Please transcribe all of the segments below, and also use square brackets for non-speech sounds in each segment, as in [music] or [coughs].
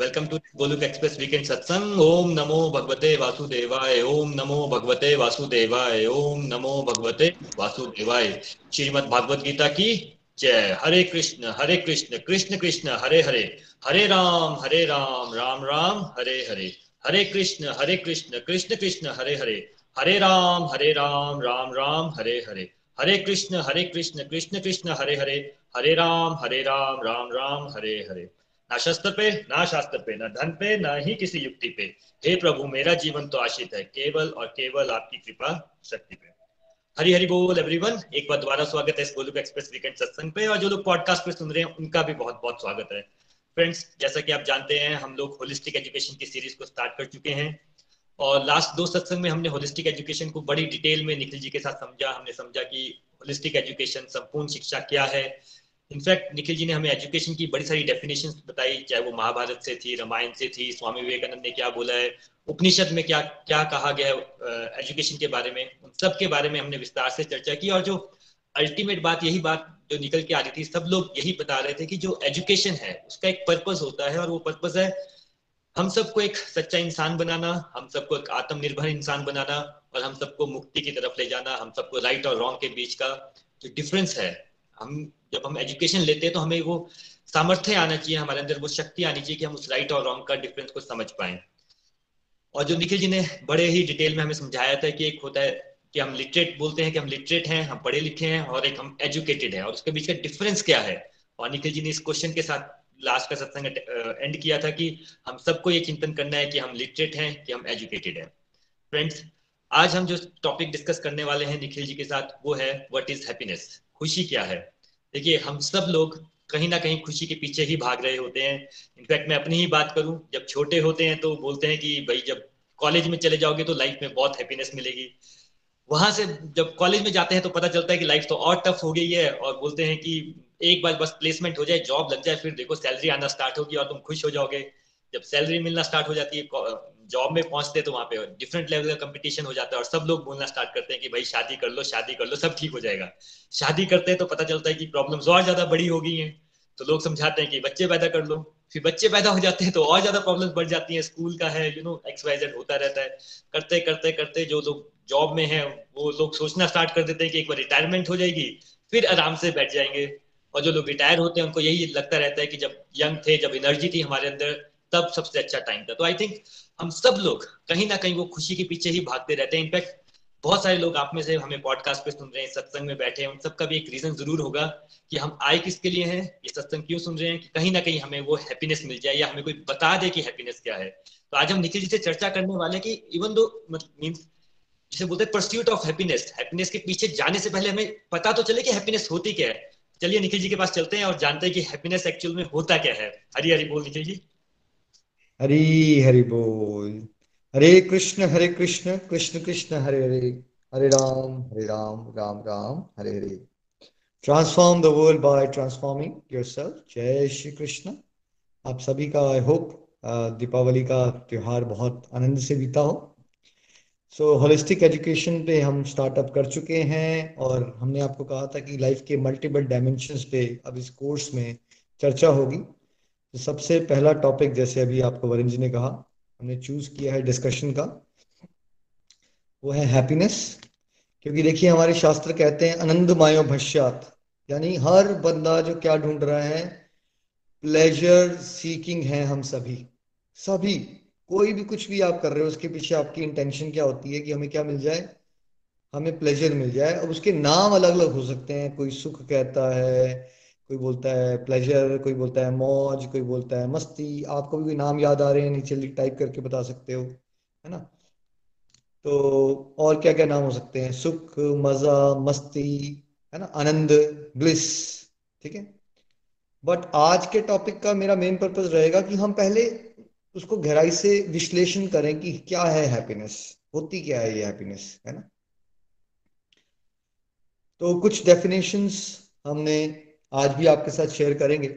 Welcome to Goluk express weekend सत्संग ओम नमो भगवते वासुदेवाय ओम नमो भगवते वासुदेवाय ओम नमो भगवते वासुदेवाय श्रीमद भागवत गीता की जय हरे कृष्ण हरे कृष्ण कृष्ण कृष्ण हरे हरे हरे राम हरे राम राम राम हरे हरे हरे कृष्ण हरे कृष्ण कृष्ण कृष्ण हरे हरे हरे राम हरे राम राम राम हरे हरे हरे कृष्ण हरे कृष्ण कृष्ण कृष्ण हरे हरे हरे राम हरे राम राम राम हरे हरे ना शस्त्र पे, ना शास्त्र पे, ना धन पे, ना ही किसी युक्ति पे। हे प्रभु, मेरा जीवन तो आशित है, केवल और केवल आपकी कृपा, शक्ति पे। हरी हरी बोल एवरीवन एक बार दोबारा स्वागत है इस गोलुक एक्सप्रेस वीकेंड सत्संग पे, और जो लोग पॉडकास्ट पे सुन रहे हैं, उनका भी बहुत बहुत स्वागत है। फ्रेंड्स जैसा कि आप जानते हैं, हम लोग होलिस्टिक एजुकेशन की सीरीज़ को स्टार्ट कर चुके हैं, और लास्ट दो सत्संग में हमने होलिस्टिक एजुकेशन को बड़ी डिटेल में निखिल जी के साथ समझा, हमने समझा कि होलिस्टिक एजुकेशन संपूर्ण शिक्षा क्या है इनफैक्ट निखिल जी ने हमें एजुकेशन की बड़ी सारी डेफिनेशन बताई, चाहे वो महाभारत से थी, रामायण से थी, स्वामी विवेकानंद ने क्या बोला है, उपनिषद में क्या क्या कहा गया है एजुकेशन के बारे में, उन सब के बारे में हमने विस्तार से चर्चा की और जो अल्टीमेट बात, यही बात जो निकल के आ रही थी, सब लोग यही बता रहे थे कि जो एजुकेशन है, उसका एक पर्पज होता है और वो पर्पज है हम सबको एक सच्चा इंसान बनाना, हम सबको एक आत्मनिर्भर इंसान बनाना और हम सबको मुक्ति की तरफ़ ले जाना, हम सबको राइट और रॉन्ग के बीच का जो डिफरेंस है हम, जब हम एजुकेशन लेते हैं तो हमें वो सामर्थ्य आना चाहिए, हमारे अंदर वो शक्ति आनी चाहिए कि हम उस राइट और रॉन्ग का डिफरेंस को समझ पाए। और जो निखिल जी ने बड़े ही डिटेल में हमें समझाया था कि एक होता है कि हम लिटरेट बोलते हैं कि हम लिटरेट हैं, हम पढ़े लिखे हैं और एक हम एजुकेटेड हैं और उसके बीच का डिफरेंस क्या है? और निखिल जी ने इस क्वेश्चन के साथ लास्ट का सत्संग एंड किया था कि हम सबको ये चिंतन करना है कि हम लिटरेट हैं, कि हम एजुकेटेड हैं। फ्रेंड्स आज हम जो टॉपिक डिस्कस करने वाले हैं निखिल जी के साथ, वो है व्हाट इज़ हैप्पीनेस खुशी क्या है? देखिए, हम सब लोग कहीं ना कहीं खुशी के पीछे ही भाग रहे होते हैं। इनफैक्ट मैं अपनी ही बात करूँ, जब छोटे होते हैं तो बोलते हैं कि भाई, जब कॉलेज में चले जाओगे तो लाइफ में बहुत हैप्पीनेस मिलेगी। वहाँ से जब कॉलेज में जाते हैं तो पता चलता है कि लाइफ तो और टफ हो गई है और बोलते हैं कि एक बार बस प्लेसमेंट हो जाए, जॉब लग जाए, फिर देखो सैलरी आना स्टार्ट होगी और तुम खुश हो जाओगे। जब सैलरी मिलना स्टार्ट हो जाती है जॉब में पहुँचते तो वहाँ पे डिफरेंट लेवल का कंपटीशन हो जाता है और सब लोग बोलना स्टार्ट करते हैं कि भाई शादी कर लो, शादी कर लो, सब ठीक हो जाएगा। शादी करते हैं तो पता चलता है कि प्रॉब्लम्स और ज़्यादा बड़ी हो गई हैं। तो लोग समझाते हैं कि बच्चे पैदा कर लो। फिर बच्चे पैदा हो जाते हैं तो और ज़्यादा प्रॉब्लम्स बढ़ जाती हैं। स्कूल का है you know X Y Z होता रहता है। करते करते करते जो लोग जॉब में है, वो लोग सोचना स्टार्ट कर देते हैं कि एक बार रिटायरमेंट हो जाएगी, फिर आराम से बैठ जाएँगे। और जो लोग रिटायर होते हैं, उनको यही लगता रहता है कि जब यंग थे, जब एनर्जी थी हमारे अंदर, तब सबसे अच्छा टाइम था। तो आई थिंक हम सब लोग कहीं ना कहीं वो खुशी के पीछे ही भागते रहते हैं। इनफैक्ट बहुत सारे लोग आप में से हमें पॉडकास्ट पे सुन रहे हैं, सत्संग में बैठे हैं। उन सबका भी एक रीजन ज़रूर होगा कि हम आए किसके लिए हैं, ये सत्संग क्यों सुन रहे हैं कि कहीं ना कहीं हमें वो हैप्पीनेस मिल जाए या हमें कोई बता दे कि हैप्पीनेस क्या है। तो आज हम निखिल जी से चर्चा करने वाले कि इवन दो मीन्स जिसे बोलते हैं परस्यूट ऑफ़ हैप्पीनेस हैप्पीनेस के पीछे जाने से पहले हमें पता तो चले कि हैप्पीनेस होती क्या है। चलिए निखिल जी के पास चलते हैं और जानते हैं कि हैप्पीनेस एक्चुअल में होता क्या है। हरी हरी बोल निखिल जी। हरी हरि बोल। Hare Krishna Hare Krishna Krishna Krishna, Hare Hare Hare Ram Hare Ram Ram Ram, Hare Hare. Transform the world by transforming yourself जय श्री कृष्ण। आप सभी का आई होप दीपावली का त्योहार बहुत आनंद से बीता हो। सो होलिस्टिक एजुकेशन पे हम स्टार्टअप कर चुके हैं और हमने आपको कहा था कि लाइफ के मल्टीपल डायमेंशंस पे अब इस कोर्स में चर्चा होगी। तो सबसे पहला टॉपिक जैसे अभी आपको वरुण जी ने कहा, हमने चूज़ किया है डिस्कशन का, वो है हैप्पीनेस क्योंकि देखिए, हमारे शास्त्र कहते हैं, आनंद मायो भश्यात यानी हर बंदा जो क्या ढूंढ रहा है प्लेजर सीकिंग है हम सभी। सभी, कोई भी कुछ भी आप कर रहे हो, उसके पीछे आपकी इंटेंशन क्या होती है कि हमें क्या मिल जाए? हमें प्लेजर मिल जाए। अब उसके नाम अलग अलग हो सकते हैं। कोई सुख कहता है कोई बोलता है प्लेजर कोई बोलता है मौज, कोई बोलता है मस्ती, आपको भी कोई नाम याद आ रहे हैं नीचे टाइप करके बता सकते हो, है ना? तो और क्या क्या नाम हो सकते हैं? सुख, मज़ा, मस्ती, है ना? आनंद ब्लिस ठीक है? बट आज के टॉपिक का मेरा मेन पर्पज रहेगा कि हम पहले उसको गहराई से विश्लेषण करें कि क्या है हैप्पीनेस होती क्या है ये हैप्पीनेस है ना? तो कुछ डेफिनेशंस हमने आज भी आपके साथ शेयर करेंगे।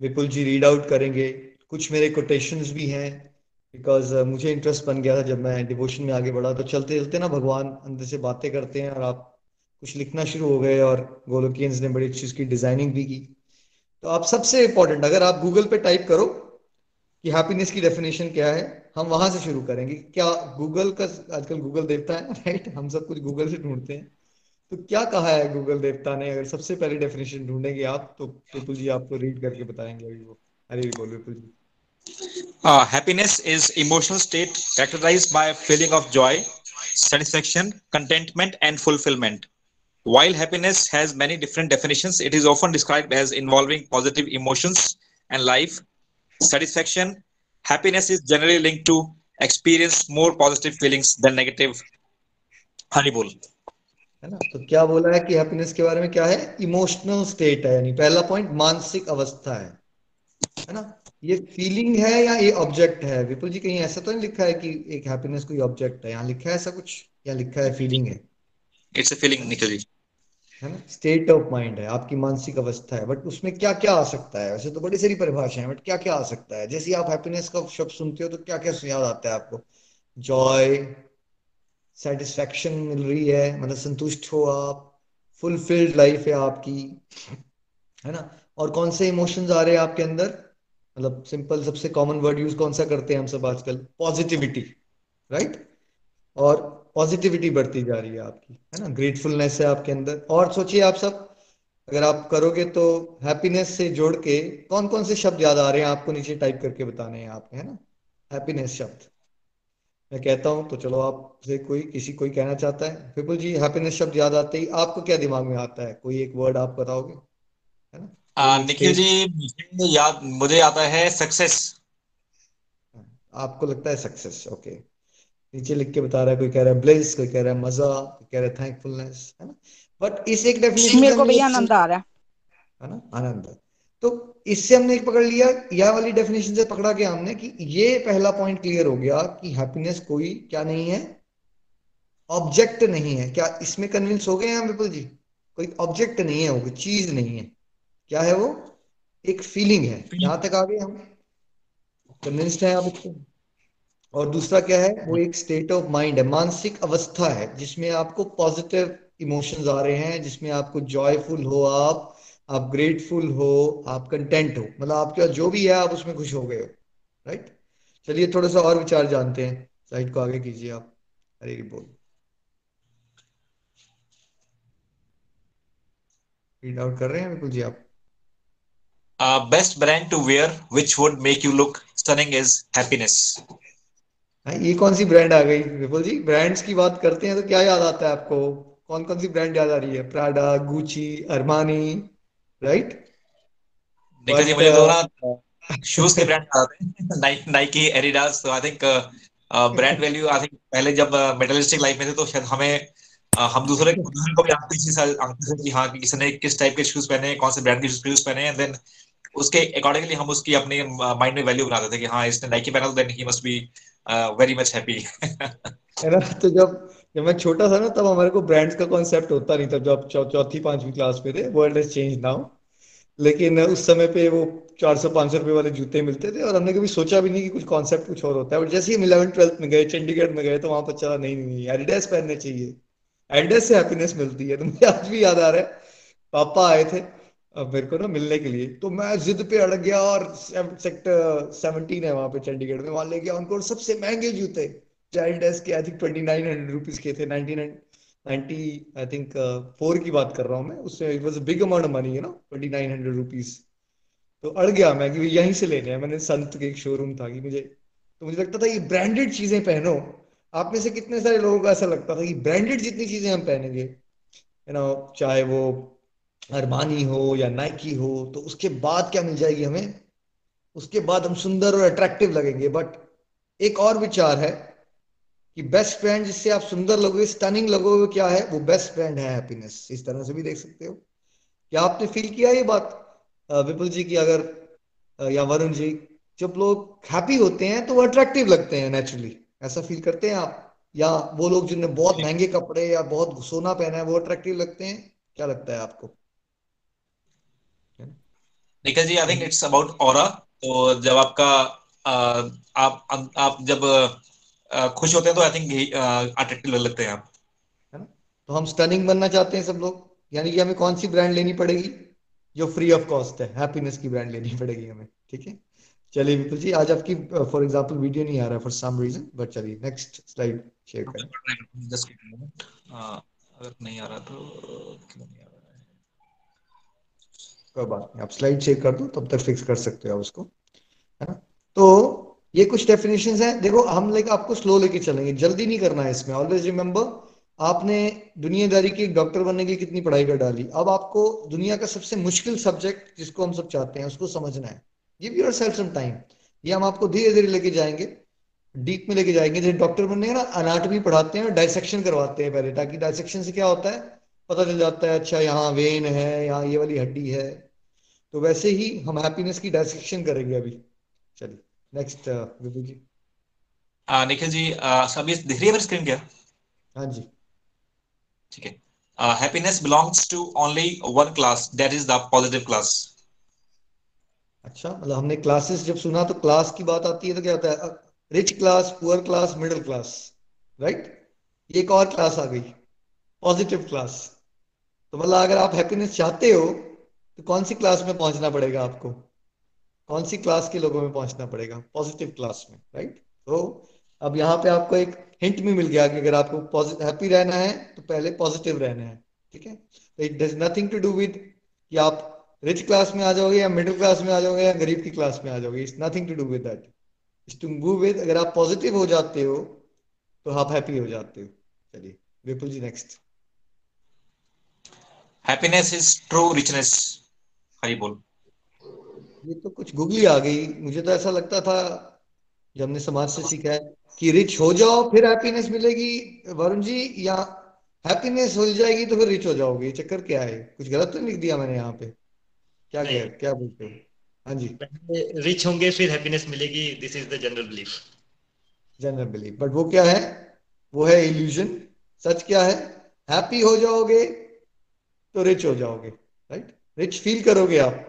विपुल जी रीड आउट करेंगे। कुछ मेरे कोटेशंस भी हैं बिकॉज़ मुझे इंटरेस्ट बन गया था जब मैं डिवोशन में आगे बढ़ा। तो चलते चलते ना भगवान अंदर से बातें करते हैं और आप कुछ लिखना शुरू हो गए और गोलोकियंस ने बड़ी अच्छी उसकी डिज़ाइनिंग भी की। तो आप सबसे इंपॉर्टेंट अगर आप गूगल पे टाइप करो कि हैप्पीनेस की डेफिनेशन क्या है, हम वहाँ से शुरू करेंगे। क्या गूगल का, आजकल गूगल देखता है राइट [laughs] हम सब कुछ गूगल से ढूंढते हैं। तो क्या कहा है गूगल देवता ने अगर सबसे पहले डेफिनेशन ढूंढेंगे आप तो विपुल जी आपको रीड करके बताएँगे अभी वो अरे बोल विपुल जी Uh, happiness is emotional state characterized by a feeling of joy, satisfaction, contentment, and fulfillment. While happiness has many different definitions, it is often described as involving positive emotions and life satisfaction. Happiness is generally linked to experience more positive feelings than negative. Haribol. है ना? तो क्या बोला है कि happiness के बारे में क्या है? इमोशनल स्टेट है यानी पहला पॉइंट मानसिक अवस्था है। है ना? ये फीलिंग है या ये ऑब्जेक्ट है? विपुल जी कहीं ऐसा तो नहीं लिखा है कि एक हैप्पीनेस कोई ऑब्जेक्ट है? यहाँ लिखा है ऐसा कुछ? या लिखा है फीलिंग है? It's a feeling, Nikhil ji. है ना? स्टेट ऑफ़ माइंड है आपकी मानसिक अवस्था है। बट उसमें क्या क्या आ सकता है? वैसे तो बड़ी सारी परिभाषाएँ हैं बट क्या क्या आ सकता है? जैसे आप हैप्पीनेस का शब्द सुनते हो तो क्या क्या याद आता है आपको? जॉय सेटिस्फेक्शन मिल रही है मतलब संतुष्ट हो आप फुलफिल्ड लाइफ है आपकी, है ना? और कौन से इमोशंस आ रहे हैं आपके अंदर? मतलब सिंपल सबसे कॉमन वर्ड यूज़ कौन सा करते हैं हम सब आजकल? पॉजिटिविटी राइट और पॉजिटिविटी बढ़ती जा रही है आपकी, है ना? ग्रेटफुलनेस है आपके अंदर। और सोचिए आप सब, अगर आप करोगे तो हैप्पीनेस से जोड़ के कौन कौन से शब्द याद आ रहे हैं आपको नीचे टाइप करके बताने हैं आपके है ना? हैप्पीनेस शब्द। मैं कहता हूँ तो चलो आपसे कोई किसी कोई कहना चाहता है? विपुल जी हैप्पीनेस शब्द याद आते ही आपको क्या दिमाग में आता है? कोई एक वर्ड आप बताओगे? है ना? निखिल जी मुझे याद मुझे आता है सक्सेस आपको लगता है सक्सेस ओके नीचे लिख के बता रहा है कोई कह रहा है ब्लिस कोई कह रहा है मज़ा कोई कह रहा है थैंकफुलनेस है ना? बट इस एक डेफिनेशन मेरे को भैया आनंद आ रहा है। है ना? आनंद। तो इससे हमने एक पकड़ लिया यह वाली डेफिनेशन से पकड़ा गया हमने कि ये पहला पॉइंट क्लियर हो गया कि हैप्पीनेस कोई क्या नहीं है ऑब्जेक्ट नहीं है। क्या इसमें कन्विंस हो गए हैं विपुल जी? कोई ऑब्जेक्ट नहीं है वो कोई चीज़ नहीं है। क्या है वो? एक फीलिंग है। यहाँ तक आ गए हम। कन्विंस्ड है आप इसको और दूसरा क्या है? वो एक स्टेट ऑफ़ माइंड है मानसिक अवस्था है जिसमें आपको पॉजिटिव इमोशंस आ रहे हैं जिसमें आपको जॉयफुल हो आप आप ग्रेटफुल हो आप कंटेंट हो मतलब आपके पास जो भी है आप उसमें खुश हो गए हो राइट चलिए थोड़ा सा और विचार जानते हैं। साइड को आगे कीजिए आप। हरे बोल। रीड आउट कर रहे हैं बिल्कुल जी आप। Uh, best brand to wear which would make you look stunning is happiness. हाँ, ये कौन सी ब्रांड आ गई? विपुल जी ब्रांड्स की बात करते हैं तो क्या याद आता है आपको? कौन कौन सी ब्रांड याद आ रही है? प्राडा गुची अरमानी राइट जी But, मुझे uh, शूज़ के ब्रांड आते हैं नाइकी नाइकी एडिडास तो I think brand value I think पहले जब मेटलिस्टिक लाइफ में थे तो शायद हमें uh, हम दूसरे दूसरे को भी आंकते इसी साल आंकते थे कि हाँ कि किसने किस टाइप के शूज़ पहने हैं कौन से ब्रांड के शूज़ पहने हैं देन उसके अकॉर्डिंगली हम उसकी अपने माइंड में वैल्यू बनाते थे कि हाँ इसने नाइकी पहना तो then he must be very much happy है ना? तो जब जब मैं छोटा था ना, तब हमारे को ब्रांड्स का कॉन्सेप्ट होता नहीं था, जब चौथी, पांचवी क्लास में थे वर्ल्ड हैज़ चेंज नाउ लेकिन उस समय पे वो चार सौ, पाँच सौ रुपए वाले जूते मिलते थे और हमने कभी सोचा भी नहीं कि कुछ कॉन्सेप्ट कुछ और होता है। बट जैसे ही हम इलेवन ट्वेल्थ में गए, चंडीगढ़ में गए तो वहाँ पर चला, नहीं नहीं एडिडास पहनने चाहिए। एडिडास से हैप्पीनेस मिलती है। तो मुझे आज भी याद आ रहा है, पापा आए थे, अब मेरे को ना मिलने के लिए। तो मैं जिद पे अड़ गया और सेक्टर सेवनटीन है वहाँ पे चंडीगढ़ में। वहाँ ले गया उनको सबसे महँगे जूते चाइल्ड एस के I think twenty nine hundred rupees के थे. Ninety ninety I think four की बात कर रहा हूँ मैं. उससे it was big amount money you know twenty nine hundred rupees तो अड़ गया मैं कि यहीं से लेने हैं. मैंने संत के एक शोरूम था कि मुझे तो मुझे लगता था ये ब्रांडेड चीज़ें पहनो. आप में से कितने सारे लोगों को ऐसा लगता था कि ब्रांडेड जितनी चीज़ें हम पहनेंगे यू नो चाहे वो अरमानी हो या नाइकी हो तो उसके बाद क्या मिल जाएगी हमें? उसके बाद हम सुंदर और अट्रैक्टिव लगेंगे. बट एक और विचार है कि बेस्ट फ्रेंड जिससे आप सुंदर लगोगे स्टनिंग लगोगे क्या है? वो बेस्ट फ्रेंड है हैप्पीनेस इस तरह से भी देख सकते हो। क्या आपने फील किया ये बात? विपुल जी की अगर या वरुण जी जब लोग हैप्पी होते हैं तो वो अट्रैक्टिव लगते हैं नेचुरली ऐसा फील करते हैं आप? या वो लोग जिन्हें बहुत महँगे कपड़े या बहुत सोना पहना है वो अट्रैक्टिव लगते हैं? क्या लगता है आपको? Nikhil ji I think it's about aura तो जब आपका uh, आप आप जब खुश होते हैं तो आई थिंक अट्रैक्टिव लगते हैं आप। है ना? तो हम स्टनिंग बनना चाहते हैं सब लोग। यानी कि हमें कौन सी ब्रांड लेनी पड़ेगी? जो फ्री ऑफ़ कॉस्ट है। हैप्पीनेस की ब्रांड लेनी पड़ेगी हमें। ठीक है? चलिए विपुल जी आज आपकी फॉर एग्जांपल वीडियो नहीं आ रहा फॉर सम रीजन बट चलिए नेक्स्ट स्लाइड शेयर करें। जस्ट अगर नहीं आ रहा तो क्यों नहीं आ रहा है? कोई बात नहीं आप स्लाइड शेयर कर दो तब तक फिक्स कर सकते हो आप उसको। है ना? तो ये कुछ डेफिनेशन है। देखो, हम लेके आपको स्लो लेके चलेंगे। जल्दी नहीं करना है इसमें। ऑलवेज रिमेंबर आपने दुनियादारी की डॉक्टर बनने की कितनी पढ़ाई कर डाली। अब आपको दुनिया का सबसे मुश्किल सब्जेक्ट जिसको हम सब चाहते हैं, उसको समझना है। Give yourself some time ये हम आपको धीरे धीरे लेके जाएँगे। डीप में लेके जाएँगे। जैसे डॉक्टर बनने ना अनाटमी पढ़ाते हैं और डायसेक्शन करवाते हैं पहले, ताकि डायसेक्शन से क्या होता है? पता चल जाता है अच्छा यहाँ वेन है, यहाँ ये वाली हड्डी है। तो वैसे ही हम हैप्पीनेस की डायसेक्शन करेंगे अभी। चलिए। नेक्स्ट विभू जी निखिल जी सभी दिख रही है स्क्रीन क्या हाँ जी। ठीक है। Happiness belongs to only one class that is the positive class अच्छा मतलब हमने क्लासेस जब सुना तो क्लास की बात आती है तो क्या होता है? Rich class poor class middle class right एक और क्लास आ गई पॉजिटिव क्लास तो मतलब अगर आप हैप्पीनेस चाहते हो तो कौन सी क्लास में पहुँचना पड़ेगा आपको? कौन सी क्लास के लोगों में पहुँचना पड़ेगा? पॉजिटिव क्लास में राइट तो अब यहाँ पे आपको एक हिंट भी मिल गया कि अगर आपको हैप्पी रहना है तो पहले पॉजिटिव रहना है, ठीक है? तो it does nothing to do with कि आप रिच क्लास में आ जाओगे या मिडिल क्लास में आ जाओगे या गरीब की क्लास में आ जाओगे it's nothing to do with that it's to move with अगर आप पॉजिटिव हो जाते हो तो आप हैप्पी हो जाते हो। चलिए Vipul ji next happiness is true richness Hari बोल। ये तो कुछ गुगली आ गई। मुझे तो ऐसा लगता था जब हमने समाज से सीखा है कि रिच हो जाओ फिर हैप्पीनेस मिलेगी। वरुण जी या हैप्पीनेस हो जाएगी तो फिर रिच हो जाओगे। चक्कर क्या है? कुछ गलत तो लिख दिया मैंने यहाँ पे? क्या कह क्या बोलते हो? हाँ जी। रिच होंगे फिर हैप्पीनेस मिलेगी। This is the general belief general belief but वो क्या है? वो है इल्यूजन सच क्या है? हैप्पी हो जाओगे तो रिच हो जाओगे राइट रिच फील करोगे आप।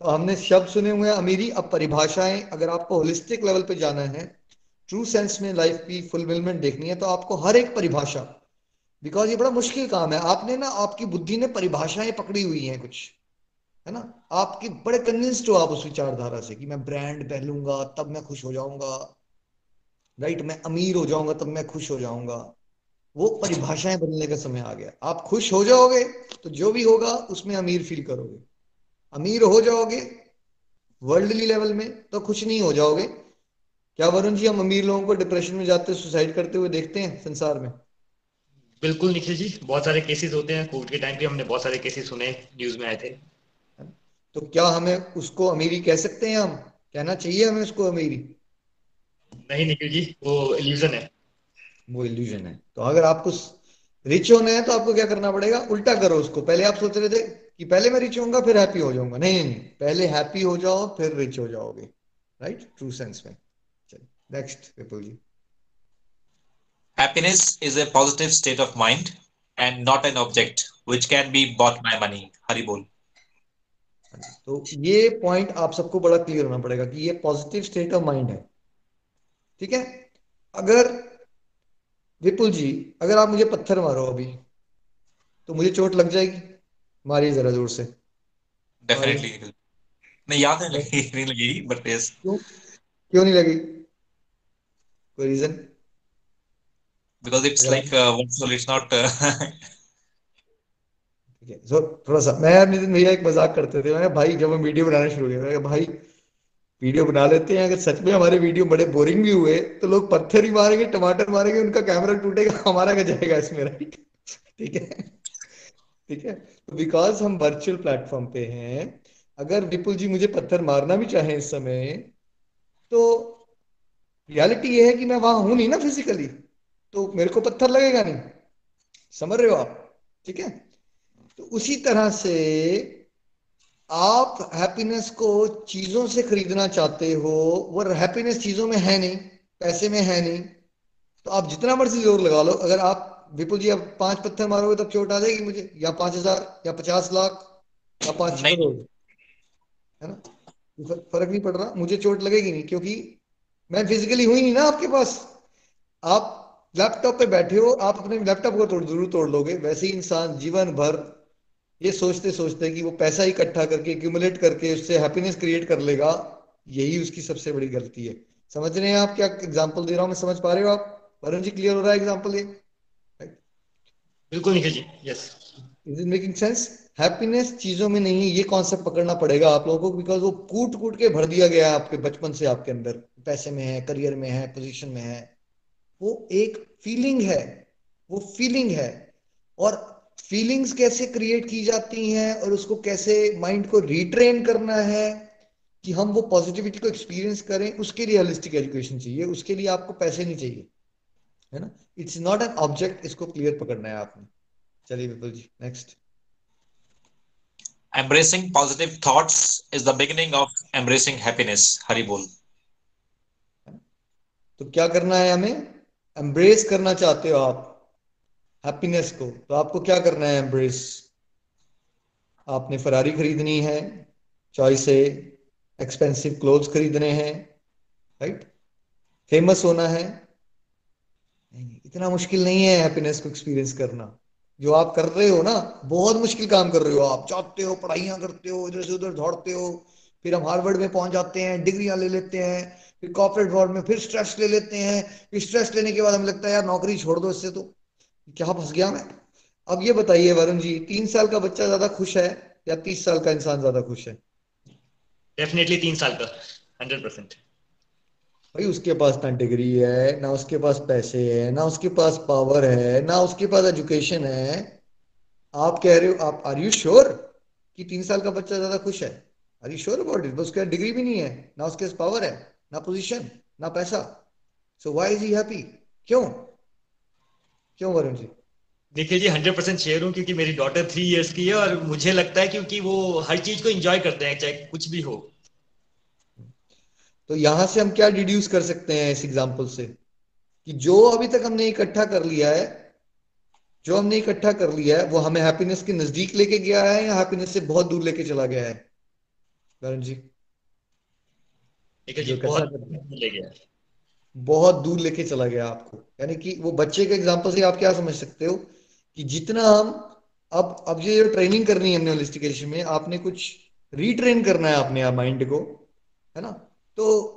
तो हमने शब्द सुने हुए हैं, अमीरी, अब परिभाषाएँ, अगर आपको होलिस्टिक लेवल पे जाना है ट्रू सेंस में लाइफ की फुलफिलमेंट देखनी है तो आपको हर एक परिभाषा बिकॉज़ ये बड़ा मुश्किल काम है। आपने ना, आपकी बुद्धि ने परिभाषाएँ पकड़ी हुई हैं कुछ, है ना? आपकी बड़े कन्विंस्ड हो आप उस विचारधारा से कि मैं ब्रांड पहलूँगा तब मैं खुश हो जाऊँगा राइट मैं अमीर हो जाऊँगा, तब मैं खुश हो जाऊँगा। वो परिभाषाएँ बदलने का समय आ गया। आप खुश हो जाओगे तो जो भी होगा, उसमें अमीर फील करोगे। अमीर हो जाओगे वर्ल्डली लेवल में तो खुश नहीं हो जाओगे। क्या वरुण जी हम अमीर लोगों को डिप्रेशन में जाते सुसाइड करते हुए देखते हैं संसार में? बिल्कुल निखिल जी बहुत सारे केसेस होते हैं। कोविड के टाइम पे हमने बहुत सारे केसेस सुने न्यूज़ में आए थे। तो क्या हमें उसको अमीरी कह सकते हैं हम? कहना चाहिए हमें उसको अमीरी। नहीं निखिल जी वो इल्यूजन है। वो इल्यूजन है। तो अगर आपको रिच होना है तो आपको क्या करना पड़ेगा? उल्टा करो उसको। पहले आप सोच रहे थे कि पहले मैं रिच होऊँगा फिर हैप्पी हो जाऊँगा। नहीं नहीं पहले हैप्पी हो जाओ फिर रिच हो जाओगे। राइट ट्रू सेंस में। चलिए next Vipul ji happiness is a positive state of mind and not an object which can be bought by money. Hari bol. तो ये पॉइंट आप सबको बड़ा क्लियर होना पड़ेगा कि ये पॉजिटिव स्टेट ऑफ़ माइंड है। ठीक है? अगर विपुल जी अगर आप मुझे पत्थर मारो अभी तो मुझे चोट लग जाएगी। मारिए जरा ज़ोर से। डेफिनेटली नहीं याद है लगी नहीं लगी बट यस क्यों? क्यों नहीं लगी? कोई reason because it's like what it's not so थोड़ा सा मैं नितिन भैया एक मज़ाक करते थे। मैं भाई जब हम वीडियो बनाना शुरू किया भाई वीडियो बना लेते हैं। अगर सच में हमारे वीडियो बड़े बोरिंग भी हुए तो लोग पत्थर ही मारेंगे, टमाटर मारेंगे, उनका कैमरा टूटेगा, [laughs] हमारा क्या जाएगा इसमें राइट ठीक है? ठीक है? तो बिकॉज़ हम वर्चुअल प्लेटफॉर्म पे हैं, अगर विपुल जी मुझे पत्थर मारना भी चाहे इस समय तो रियलिटी ये है कि मैं वहाँ हूँ नहीं ना फिजिकली तो मेरे को पत्थर लगेगा नहीं। समझ रहे हो आप? ठीक है? तो उसी तरह से आप हैप्पीनेस को चीज़ों से खरीदना चाहते हो वो हैप्पीनेस चीज़ों में है नहीं पैसे में है नहीं तो आप जितना मर्ज़ी ज़ोर लगा लो। अगर आप विपुल जी अब पाँच पत्थर मारोगे तब चोट आ जाएगी मुझे। या पाँच हज़ार या पचास लाख या पाँच नहीं। है ना? फ़र्क नहीं पड़ रहा। मुझे चोट लगेगी नहीं क्योंकि मैं फिजिकली हुई नहीं ना आपके पास। आप लैपटॉप पे बैठे हो आप अपने लैपटॉप को तोड़ ज़रूर तोड़ लोगे। वैसे ही इंसान जीवन भर ये सोचते सोचते कि वो पैसा इकट्ठा करके एक्यूमुलेट करके उससे हैप्पीनेस क्रिएट कर लेगा यही उसकी सबसे बड़ी गलती है। समझ रहे हैं आप क्या एग्जांपल दे रहा हूँ? मैं समझ पा रहे हो आप? वरुण जी क्लियर हो रहा है एग्जांपल ये? बिल्कुल Nikhil ji yes is it making sense happiness चीज़ों में नहीं ये कॉन्सेप्ट पकड़ना पड़ेगा आप लोगों को बिकॉज़ वो कूट कूट के भर दिया गया है आपके बचपन से आपके अंदर। पैसे में है करियर में है पोजीशन में है। वो एक फीलिंग है वो फीलिंग है। और फीलिंग्स कैसे क्रिएट की जाती हैं और उसको कैसे माइंड को रिट्रेन करना है कि हम वो पॉजिटिविटी को एक्सपीरियंस करें उसके लिए रियलिस्टिक एजुकेशन चाहिए उसके लिए आपको पैसे नहीं चाहिए है ना इट्स नॉट एन ऑब्जेक्ट इसको क्लियर पकड़ना है आपने चलिए Vipul ji next Embracing positive thoughts is the beginning of embracing happiness. Hari bol. तो क्या करना है हमें एम्ब्रेस करना चाहते हो आप हैप्पीनेस को। तो आपको क्या करना है एम्ब्रेस आपने फरारी खरीदनी है चॉइस है एक्सपेंसिव क्लोथ्स खरीदने हैं राइट फ़ेमस होना है। नहीं, इतना मुश्किल नहीं है हैप्पीनेस को एक्सपीरियंस करना। जो आप कर रहे हो ना, बहुत मुश्किल काम कर रहे हो आप। चाहते हो, पढ़ाइयाँ करते हो इधर से उधर दौड़ते हो, फिर हम हार्वर्ड में पहुँच जाते हैं, डिग्रियाँ ले लेते हैं, फिर कॉर्पोरेट वर्ल्ड में फिर स्ट्रेस ले लेते हैं। फिर स्ट्रेस लेने के बाद हमें लगता है, यार, नौकरी छोड़ दो इससे तो। क्या फंस गया मैं? अब ये बताइए वरुण जी तीन साल का बच्चा ज़्यादा खुश है या तीस साल का इंसान ज़्यादा खुश है? डेफिनेटली तीन साल का हंड्रेड परसेंट भाई उसके पास ना डिग्री है ना उसके पास पैसे है ना उसके पास पावर है ना उसके पास एजुकेशन है। आप कह रहे हो आप आर यू श्योर कि तीन साल का बच्चा ज़्यादा खुश है? Are you sure about it उसके डिग्री भी नहीं है ना उसके पास पावर है ना पोजीशन ना पैसा। So why is he happy क्यों? क्यों वरुण जी? देखिए जी हंड्रेड परसेंट शेयर हूँ क्योंकि मेरी डॉटर थ्री इयर्स की है और मुझे लगता है क्योंकि वो हर चीज़ को एंजॉय करते हैं चाहे कुछ भी हो। तो यहाँ से हम क्या डिड्यूस कर सकते हैं इस एग्ज़ाम्पल से? कि जो अभी तक हमने इकट्ठा कर लिया है जो हमने इकट्ठा कर लिया है वो हमें हैप्पीनेस के नज़दीक लेके गया है या हैप्पीनेस से बहुत दूर लेके चला गया है? वरुण जी। ठीक है जी बहुत ले गया बहुत दूर लेके चला गया आपको। यानी कि वो बच्चे के एग्ज़ाम्पल से आप क्या समझ सकते हो? कि जितना हम, अब अब ये ट्रेनिंग करनी है हमने में, आपने कुछ रीट्रेन करना है अपने माइंड को, है ना? तो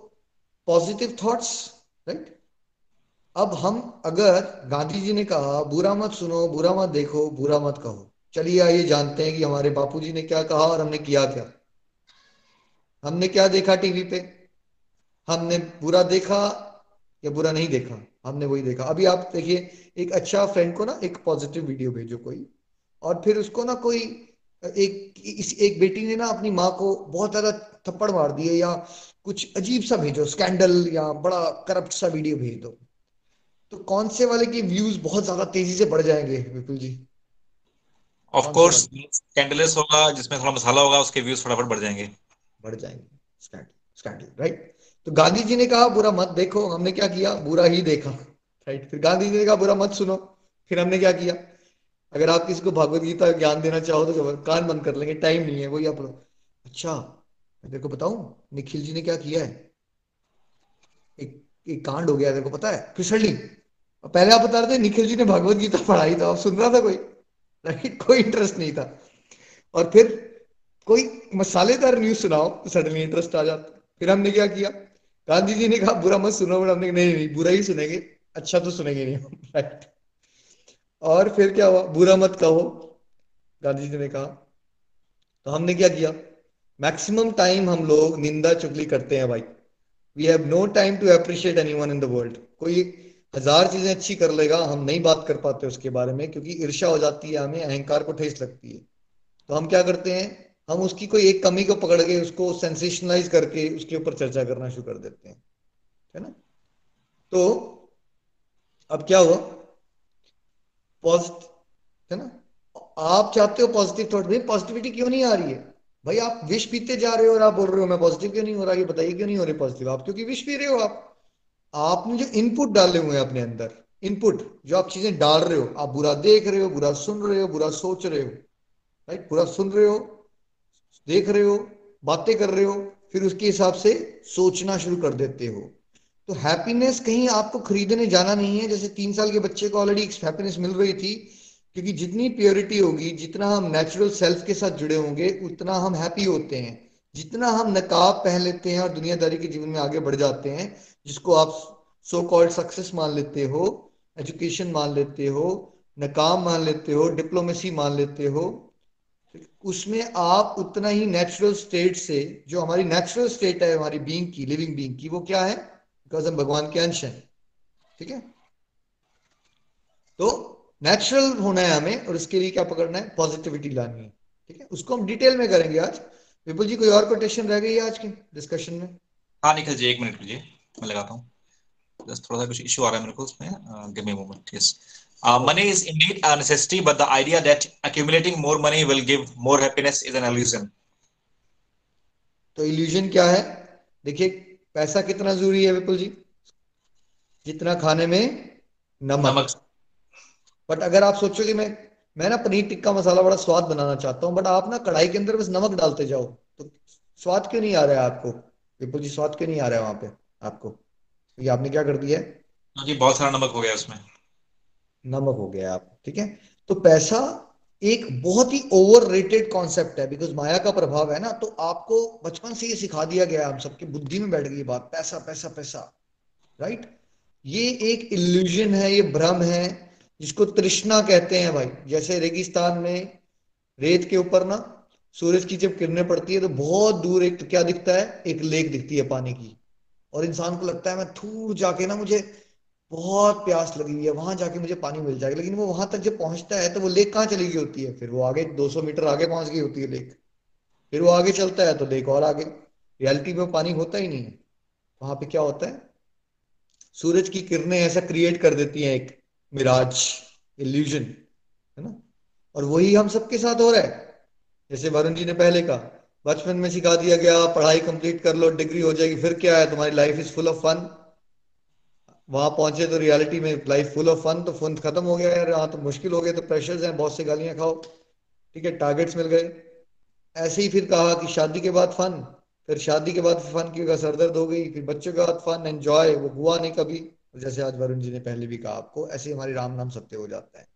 पॉजिटिव थॉट्स राइट अब हम, अगर गांधी जी ने कहा, बुरा मत सुनो, बुरा मत देखो, बुरा मत कहो। चलिए आइए जानते हैं कि हमारे बापूजी ने क्या कहा और हमने किया क्या। हमने क्या देखा टीवी पे? हमने बुरा देखा या बुरा नहीं देखा हमने वही देखा। अभी आप देखिए एक अच्छा फ्रेंड को ना एक पॉजिटिव वीडियो भेजो कोई और फिर उसको ना कोई एक इस एक बेटी ने ना अपनी माँ को बहुत ज़्यादा थप्पड़ मार दिए या कुछ अजीब सा भेजो स्कैंडल या बड़ा करप्ट सा वीडियो भेज दो। तो कौन से वाले के व्यूज़ बहुत ज़्यादा तेज़ी से बढ़ जाएँगे विपुल जी? Of कौन course, सा scandalous होगा जिसमें थोड़ा मसाला होगा उसके व्यूज़ फटाफट बढ़ जाएँगे। बढ़ जाएँगे। स्कैंडल स्कैंडल राइट तो गांधी जी ने कहा, बुरा मत देखो, हमने क्या किया? बुरा ही देखा। राइट फिर गांधी जी ने कहा, बुरा मत सुनो। फिर हमने क्या किया? अगर आप किसी को भगवत गीता ज्ञान देना चाहो तो कान बंद कर लेंगे, टाइम नहीं है, वही आप अच्छा मैं तेरे को बताऊँ, निखिल जी ने क्या किया है? एक एक कांड हो गया, तेरे को पता है? फिसलनी। पहले आप बता रहे थे, निखिल जी ने भगवत गीता पढ़ाई था, आप सुन रहा था कोई? राइट [laughs] कोई इंटरेस्ट नहीं था। और फिर कोई मसालेदार न्यूज़ सुनाओ तो सडनली इंटरेस्ट आ जाता। फिर हमने क्या किया? गांधी जी ने कहा, बुरा मत सुनो हमने नहीं नहीं, बुरा ही सुनेंगे अच्छा तो सुनेंगे नहीं हम [laughs] राइट और फिर क्या हुआ? बुरा मत कहो, गांधी जी ने कहा। तो हमने क्या किया? मैक्सिमम टाइम हम लोग निंदा चुगली करते हैं भाई। We have no time to appreciate anyone in the world कोई हज़ार चीज़ें अच्छी कर लेगा, हम नहीं बात कर पाते उसके बारे में, क्योंकि ईर्षा हो जाती है हमें, अहंकार को ठेस लगती है। तो हम क्या करते हैं? हम उसकी कोई एक कमी को पकड़ के उसको सेंसेशनलाइज करके उसके ऊपर चर्चा करना शुरू कर देते हैं, है ना? तो अब क्या हुआ? पॉजिटिव है ना? आप चाहते हो पॉजिटिव थॉट भाई पॉजिटिविटी क्यों नहीं आ रही है? भाई आप विश पीते जा रहे हो और आप बोल रहे हो, मैं पॉजिटिव क्यों नहीं हो रहा? ये बताइए क्यों नहीं हो रही पॉजिटिव आप क्योंकि विश पी रहे हो आप। आपने जो इनपुट डाले हुए हैं अपने अंदर इनपुट जो आप चीज़ें डाल रहे हो, आप बुरा देख रहे हो, बुरा सुन रहे हो, बुरा सोच रहे हो राइट बुरा सुन रहे हो देख रहे हो, बातें कर रहे हो, फिर उसके हिसाब से सोचना शुरू कर देते हो। तो हैप्पीनेस कहीं आपको खरीदने जाना नहीं है। जैसे तीन साल के बच्चे को ऑलरेडी हैप्पीनेस मिल रही थी, क्योंकि जितनी प्योरिटी होगी, जितना हम नेचुरल सेल्फ के साथ जुड़े होंगे, उतना हम हैप्पी होते हैं। जितना हम नकाब पहन लेते हैं और दुनियादारी के जीवन में आगे बढ़ जाते हैं, जिसको आप सो कॉल्ड सक्सेस मान लेते हो एजुकेशन मान लेते हो नकाम मान लेते हो डिप्लोमेसी मान लेते हो उसमें आप उतना ही नेचुरल स्टेट से, जो हमारी नेचुरल स्टेट है, हमारी बीइंग की लिविंग बीइंग की, वो क्या है? बिकॉज़ हम भगवान के अंश हैं। ठीक है? तो नेचुरल होना है हमें, और इसके लिए क्या पकड़ना है? पॉजिटिविटी लानी है। ठीक है? उसको हम डिटेल में करेंगे आज। विपुल जी, कोई और कोटेशन रह गई है आज के डिस्कशन में? हाँ निखिल जी, एक मिनट लीजिए मैं लगाता हूँ। थोड़ा सा कुछ इशू आ रहा है मेरे को उसमें। Give me moment yes money is indeed a necessity but the idea that accumulating more money will give more happiness is an illusion. तो इल्यूजन क्या है? देखिए पैसा कितना ज़रूरी है विपुल जी? जितना खाने में नमक, नमक। बट अगर आप सोचो कि मैं मैं ना पनीर टिक्का मसाला बड़ा स्वाद बनाना चाहता हूँ बट आप ना कढ़ाई के अंदर बस नमक डालते जाओ तो स्वाद क्यों नहीं आ रहा है आपको? विपुल जी स्वाद क्यों नहीं आ रहा है वहाँ पे आपको? ये आपने क्या कर दिया है? हाँ जी बहुत सारा नमक हो गया उसमें। नमक हो गया आप, ठीक है? तो पैसा एक बहुत ही ओवर रेटेड कॉन्सेप्ट है बिकॉज़ माया का प्रभाव है ना तो आपको बचपन से ये सिखा दिया गया हम सबके, बुद्धि में बैठ गई बात, पैसा पैसा पैसा राइट ये एक इल्यूजन है, ये भ्रम है, जिसको तृष्णा कहते हैं भाई। जैसे रेगिस्तान में रेत के ऊपर ना, सूरज की जब किरणें पड़ती है तो बहुत दूर एक, क्या दिखता है? एक लेक दिखती है पानी की। और इंसान को लगता है, मैं थूर जाके ना मुझे बहुत प्यास लगी हुई है, वहाँ जाके मुझे पानी मिल जाएगा। लेकिन वो वहाँ तक जब पहुँचता है तो वो लेक कहाँ चली गई होती है? फिर वो आगे 200 मीटर आगे पहुँच गई होती है लेक। फिर वो आगे चलता है तो लेक और आगे। रियलिटी में पानी होता ही नहीं है। वहाँ पे क्या होता है? सूरज की किरणें ऐसा क्रिएट कर देती हैं एक मिराज इल्यूजन है ना? और वही हम सबके साथ हो रहा है। जैसे वरुण जी ने पहले कहा, बचपन में सिखा दिया गया, पढ़ाई कंप्लीट कर लो डिग्री हो जाएगी, फिर क्या है? तुम्हारी life is full of fun वहाँ पहुँचे तो रियलिटी में लाइफ फुल ऑफ़ फन तो फन खत्म हो गया यार। यहाँ तो मुश्किल हो गया तो प्रेशर्स हैं, बहुत सी गालियाँ खाओ। ठीक है टारगेट्स मिल गए। ऐसे ही फिर कहा कि शादी के बाद फन फिर शादी के बाद फन की सरदर्द हो गई, फिर बच्चों के बाद फन एंजॉय वो हुआ नहीं कभी। जैसे आज वरुण जी ने पहले भी कहा आपको, ऐसे हमारी राम नाम सत्य हो जाता है।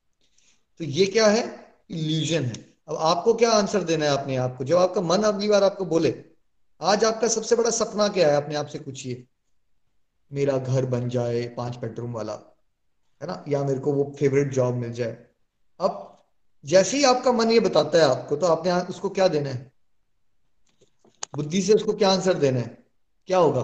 तो ये क्या है? इल्यूजन है। अब आपको क्या आंसर देना है अपने आप को? जब आपका मन अगली बार आपको बोले, आज आपका सबसे बड़ा सपना क्या है? अपने आप से पूछिए। मेरा घर बन जाए, पाँच बेडरूम वाला, है ना? या मेरे को वो फेवरेट जॉब मिल जाए। अब जैसे ही आपका मन ये बताता है आपको तो आपने उसको क्या देना है? बुद्धि से उसको क्या आंसर देना है? क्या होगा?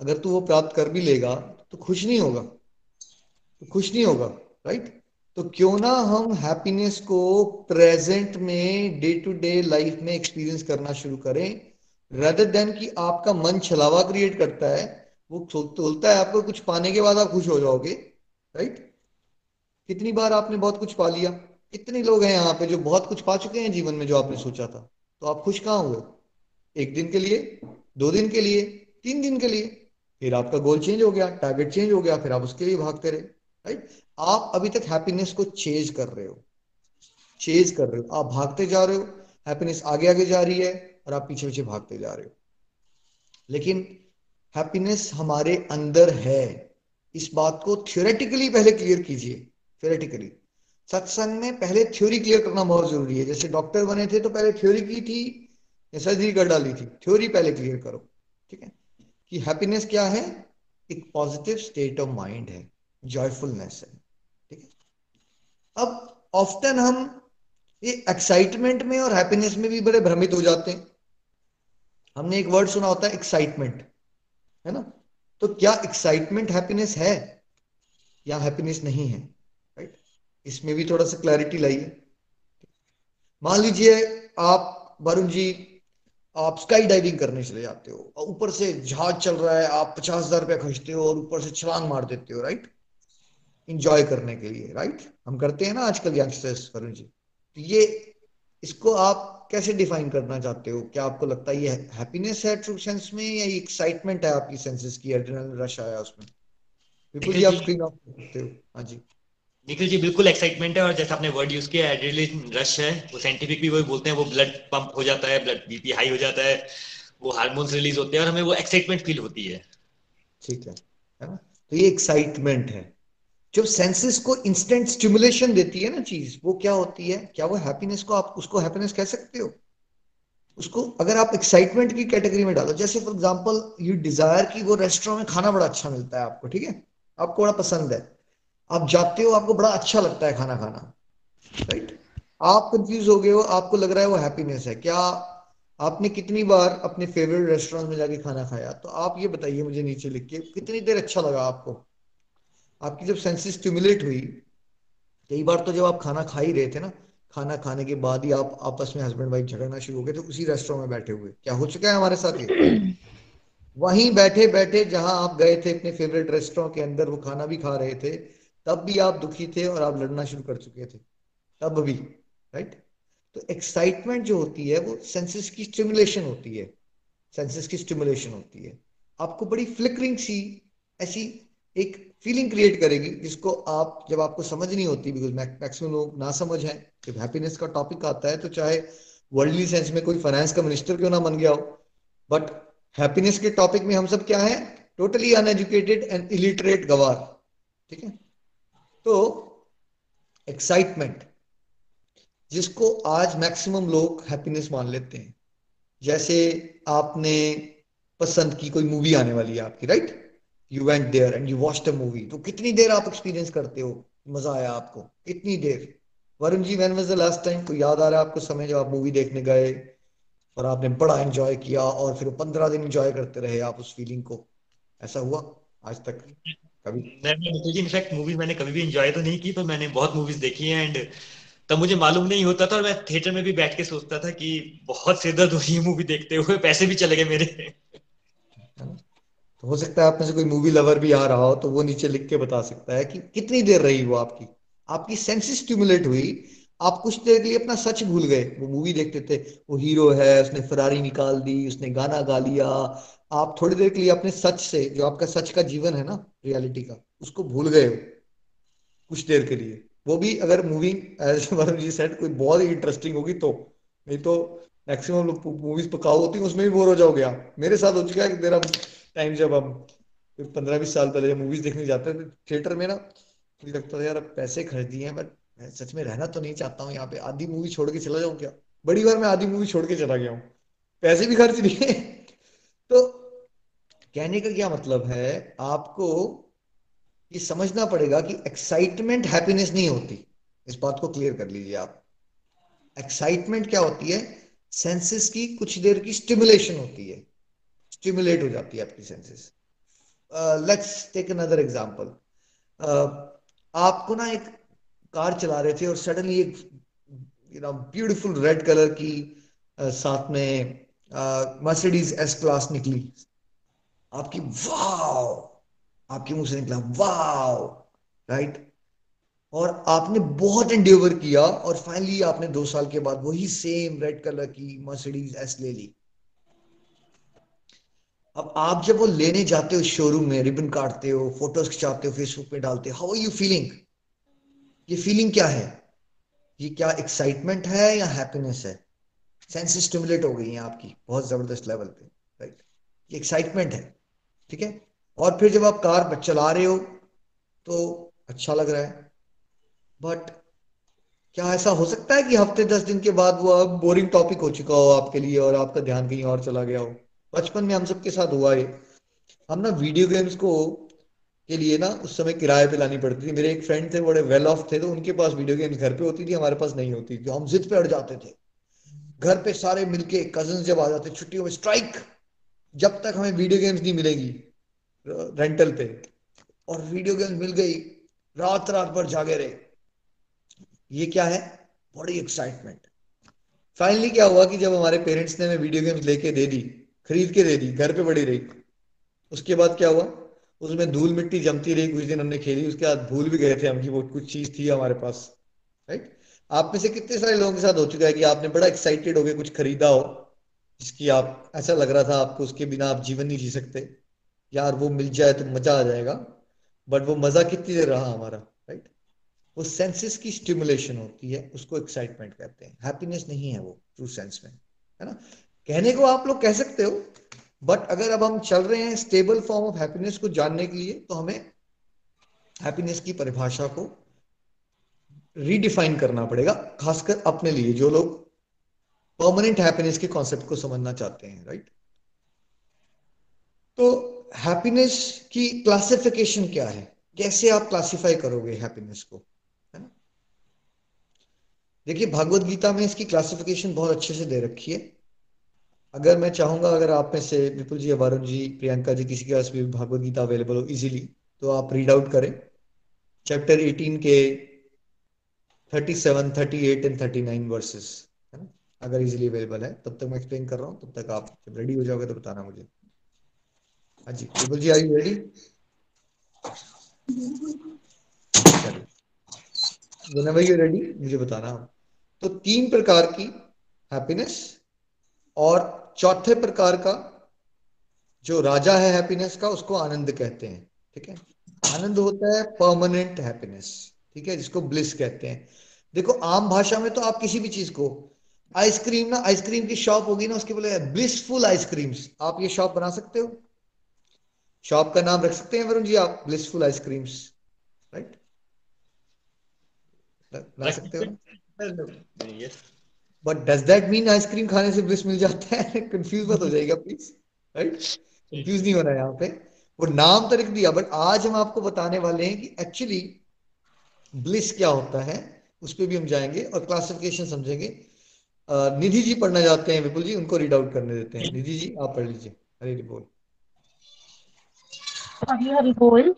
अगर तू वो प्राप्त कर भी लेगा तो खुश नहीं होगा। तो खुश नहीं होगा राइट तो क्यों ना हम हैप्पीनेस को प्रेजेंट में डे टू डे लाइफ में एक्सपीरियंस करना शुरू करें रदर देन कि आपका मन छलावा क्रिएट करता है वो तोलता है आपको, कुछ पाने के बाद आप खुश हो जाओगे राइट कितनी बार आपने बहुत कुछ पा लिया? इतने लोग हैं यहाँ पे जो बहुत कुछ पा चुके हैं जीवन में जो आपने सोचा था? तो आप खुश कहाँ हुए? एक दिन के लिए? दो दिन के लिए? तीन दिन के लिए? फिर आपका गोल चेंज हो गया टारगेट चेंज हो गया, फिर आप उसके लिए भागते रहे राइट आप अभी तक हैप्पीनेस को चेज कर रहे हो। चेज कर रहे हो। आप भागते जा रहे हो। हैप्पीनेस आगे आगे जा रही है और आप पीछे पीछे भागते जा रहे हो। लेकिन हैप्पीनेस हमारे अंदर है। इस बात को थियोरेटिकली पहले क्लियर कीजिए थियोरेटिकली सत्संग में पहले थ्योरी क्लियर करना बहुत ज़रूरी है। जैसे डॉक्टर बने थे तो पहले थ्योरी की थी, या सर्जरी कर डाली थी। थ्योरी पहले क्लियर करो, ठीक है? कि हैप्पीनेस क्या है? एक पॉजिटिव स्टेट ऑफ़ माइंड है जॉयफुलनेस है, ठीक है? अब ऑफ्टन हम ये एक्साइटमेंट में और हैप्पीनेस में भी बड़े भ्रमित हो जाते हैं। हमने एक वर्ड सुना होता है एक्साइटमेंट है ना? तो क्या एक्साइटमेंट हैप्पीनेस है? या हैप्पीनेस नहीं है? राइट इसमें भी थोड़ा सा क्लैरिटी लाइए मान लीजिए आप, वरुण जी, आप स्काई डाइविंग करने चले जाते हो, और ऊपर से जहाज़ चल रहा है, आप पचास हज़ार रुपया खर्चते हो, और ऊपर से छलांग मार देते हो राइट इंजॉय करने के लिए राइट हम करते हैं ना आजकल यंगस्टर्स, वरुण जी। तो ये, इसको आप कैसे डिफाइन करना चाहते हो? क्या आपको लगता है ये हैप्पीनेस है ट्रू सेंस में या एक्साइटमेंट है आपकी सेंसेस की एड्रेनल रश आया उसमें? निखिल जी। आप स्क्रीन ऑफ़ कर सकते हो। हाँ जी। निखिल जी बिल्कुल एक्साइटमेंट है और जैसा आपने वर्ड यूज़ किया एड्रेनलिन रश है वो साइंटिफिक भी वही बोलते हैं वो ब्लड पंप हो जाता है ब्लड बीपी हाई हो जाता है वो हार्मोन्स रिलीज़ होते हैं और हमें वो एक्साइटमेंट फील होती है। ठीक है। है ना? तो ये एक्साइटमेंट है। जब सेंसेस को इंस्टेंट स्टिमुलेशन देती है ना चीज़, वो क्या होती है? क्या वो हैप्पीनेस को आप, उसको हैप्पीनेस कह सकते हो? उसको अगर आप एक्साइटमेंट की कैटेगरी में डालो, जैसे फॉर एग्जांपल यू डिज़ायर कि वो रेस्टोरेंट में खाना बड़ा अच्छा मिलता है आपको, ठीक है? आपको बड़ा पसंद है। आप जाते हो, आपको बड़ा अच्छा लगता है खाना खाना राइट आप कंफ्यूज हो गए हो, आपको लग रहा है वो हैप्पीनेस है। क्या आपने कितनी बार अपने फेवरेट रेस्टोरेंट में जाके खाना खाया? तो आप ये बताइए मुझे नीचे लिख के, कितनी देर अच्छा लगा आपको? आपकी जब सेंसेस स्टिमुलेट हुई कई बार तो जब आप खाना खा ही रहे थे ना खाना खाने के बाद ही आप आपस में हस्बैंड वाइफ झगड़ना शुरू हो गए थे उसी रेस्टोरेंट में बैठे हुए। क्या हो चुका है हमारे साथ ये? [coughs] वहीं बैठे बैठे जहाँ आप गए थे अपने फेवरेट रेस्टोरेंट के अंदर वो खाना भी खा रहे थे तब भी आप दुखी थे और आप लड़ना शुरू कर चुके थे। तब भी राइट तो एक्साइटमेंट जो होती है वो सेंसेस की स्टिमुलेशन होती है। सेंसेस की स्टिमुलेशन होती है। आपको बड़ी फ्लिकरिंग सी ऐसी एक फीलिंग क्रिएट करेगी जिसको आप, जब आपको समझ नहीं होती बिकॉज़ मैक्सिमम लोग ना समझ है, जब हैप्पीनेस का टॉपिक आता है तो चाहे वर्ल्डली सेंस में कोई फाइनेंस का मिनिस्टर क्यों ना बन गया हो बट हैप्पीनेस के टॉपिक में हम सब क्या है? टोटली अनएजुकेटेड एंड इलिटरेट गवार, ठीक है? तो एक्साइटमेंट जिसको आज मैक्सिमम लोग हैप्पीनेस मान लेते हैं, जैसे आपने पसंद की कोई मूवी आने वाली है आपकी right you went there and you watch the movie तो कितनी देर आप एक्सपीरियंस करते हो? मज़ा आया आपको? कितनी देर? Varun ji when was the last time कोई याद आ रहा है आपको समय जब आप मूवी देखने गए और आपने बड़ा एंजॉय किया और फिर पंद्रह दिन एंजॉय करते रहे आप उस फीलिंग को? ऐसा हुआ आज तक? कभी? मैंने इनफैक्ट मूवीज़ मैंने कभी भी एंजॉय तो नहीं की पर मैंने बहुत मूवीज़ देखी हैं एंड तब मुझे मालूम नहीं होता था और मैं थिएटर में भी बैठ के सोचता था कि बहुत सिर दर्द हो रही है मूवी देखते हुए पैसे भी चले गए मेरे। तो हो सकता है आप में से कोई मूवी लवर भी आ रहा हो तो वो नीचे लिख के बता सकता है कि कितनी देर रही वो आपकी। आपकी सेंसेस स्टिमुलेट हुई, आप कुछ देर के लिए अपना सच भूल गए। वो मूवी देखते थे, वो हीरो है, उसने फरारी निकाल दी, उसने गाना गा लिया। आप थोड़ी देर के लिए अपने सच से, जो आपका सच का जीवन है ना रियलिटी का, उसको भूल गए हो कुछ देर के लिए। वो भी अगर मूवी वरुण जी सेट कोई बहुत ही इंटरेस्टिंग होगी तो। नहीं तो मैक्सिमम मूवीज़ पकाओ होती, उसमें भी बोर हो जाओगे आप। मेरे साथ हो चुका है कि मेरा टाइम जब हम पंद्रह बीस साल पहले जब मूवीज़ देखने जाते थे थिएटर में ना, मुझे लगता था, यार पैसे खर्च दिए हैं बट मैं सच में रहना तो नहीं चाहता हूँ यहाँ पे। आधी मूवी छोड़ के चला जाऊँ क्या? बड़ी बार मैं आधी मूवी छोड़ के चला गया हूँ। पैसे भी खर्च दिए [laughs] तो कहने का क्या मतलब है? आपको ये समझना पड़ेगा कि एक्साइटमेंट हैप्पीनेस नहीं होती। इस बात को क्लियर कर लीजिए आप। एक्साइटमेंट क्या होती है? सेंसेस की कुछ देर की स्टिमुलेशन होती है। स्टिमुलेट हो जाती है आपकी senses let's take another example आपको ना एक कार चला रहे थे और सडनली एक you know beautiful red colour की uh, साथ में मर्सिडीज एस क्लास निकली. आपकी वाव आपके मुँह से निकला वाव राइट और आपने बहुत एंडेवर किया और फाइनली आपने दो साल के बाद वही सेम रेड कलर की मर्सिडीज एस ले ली. अब आप जब वो लेने जाते हो शोरूम में रिबन काटते हो फ़ोटोज़ खिंचाते हो फेसबुक पे डालते हो हाउ आर यू फीलिंग ये फीलिंग क्या है? ये क्या एक्साइटमेंट है या हैप्पीनेस है? सेंस स्टिमुलेट हो गई है आपकी, बहुत ज़बरदस्त लेवल पे राइट ये एक्साइटमेंट है, ठीक है? और फिर जब आप कार चला रहे हो तो अच्छा लग रहा है बट क्या ऐसा हो सकता है कि हफ़्ते दस दिन के बाद वो अब बोरिंग टॉपिक हो चुका हो आपके लिए और आपका ध्यान कहीं और चला गया हो? बचपन में हम सबके साथ हुआ है। हम ना वीडियो गेम्स को के लिए ना उस समय किराए पे लानी पड़ती थी। मेरे एक फ्रेंड थे, बड़े वेल ऑफ़ थे तो उनके पास वीडियो गेम्स घर पे होती थी, हमारे पास नहीं होती थी। हम जिद पे अड़ जाते थे। घर पे सारे मिलके कज़न जब आ जाते, छुट्टियों में स्ट्राइक जब तक हमें वीडियो गेम्स नहीं मिलेगी रेंटल पे। और वीडियो गेम्स मिल गई रात रात भर जागे रहे। ये क्या है? बड़ी एक्साइटमेंट फाइनली क्या हुआ कि जब हमारे पेरेंट्स ने हमें वीडियो गेम्स लेके दे दी खरीद के दे दी, घर पे पड़ी रही। उसके बाद क्या हुआ? उसमें धूल मिट्टी जमती रही, कुछ दिन हमने खेली, उसके बाद भूल भी गए थे हम कि वो कुछ चीज़ थी हमारे पास राइट आप में से कितने सारे लोगों के साथ हो चुका है कि आपने बड़ा एक्साइटेड होकर कुछ खरीदा हो, जिसकी आप, ऐसा लग रहा था आपको उसके बिना आप जीवन नहीं जी सकते। यार, वो मिल जाए तो मज़ा आ जाएगा बट वो मज़ा कितनी देर रहा हमारा राइट वो सेंसेस की स्टिमुलेशन होती है, उसको एक्साइटमेंट कहते हैं। हैप्पीनेस नहीं है वो ट्रू सेंस में, है ना? कहने को आप लोग कह सकते हो बट अगर अब हम चल रहे हैं स्टेबल फॉर्म ऑफ़ हैप्पीनेस को जानने के लिए तो हमें हैप्पीनेस की परिभाषा को रीडिफाइन करना पड़ेगा, खासकर अपने लिए, जो लोग परमानेंट हैप्पीनेस के कॉन्सेप्ट को समझना चाहते हैं राइट तो हैप्पीनेस की क्लासिफिकेशन क्या है? कैसे आप क्लासिफाई करोगे हैप्पीनेस को? है ना? देखिए, भागवत गीता में इसकी क्लासिफिकेशन बहुत अच्छे से दे रखी है। अगर मैं चाहूँगा अगर आप में से विपुल जी वरुण जी प्रियंका जी किसी के पास भी भागवत गीता अवेलेबल हो इजीली तो आप रीड आउट करें। चैप्टर 18 के 37, 38 एंड 39 वर्सेस है ना? अगर इजीली अवेलेबल है तब तक मैं एक्सप्लेन कर रहा हूँ तब तक आप जब रेडी हो जाओगे तो बताना मुझे। हाँ जी Vipul ji are you ready whenever you're ready मुझे बताना। तो तीन प्रकार की हैप्पीनेस और चौथे प्रकार का जो राजा है हैप्पीनेस का उसको आनंद कहते हैं ठीक है? आनंद होता है परमानेंट हैप्पीनेस ठीक है? जिसको ब्लिस कहते हैं। देखो आम भाषा में तो आप किसी भी चीज़ को आइसक्रीम ना आइसक्रीम की शॉप होगी ना उसके बोले ब्लिसफुल आइसक्रीम्स आप ये शॉप बना सकते हो। शॉप का नाम रख सकते हैं वरुण जी आप ब्लिसफुल आइसक्रीम्स राइट बना सकते हो but does that mean ice cream खाने से ब्लिस मिल जाता है? [laughs] कंफ्यूज मत हो जाएगा प्लीज़ राइट कंफ्यूज नहीं होना यहाँ पे। वो नाम तो लिख दिया बट आज हम आपको बताने वाले हैं कि एक्चुअली ब्लिस क्या होता है, उस पर भी हम जाएँगे और क्लासिफिकेशन समझेंगे। निधि जी पढ़ना चाहते हैं, विपुल जी, उनको रीड आउट करने देते हैं। निधि जी, आप पढ़ लीजिए। हरी बोल। हरी हरी बोल।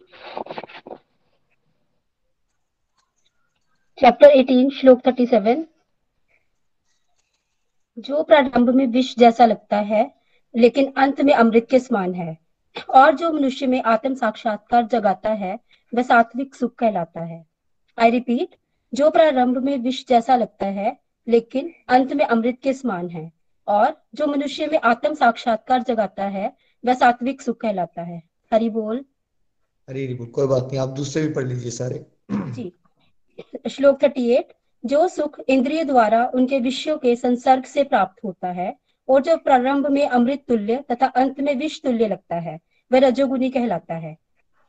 चैप्टर 18 श्लोक 37 जो प्रारंभ में विष जैसा लगता है लेकिन अंत में अमृत के समान है। और जो मनुष्य में आत्म साक्षात्कार जगाता है वह सात्विक सुख कहलाता है। आई रिपीट जो प्रारंभ में विष जैसा लगता है लेकिन अंत में अमृत के समान है। और जो मनुष्य में आत्म साक्षात्कार जगाता है वह सात्विक सुख कहलाता है। हरि बोल। हरी बोल कोई बात नहीं आप दूसरे भी पढ़ लीजिए सारे। जी। श्लोक 38 जो सुख इंद्रिय द्वारा उनके विषयों के संसर्ग से प्राप्त होता है, और जो प्रारंभ में अमृत तुल्य तथा अंत में विष तुल्य लगता है, वह रजोगुनी कहलाता है।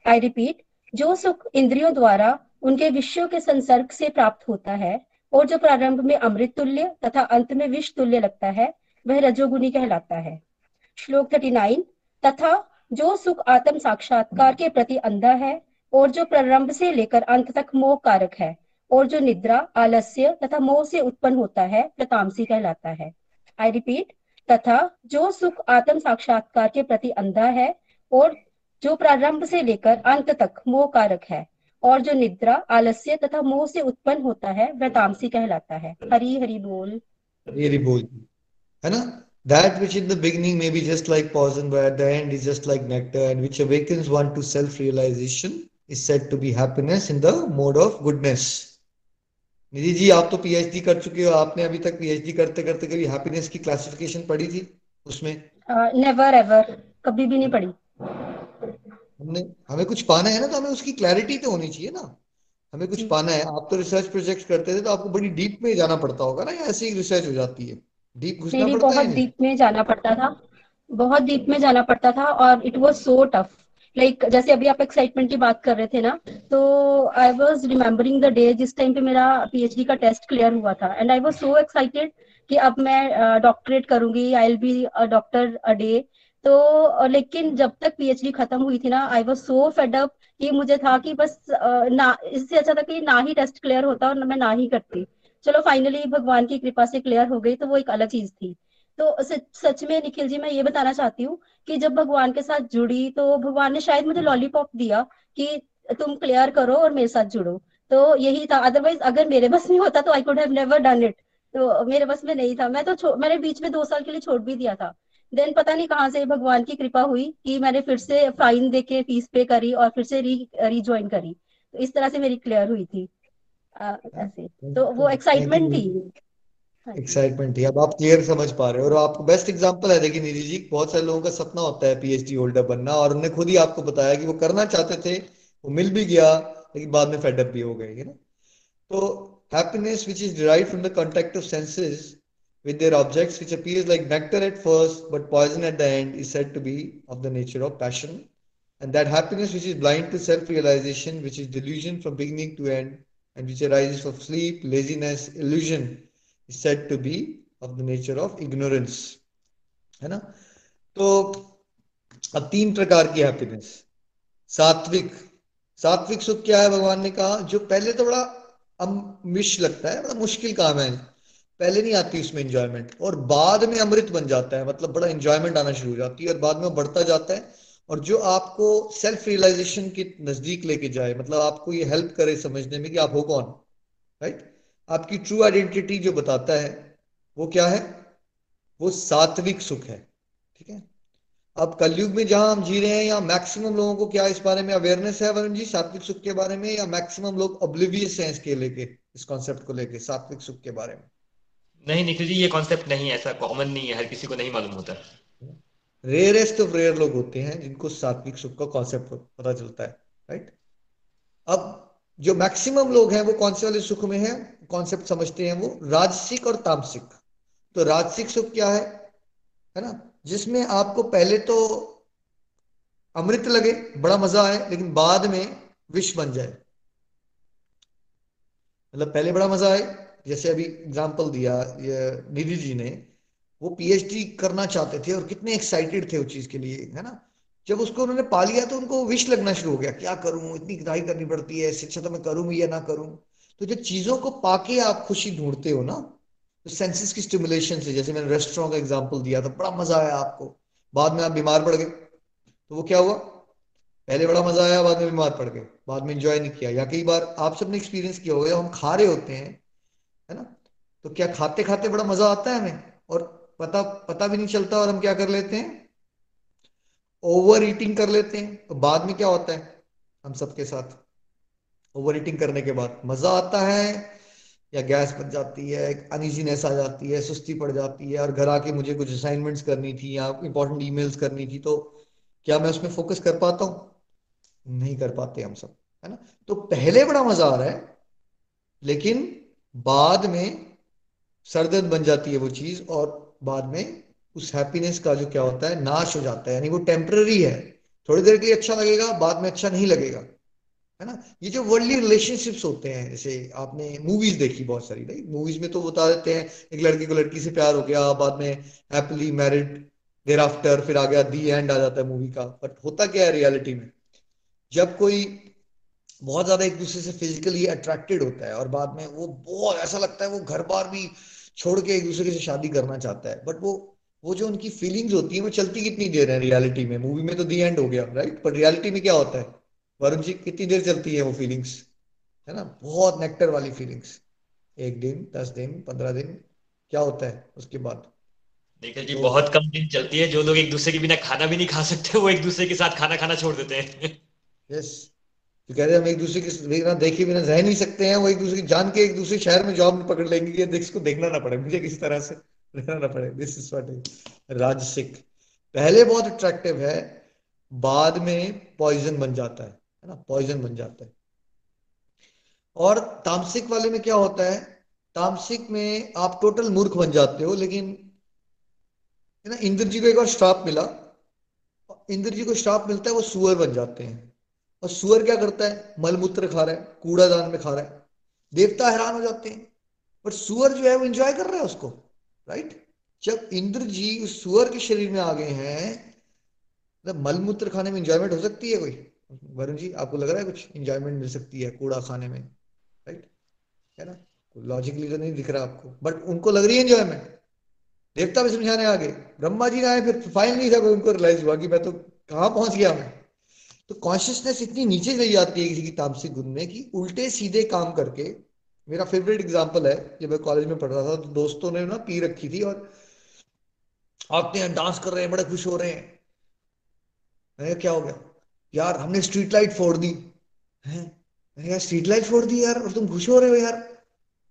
आई रिपीट जो सुख इंद्रियों द्वारा उनके विषयों के संसर्ग से प्राप्त होता है, और जो प्रारंभ में अमृत तुल्य तथा अंत में विष तुल्य लगता है, वह रजोगुनी कहलाता है। श्लोक थर्टी नाइन तथा जो सुख आत्म साक्षात्कार के प्रति अंधा है, और जो प्रारंभ से लेकर अंत तक मोह कारक है और जो निद्रा, आलस्य तथा मोह से उत्पन्न होता है प्रतामसी कहलाता है। आई रिपीट तथा जो सुख आत्म साक्षात्कार के प्रति अंधा है और जो प्रारंभ से लेकर अंत तक मोह कारक है, और जो निद्रा, आलस्य तथा मोह से उत्पन्न होता है वह तामसी कहलाता है। हरी हरी बोल। हरी हरी बोल। है ना? That which in the beginning may be just like poison but at the end is just like nectar and which awakens one to self realisation is set to be happiness in the mode of goodness Nidhi ji आप तो PhD कर चुके हो। आपने अभी तक PhD करते करते कभी हैप्पीनेस की क्लासिफिकेशन पढ़ी थी उसमें? नेवर uh, एवर कभी भी नहीं पढ़ी। हमने हमें कुछ पाना है ना तो हमें उसकी क्लैरिटी तो होनी चाहिए ना। हमें कुछ पाना है। आप तो रिसर्च प्रोजेक्ट करते थे तो आपको बड़ी डीप में जाना पड़ता होगा ना ऐसे ही रिसर्च हो जाती है। डीप घुसना पड़ता बहुत है डीप में जाना पड़ता था। बहुत डीप में जाना पड़ता था और it was so tough like like, जैसे अभी आप एक्साइटमेंट की बात कर रहे थे ना तो I was remembering the day जिस टाइम पे मेरा पीएचडी का टेस्ट क्लियर हुआ था. And I was so excited कि अब मैं डॉक्टरेट करूँगी I will be a doctor a day तो लेकिन जब तक पीएचडी खत्म हुई थी ना I was so fed up कि मुझे था कि बस ना इससे अच्छा था कि ना ही टेस्ट क्लियर होता और मैं ना ही करती. चलो फाइनली भगवान की कृपा से क्लियर हो गई तो वो एक अलग चीज़ थी. तो सच में निखिल जी मैं ये बताना चाहती हूँ कि जब भगवान के साथ जुड़ी तो भगवान ने शायद मुझे लॉलीपॉप दिया कि तुम क्लियर करो और मेरे साथ जुड़ो। तो यही था। अदरवाइज़ अगर मेरे बस में होता तो I could have never done it तो मेरे बस में नहीं था। मैं तो मैंने बीच में दो साल के लिए छोड़ भी दिया था। देन पता नहीं कहाँ से भगवान की कृपा हुई कि मैंने फिर से फाइन देके फ़ीस पे करी और फिर से री रिज्वाइन करी। तो इस तरह से मेरी क्लियर हुई थी। अ, ऐसे। तो वो एक्साइटमेंट थी। हाँ एक्साइटमेंट थी अब आप क्लियर समझ पा रहे हो और आपको बेस्ट एग्जांपल है, देखिए निधि जी, बहुत सारे लोगों का सपना होता है पीएचडी होल्डर बनना और उन्होंने खुद ही आपको बताया कि वो करना चाहते थे, वो मिल भी गया, लेकिन बाद में फेडअप भी हो गए तो happiness which is derive from the contact of senses with their objects which appear like nectar at first but poison at the end is said to be of the nature of passion and that happiness which is blind to self realisation which is delusion from beginning to end and which arises for sleep laziness illusion said to be of the nature of ignorance. है ना? तो अब तीन प्रकार की happiness सात्विक. सात्विक सुख क्या है भगवान ने कहा? जो पहले तो बड़ा अमिश लगता है, बड़ा मुश्किल काम है। पहले नहीं आती उसमें इंजॉयमेंट और बाद में अमृत बन जाता है मतलब बड़ा इंजॉयमेंट आना शुरू हो जाती है और बाद में बढ़ता जाता है। और जो आपको सेल्फ रियलाइजेशन के नज़दीक लेके जाए मतलब आपको ये हेल्प करे समझने में कि आप हो कौन? राइट आपकी ट्रू आइडेंटिटी जो बताता है वो क्या है? वो सात्विक सुख है ठीक है? अब कलयुग में जहाँ हम जी रहे हैं यहाँ मैक्सिमम लोगों को क्या इस बारे में अवेयरनेस है वरुण जी सात्विक सुख के बारे में या मैक्सिमम लोग ऑब्लिवियस हैं इसके लेके इस कॉन्सेप्ट को लेके सात्विक सुख के बारे में? नहीं निखिल जी ये कॉन्सेप्ट नहीं है ऐसा कॉमन नहीं है हर किसी को नहीं मालूम होता। रेयरेस्ट ऑफ़ रेयर लोग होते हैं जिनको सात्विक सुख का कॉन्सेप्ट पता चलता है राइट अब जो मैक्सिमम लोग हैं वो कौन से वाले सुख में है? कॉन्सेप्ट समझते हैं वो, राजसिक और तामसिक। तो राजसिक सुख क्या है? है ना? जिसमें आपको पहले तो अमृत लगे, बड़ा मज़ा आए, लेकिन बाद में विष बन जाए। मतलब पहले बड़ा मज़ा आए, जैसे अभी एग्ज़ाम्पल दिया निधि जी ने, वो पीएचडी करना चाहते थे और कितने एक्साइटेड थे उस चीज़ के लिए, है ना? जब उसको उन्होंने पा लिया तो उनको विश लगना शुरू हो गया, क्या करूँ, इतनी कढ़ाई करनी पड़ती है, शिक्षा तो मैं करूँ या ना करूँ। तो जब चीज़ों को पाके आप खुशी ढूंढते हो ना तो सेंसेस की स्टिमुलेशन से, जैसे मैंने रेस्टोरेंट का एग्ज़ाम्पल दिया था, बड़ा मज़ा आया आपको। बाद में आप बीमार पड़ गए। तो वो क्या हुआ? पहले बड़ा मज़ा आया, बाद में बीमार पड़ गए। बाद में इंजॉय नहीं किया। या कई बार आप सबने एक्सपीरियंस किया होगा हम खा रहे होते हैं, है ना? तो क्या खाते खाते बड़ा मज़ा आता है हमें? और पता पता भी नहीं चलता और हम क्या कर लेते हैं? ओवर ईटिंग कर लेते हैं। तो बाद में क्या होता है? हम सबके साथ ओवर ईटिंग करने के बाद मज़ा आता है, या गैस बन जाती है अनइजीनेस आ जाती है, सुस्ती पड़ जाती है, और घर आके मुझे कुछ असाइनमेंट्स करनी थी या इंपॉर्टेंट ईमेल्स करनी थी तो क्या मैं उसमें फोकस कर पाता हूँ? नहीं कर पाते हम सब, है ना? तो पहले बड़ा मज़ा आ रहा है, लेकिन बाद में सरदर्द बन जाती है वो चीज़, और बाद में उस हैप्पीनेस का जो क्या होता है, नाश हो जाता है, यानी वो टेम्पररी है। थोड़ी देर के लिए अच्छा लगेगा, बाद में अच्छा नहीं लगेगा। है ना? ये जो वर्ल्डली रिलेशनशिप्स होते हैं, जैसे आपने मूवीज़ देखी बहुत सारी राइट मूवीज़ में तो बता देते हैं, एक लड़की को लड़की से प्यार हो गया, बाद में हैप्पीली मैरिड देर आफ्टर फिर आ गया दी एंड आ जाता है मूवी का। बट होता क्या है रियलिटी में? जब कोई बहुत ज़्यादा एक दूसरे से फिजिकली अट्रैक्टेड होता है और बाद में वो बहुत, ऐसा लगता है वो घर बार भी छोड़ के एक दूसरे से शादी करना चाहता है बट वो वो जो उनकी फीलिंग्स होती है, वो चलती कितनी देर है रियलिटी में? मूवी में तो दी एंड हो गया राइट पर रियलिटी में क्या होता है? वरुण जी कितनी देर चलती है वो फीलिंग्स है ना? बहुत नेक्टर वाली फीलिंग्स एक दिन दस दिन पंद्रह दिन क्या होता है उसके बाद? देखिए जी तो, बहुत कम दिन चलती है। जो लोग एक दूसरे के बिना खाना भी नहीं खा सकते वो एक दूसरे के साथ खाना खाना छोड़ देते हैं। यस तो कह रहे हम एक दूसरे के बिना देखे बिना रह नहीं सकते हैं। वो एक दूसरे की जान के एक दूसरे शहर में जॉब पकड़ लेंगे कि इसको देखना ना पड़े मुझे किसी तरह से रहना ना पड़े। दिस इज़ व्हाट राजसिक। पहले बहुत अट्रैक्टिव है बाद में पॉइजन बन जाता है। है ना पॉइजन बन जाता है। और तामसिक वाले में क्या होता है, तामसिक में आप टोटल मूर्ख बन जाते हो, लेकिन, है ना इंद्र जी को एक बार श्राप मिला इंद्र जी को श्राप मिलता है, वो सुअर बन जाते हैं। और सुअर क्या करता है, मलमूत्र खा रहा है, कूड़ादान में खा रहा है। देवता हैरान हो जाते हैं बट सुअर जो है, वो एंजॉय कर रहा है उसको राइट जब इंद्र जी उस सुअर के शरीर में आ गए हैं मतलब मलमूत्र खाने में इंजॉयमेंट हो सकती है कोई? वरुण जी, आपको लग रहा है कुछ इंजॉयमेंट मिल सकती है कूड़ा खाने में? राइट है ना? लॉजिकली तो नहीं दिख रहा आपको। बट उनको लग रही है इंजॉयमेंट देवता भी समझाने आ गए ब्रह्मा जी आए, फिर फ़ाइल नहीं था उनको रियलाइज़ हुआ कि मैं तो कहाँ पहुँच गया मैं तो कॉन्शियसनेस इतनी नीचे चली जाती है किसी की तामसिक गुण में कि उल्टे सीधे काम करके, मेरा फेवरेट एग्ज़ाम्पल है, जब मैं कॉलेज में पढ़ रहा था तो दोस्तों ने ना पी रखी थी और आपने डांस कर रहे हैं, बड़े खुश हो रहे हैं। क्या हो गया? यार हमने स्ट्रीट लाइट फोड़ दी। है? यार स्ट्रीट लाइट फोड़ दी यार और तुम खुश हो रहे हो यार।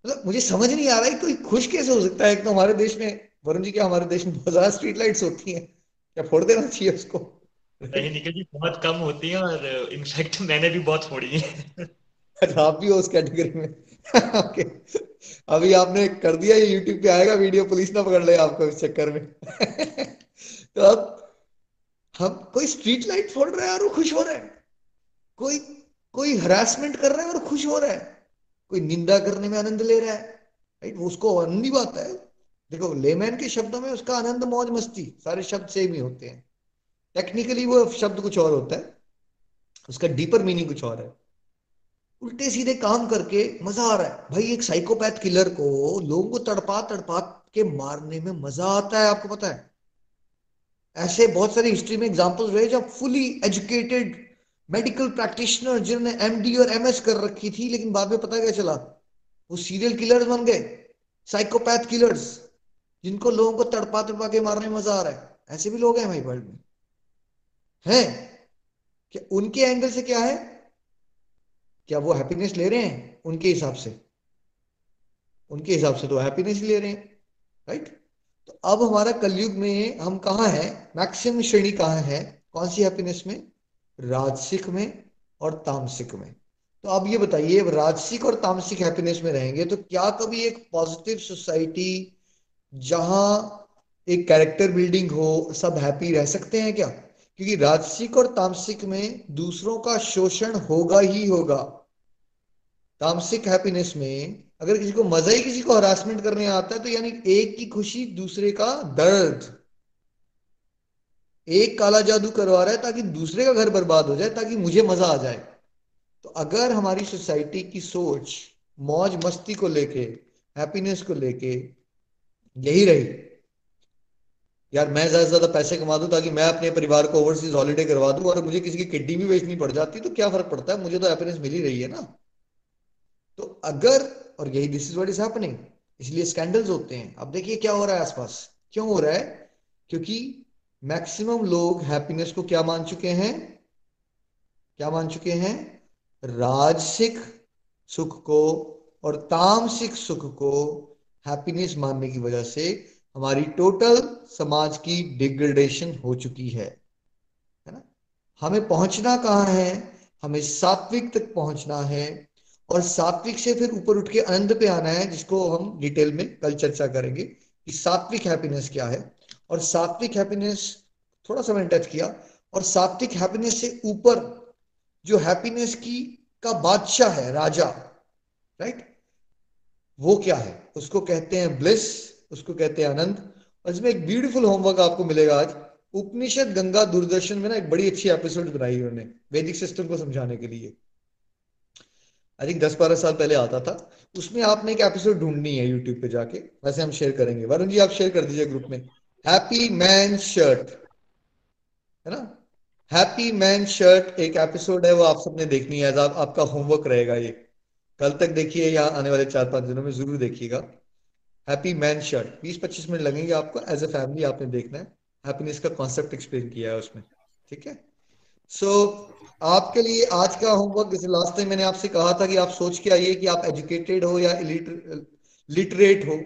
मतलब मुझे समझ नहीं आ रहा है कोई खुश कैसे हो सकता है? एक तो हमारे देश में वरुण जी क्या हमारे देश में बहुत ज़्यादा स्ट्रीट लाइट्स होती हैं? क्या फोड़ देना चाहिए उसको? नहीं निखिल जी बहुत कम होती है और इनफैक्ट मैंने भी बहुत फोड़ी है। अच्छा आप भी हो उस कैटेगरी में। ओके अभी आपने कर दिया ये यूट्यूब पे आएगा वीडियो पुलिस ना पकड़ ले आपको इस चक्कर में। [laughs] तो अब हम कोई स्ट्रीट लाइट फोड़ रहा है और वो खुश हो रहा है। कोई कोई हरासमेंट कर रहा है और खुश हो रहा है। कोई निंदा करने में आनंद ले रहा है। राइट उसको आनंद ही बात है। देखो लेमैन के शब्दों में उसका आनंद, मौज, मस्ती, सारे शब्द सेम ही होते हैं। टेक्निकली वो शब्द कुछ और होता है। उसका डीपर मीनिंग कुछ और है। उल्टे सीधे काम करके मज़ा आ रहा है। भाई, एक साइकोपैथ किलर को लोगों को तड़पा तड़पा के मारने में मज़ा आता है, आपको पता है। ऐसे बहुत सारी हिस्ट्री में एग्जांपल्स रहे जब फुली एजुकेटेड मेडिकल प्रैक्टिशनर जिन्होंने एमडी और एमएस कर रखी थी, लेकिन बाद में पता क्या चला? वो सीरियल किलर्स बन गए साइकोपैथ किलर्स जिनको लोगों को तड़पा तड़पा के मारने में मज़ा आ रहा है। ऐसे भी लोग हैं भाई वर्ल्ड में। हैं? क्या उनके एंगल से क्या है? क्या वो हैप्पीनेस ले रहे हैं? उनके हिसाब से। उनके हिसाब से तो हैप्पीनेस ले रहे हैं राइट तो अब हमारा कलयुग में हम कहा है? मैक्सिमम श्रेणी कहाँ है? कौन सी हैप्पीनेस में? राजसिक में और तामसिक में। तो अब ये बताइए राजसिक और तामसिक हैप्पीनेस में रहेंगे तो क्या कभी एक पॉजिटिव सोसाइटी जहाँ एक कैरेक्टर बिल्डिंग हो, सब हैप्पी रह सकते हैं क्या? क्योंकि राजसिक और तामसिक में दूसरों का शोषण होगा ही होगा। तामसिक हैप्पीनेस में अगर किसी को मज़ा ही किसी को हरासमेंट करने आता है तो यानी एक की खुशी दूसरे का दर्द। एक काला जादू करवा रहा है ताकि दूसरे का घर बर्बाद हो जाए, ताकि मुझे मज़ा आ जाए। तो अगर हमारी सोसाइटी की सोच मौज मस्ती को लेके हैप्पीनेस को लेके यही रही, यार मैं ज़्यादा से ज़्यादा पैसे कमा दूँ ताकि मैं अपने परिवार को ओवरसीज हॉलीडे करवा दूँ और मुझे किसी की किडनी भी बेचनी पड़ जाती तो क्या फ़र्क पड़ता है? मुझे तो हैप्पीनेस मिल ही रही है ना। तो अगर और यही this is what is happening इसलिए स्कैंडल्स होते हैं। अब देखिए क्या हो रहा है आसपास। क्यों हो रहा है? क्योंकि मैक्सिमम लोग हैप्पीनेस को क्या मान चुके हैं? क्या मान चुके हैं? राजसिक सुख को और तामसिक सुख को हैप्पीनेस मानने की वजह से हमारी टोटल समाज की डिग्रेडेशन हो चुकी है। है ना? हमें पहुँचना कहाँ है? हमें सात्विक तक पहुँचना है। और सात्विक से फिर ऊपर उठ के आनंद पे आना है, जिसको हम डिटेल में कल चर्चा करेंगे कि सात्विक हैप्पीनेस क्या है। और सात्विक हैप्पीनेस थोड़ा सा मैंने टच किया, और सात्विक हैप्पीनेस से ऊपर जो हैप्पीनेस की, का बादशाह है, राजा राइट वो क्या है? उसको कहते हैं ब्लिस उसको कहते हैं आनंद। और इसमें एक ब्यूटीफुल होमवर्क आपको मिलेगा आज। उपनिषद गंगा दूरदर्शन में ना एक बड़ी अच्छी एपिसोड बनाई उन्होंने, वैदिक सिस्टम को समझाने के लिए। आई थिंक दस बारह साल पहले आता था। उसमें आपने एक एपिसोड ढूंढनी है यूट्यूब पे जाके। वैसे हम शेयर करेंगे। वरुण जी आप शेयर कर दीजिए ग्रुप में। हैप्पी मैन शर्ट है ना? हैप्पी मैन शर्ट एक एपिसोड है वो आप सबने देखनी है। आप, आपका होमवर्क रहेगा ये। कल तक देखिए या आने वाले चार पाँच दिनों में ज़रूर देखिएगा। हैप्पी मैन शर्ट बीस पच्चीस मिनट लगेंगे आपको। एज ए फैमिली आपने देखना है। हैप्पीनेस का कॉन्सेप्ट एक्सप्लेन किया है उसमें। ठीक है? सो आपके लिए आज का होमवर्क जैसे लास्ट टाइम मैंने आपसे कहा था कि आप सोच के आइए कि आप एजुकेटेड हो या लिटरेट हो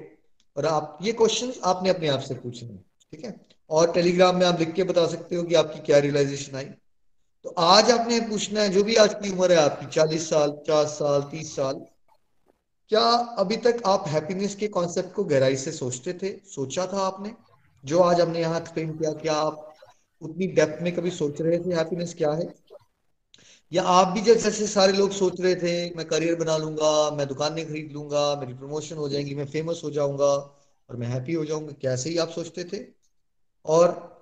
और आप, ये क्वेश्चन आपने अपने आप से पूछने ठीक है? और टेलीग्राम में आप लिख के बता सकते हो कि आपकी क्या रियलाइजेशन आई। तो आज आपने पूछना है, जो भी आज की उम्र है आपकी, चालीस साल, पचास साल, तीस साल, क्या अभी तक आप हैप्पीनेस के कॉन्सेप्ट को गहराई से सोचते थे? सोचा था आपने? जो आज हमने यहाँ एक्सप्लेन किया, क्या आप उतनी डेप्थ में कभी सोच रहे थे हैप्पीनेस क्या है? या आप भी जब जैसे सारे लोग सोच रहे थे, मैं करियर बना लूँगा, मैं दुकानें खरीद लूँगा, मेरी प्रमोशन हो जाएगी, मैं फ़ेमस हो जाऊँगा और मैं हैप्पी हो जाऊँगा, कैसे ही आप सोचते थे? और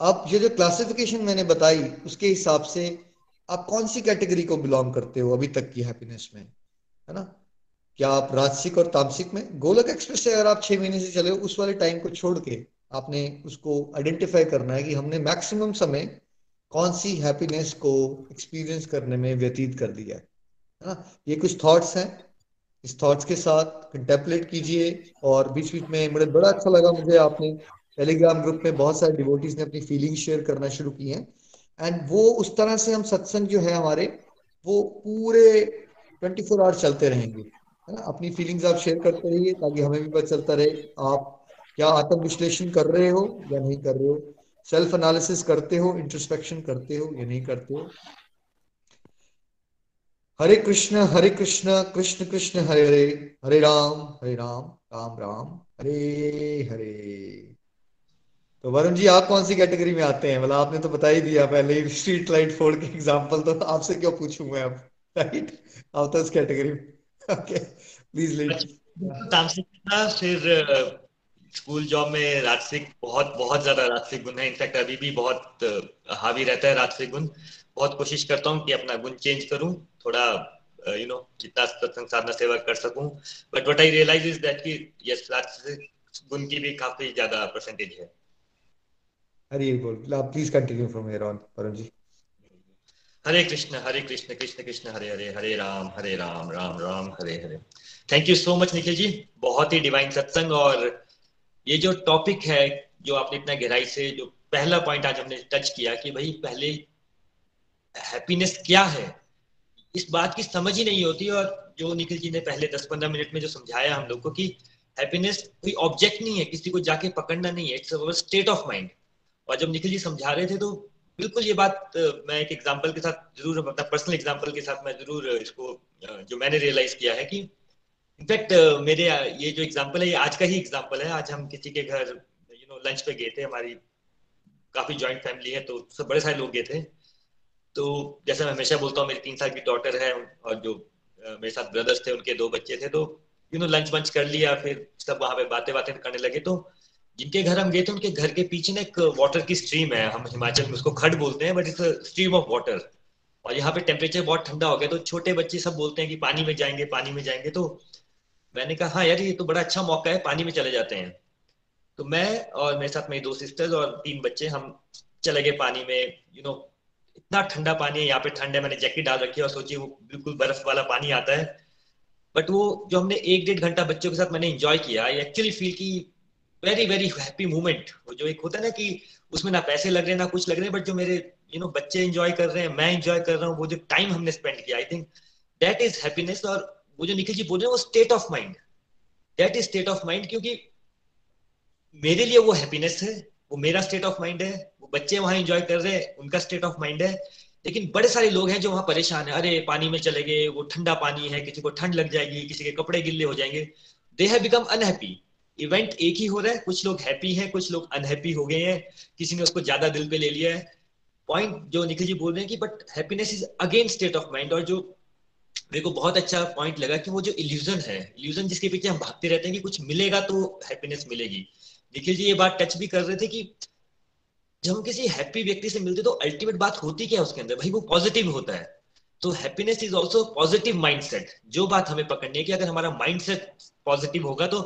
अब ये जो क्लासिफिकेशन मैंने बताई, उसके हिसाब से आप कौन सी कैटेगरी को बिलोंग करते हो अभी तक की हैप्पीनेस में? है ना? क्या आप राजसिक और तामसिक में? गोलक एक्सप्रेस से अगर आप छह महीने से चले उस वाले टाइम को छोड़ के आपने उसको आइडेंटिफाई करना है कि हमने मैक्सिमम समय कौन सी हैप्पीनेस को एक्सपीरियंस करने में व्यतीत कर दिया है? ना? ये कुछ थॉट्स हैं। इस थॉट्स के साथ कंटेम्पलेट कीजिए और बीच बीच में बड़े, बड़ा अच्छा लगा मुझे आपने। टेलीग्राम ग्रुप में बहुत सारे डिवोटीज ने अपनी फीलिंग शेयर करना शुरू की है। एंड वो उस तरह से हम सत्संग जो है हमारे, वो पूरे ट्वेंटी फोर आवर्स चलते रहेंगे। है ना? अपनी फीलिंग्स आप शेयर करते रहिए ताकि हमें भी पता चलता रहे आप क्या आत्म विश्लेषण कर रहे हो या नहीं कर रहे हो। सेल्फ एनालिसिस करते हो इंट्रोस्पेक्शन करते हो, या नहीं करते हो। हरे कृष्ण हरे कृष्ण कृष्ण कृष्ण, हरे हरे हरे राम हरे राम राम राम, हरे हरे। तो वरुण जी, आप कौन सी कैटेगरी में आते हैं? मतलब आपने तो बता ही दिया पहले ही स्ट्रीट लाइट फोड़ के एग्जांपल तो आपसे क्यों पूछूँ मैं अब? राइट आप तो इस कैटेगरी में। ओके प्लीज़ था फिर स्कूल जॉब में राजसिक बहुत बहुत ज़्यादा राजसिक गुण है। इनफैक्ट अभी भी बहुत हावी रहता है राजसिक गुण। बहुत कोशिश करता हूँ कि अपना गुण चेंज करूँ। थोड़ा यू नो जितना सत्संग साधना सेवा कर सकूँ। But what I realise is that कि यस राजसिक गुण की भी काफ़ी ज़्यादा परसेंटेज है। हरी बोल। Please continue from here on Varun ji. Hare Krishna Hare Krishna Krishna Krishna Hare Hare Hare Ram Hare Ram Ram Ram Hare Hare. Thank you so much Nikhil ji. बहुत ही डिवाइन सत्संग और ये जो topic है, जो आपने इतना गहराई से जो पहला पॉइंट आज हमने टच किया कि भाई पहले हैप्पीनेस क्या है, इस बात की समझ ही नहीं होती और जो निखिल जी ने पहले दस पंद्रह मिनट में जो समझाया हम लोग को कि हैप्पीनेस कोई ऑब्जेक्ट नहीं है, किसी को जाके पकड़ना नहीं है इट्स स्टेट ऑफ़ माइंड और जब निखिल जी समझा रहे थे तो बिल्कुल ये बात मैं एक एग्ज़ाम्पल के साथ ज़रूर, अपना पर्सनल एग्ज़ाम्पल के साथ मैं ज़रूर इसको जो मैंने रियलाइज़ किया है कि इनफैक्ट मेरे ये जो एग्जांपल है, ये आज का ही एग्जांपल है। आज हम किसी के घर यू नो लंच पे गए थे। हमारी काफ़ी जॉइंट फैमिली है तो सब बड़े सारे लोग गए थे। तो जैसे मैं हमेशा बोलता हूँ, मेरी तीन साल की डॉटर है और जो मेरे साथ ब्रदर्स थे, उनके दो बच्चे थे तो यू नो लंच वंच कर लिया, फिर सब वहाँ पे बातें बातें करने लगे। तो जिनके घर हम गए थे, उनके घर के पीछे ना एक वाटर की स्ट्रीम है। हम हिमाचल में उसको खड बोलते हैं but it's stream of water और यहाँ पे टेम्परेचर बहुत ठंडा हो गया तो छोटे बच्चे सब बोलते हैं कि पानी में जाएँगे, पानी में जाएँगे। तो मैंने कहा हाँ यार ये तो बड़ा अच्छा मौका है पानी में चले जाते हैं। तो मैं और मेरे साथ मेरी दो सिस्टर्स और तीन बच्चे हम चले गए पानी में यू नो इतना ठंडा पानी है यहाँ पे ठंड है मैंने जैकेट डाल रखी है और सोची वो बिल्कुल बर्फ़ वाला पानी आता है। बट वो जो हमने एक डेढ़ घंटा बच्चों के साथ मैंने इंजॉय किया आई एक्चुअली फील की वेरी वेरी हैप्पी मोमेंट जो एक होता है ना कि उसमें ना पैसे लग रहे हैं ना कुछ लग रहे हैं बट जो मेरे यू you नो know, बच्चे इंजॉय कर रहे हैं मैं इंजॉय कर रहा हूँ वो जो टाइम हमने स्पेंड किया I think that is happiness और वो जो निखिल जी बोल रहे हैं, वो state of mind that is state of mind क्योंकि मेरे लिए वो हैप्पीनेस है, वो मेरा स्टेट ऑफ़ माइंड है, वो बच्चे वहाँ एंजॉय कर रहे हैं, उनका स्टेट ऑफ़ माइंड है। लेकिन बड़े सारे लोग हैं जो वहाँ परेशान है। अरे, पानी में चले गए, वो ठंडा पानी है, किसी को ठंड लग जाएगी, किसी के कपड़े गिल्ले हो जाएँगे। They have become unhappy event एक ही हो रहा है, कुछ लोग हैप्पी हैं, कुछ लोग अनहैप्पी हो गए हैं। किसी ने उसको ज़्यादा दिल पे ले लिया है। पॉइंट जो निखिल जी बोल रहे हैं कि but happiness is again state of mind और जो मेरे को बहुत अच्छा पॉइंट लगा कि वो जो इल्यूजन है इल्यूजन जिसके पीछे हम भागते रहते हैं कि कुछ मिलेगा तो हैप्पीनेस मिलेगी। निखिल जी ये बात टच भी कर रहे थे कि जब हम किसी हैप्पी व्यक्ति से मिलते तो अल्टीमेट बात होती क्या है उसके अंदर? भाई वो पॉजिटिव होता है। तो happiness is also positive mindset जो बात हमें पकड़नी है कि अगर हमारा माइंडसेट पॉजिटिव होगा तो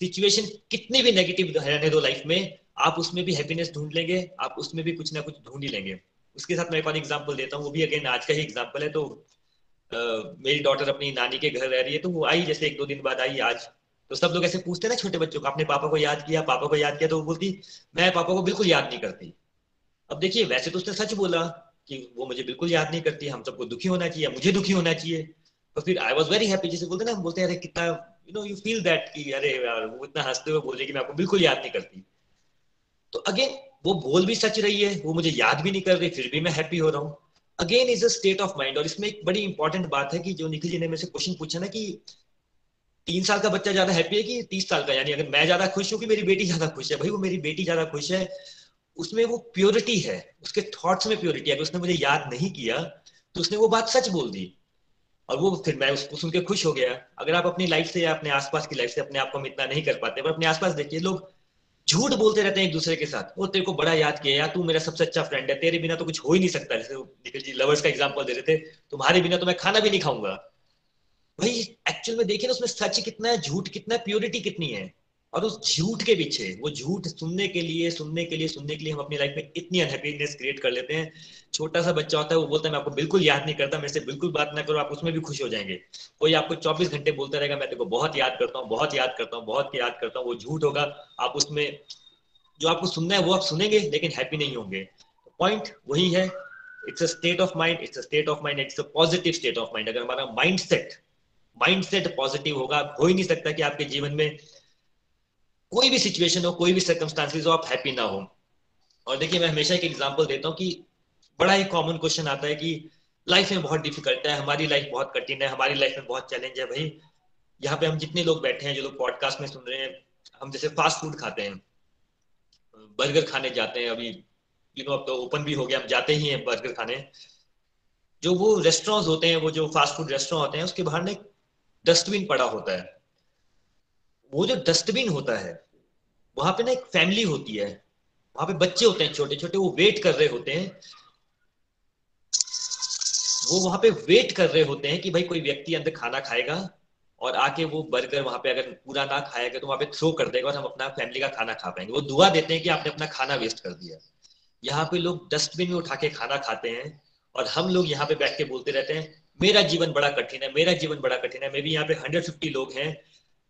सिचुएशन कितनी भी नेगेटिव रहने दो लाइफ में, आप उसमें भी हैप्पीनेस ढूंढ लेंगे, आप उसमें भी कुछ ना कुछ ढूंढ ही लेंगे। उसके साथ मैं एक और एग्ज़ाम्पल देता हूँ, वो भी अगेन आज का ही एग्ज़ाम्पल है तो मेरी डॉटर अपनी नानी के घर रह रही है तो वो आई जैसे एक दो दिन बाद आई आज। तो सब लोग ऐसे पूछते ना छोटे बच्चों को अपने पापा को याद किया, पापा को याद किया तो वो बोलती, मैं पापा को बिल्कुल याद नहीं करती। अब देखिए, वैसे तो उसने सच बोला कि वो मुझे बिल्कुल याद नहीं करती, हम सबको दुखी होना चाहिए मुझे दुखी होना चाहिए। तो फिर आई वॉज़ वेरी हैप्पी जैसे बोलते ना, हम बोलते हैं, अरे कितना you know you feel that कि अरे यार, वो इतना हँसते हुए बोल रही कि मैं आपको बिल्कुल याद नहीं करती। तो अगेन वो बोल भी सच रही है, वो मुझे याद भी नहीं कर रही, फिर भी मैं हैप्पी हो रहा हूँ। Again is a state of mind और इसमें एक बड़ी इंपॉर्टेंट बात है कि जो निखिल जी ने मेरे से क्वेश्चन पूछा ना कि तीन साल का बच्चा ज़्यादा हैप्पी है कि तीस साल का? यानी अगर मैं ज़्यादा खुश हूँ कि मेरी बेटी ज़्यादा खुश है? भाई, वो मेरी बेटी ज़्यादा खुश है, उसमें वो प्योरिटी है, उसके थॉट्स में प्योरिटी है। अगर उसने मुझे याद नहीं किया तो उसने वो बात सच बोल दी। और वो फिर मैं उसको सुन के खुश हो गया। अगर आप अपनी लाइफ से या अपने आसपास की लाइफ से अपने आप को हम इतना नहीं कर पाते, पर अपने आसपास देखिए, लोग झूठ बोलते रहते हैं एक दूसरे के साथ। वो तेरे को बड़ा याद किया, यार तू मेरा सबसे अच्छा फ्रेंड है, तेरे बिना तो कुछ हो ही नहीं सकता। जैसे निखिल जी लवर्स का एग्ज़ाम्पल दे रहे थे, तुम्हारे बिना तो मैं खाना भी नहीं खाऊँगा। भाई एक्चुअल में देखिए ना, उसमें सच कितना है झूठ, कितना है प्योरिटी कितनी है। और उस झूठ के पीछे, वो झूठ सुनने के लिए, सुनने के लिए, सुनने के लिए हम अपनी लाइफ में इतनी अनहैप्पीनेस क्रिएट कर लेते हैं। छोटा सा बच्चा होता है, वो बोलता है, मैं आपको बिल्कुल याद नहीं करता, मेरे से बिल्कुल बात ना करो, आप उसमें भी खुश हो जाएँगे। कोई आपको चौबीस घंटे बोलता रहेगा, मैं तेको बहुत याद करता हूँ, बहुत याद करता हूँ, बहुत याद करता हूँ। वो झूठ होगा, आप उसमें, जो आपको सुनना है, वो आप सुनेंगे, लेकिन हैप्पी नहीं होंगे। पॉइंट वही है it's a state of mind it's a state of mind it's a positive state of mind अगर हमारा mindset mindset positive होगा, हो ही नहीं सकता कि आपके जीवन में कोई भी सिचुएशन हो, कोई भी सर्कमस्टांसिस हो, आप हैप्पी ना हो। और देखिए, मैं हमेशा एक एग्ज़ाम्पल देता हूँ कि बड़ा ही कॉमन क्वेश्चन आता है कि लाइफ में बहुत डिफ़िकल्ट है, हमारी लाइफ बहुत कठिन है, हमारी लाइफ में बहुत चैलेंज है भाई। यहाँ पे हम जितने लोग बैठे हैं, जो लोग पॉडकास्ट में सुन रहे हैं, हम जैसे फास्ट फ़ूड खाते हैं बर्गर खाने जाते हैं, अभी यू नो अब तो ओपन भी हो गया, हम जाते ही हैं बर्गर खाने। जो वो रेस्टोरेंट होते हैं, वो जो फास्ट फ़ूड रेस्टोरेंट होते हैं, उसके बाहर ना डस्टबिन पड़ा होता है। वो जो डस्टबिन होता है, वहाँ पे ना एक फैमिली होती है। वहाँ पे बच्चे होते हैं छोटे छोटे वो वेट कर रहे होते हैं। वो वहाँ पे वेट कर रहे होते हैं कि भाई कोई व्यक्ति अंदर खाना खाएगा और आके वो बर्गर वहाँ पे अगर पूरा ना खाएगा तो वहाँ पे थ्रो कर देगा और हम अपना फैमिली का खाना खा पाएँगे। वो दुआ देते हैं कि आपने अपना खाना वेस्ट कर दिया। यहाँ पे लोग डस्टबिन में उठा के खाना खाते हैं और हम लोग यहाँ पे बैठ के बोलते रहते हैं, मेरा जीवन बड़ा कठिन है, मेरा जीवन बड़ा कठिन है, मे भी यहाँ पे हंड्रेड फिफ्टी लोग हैं।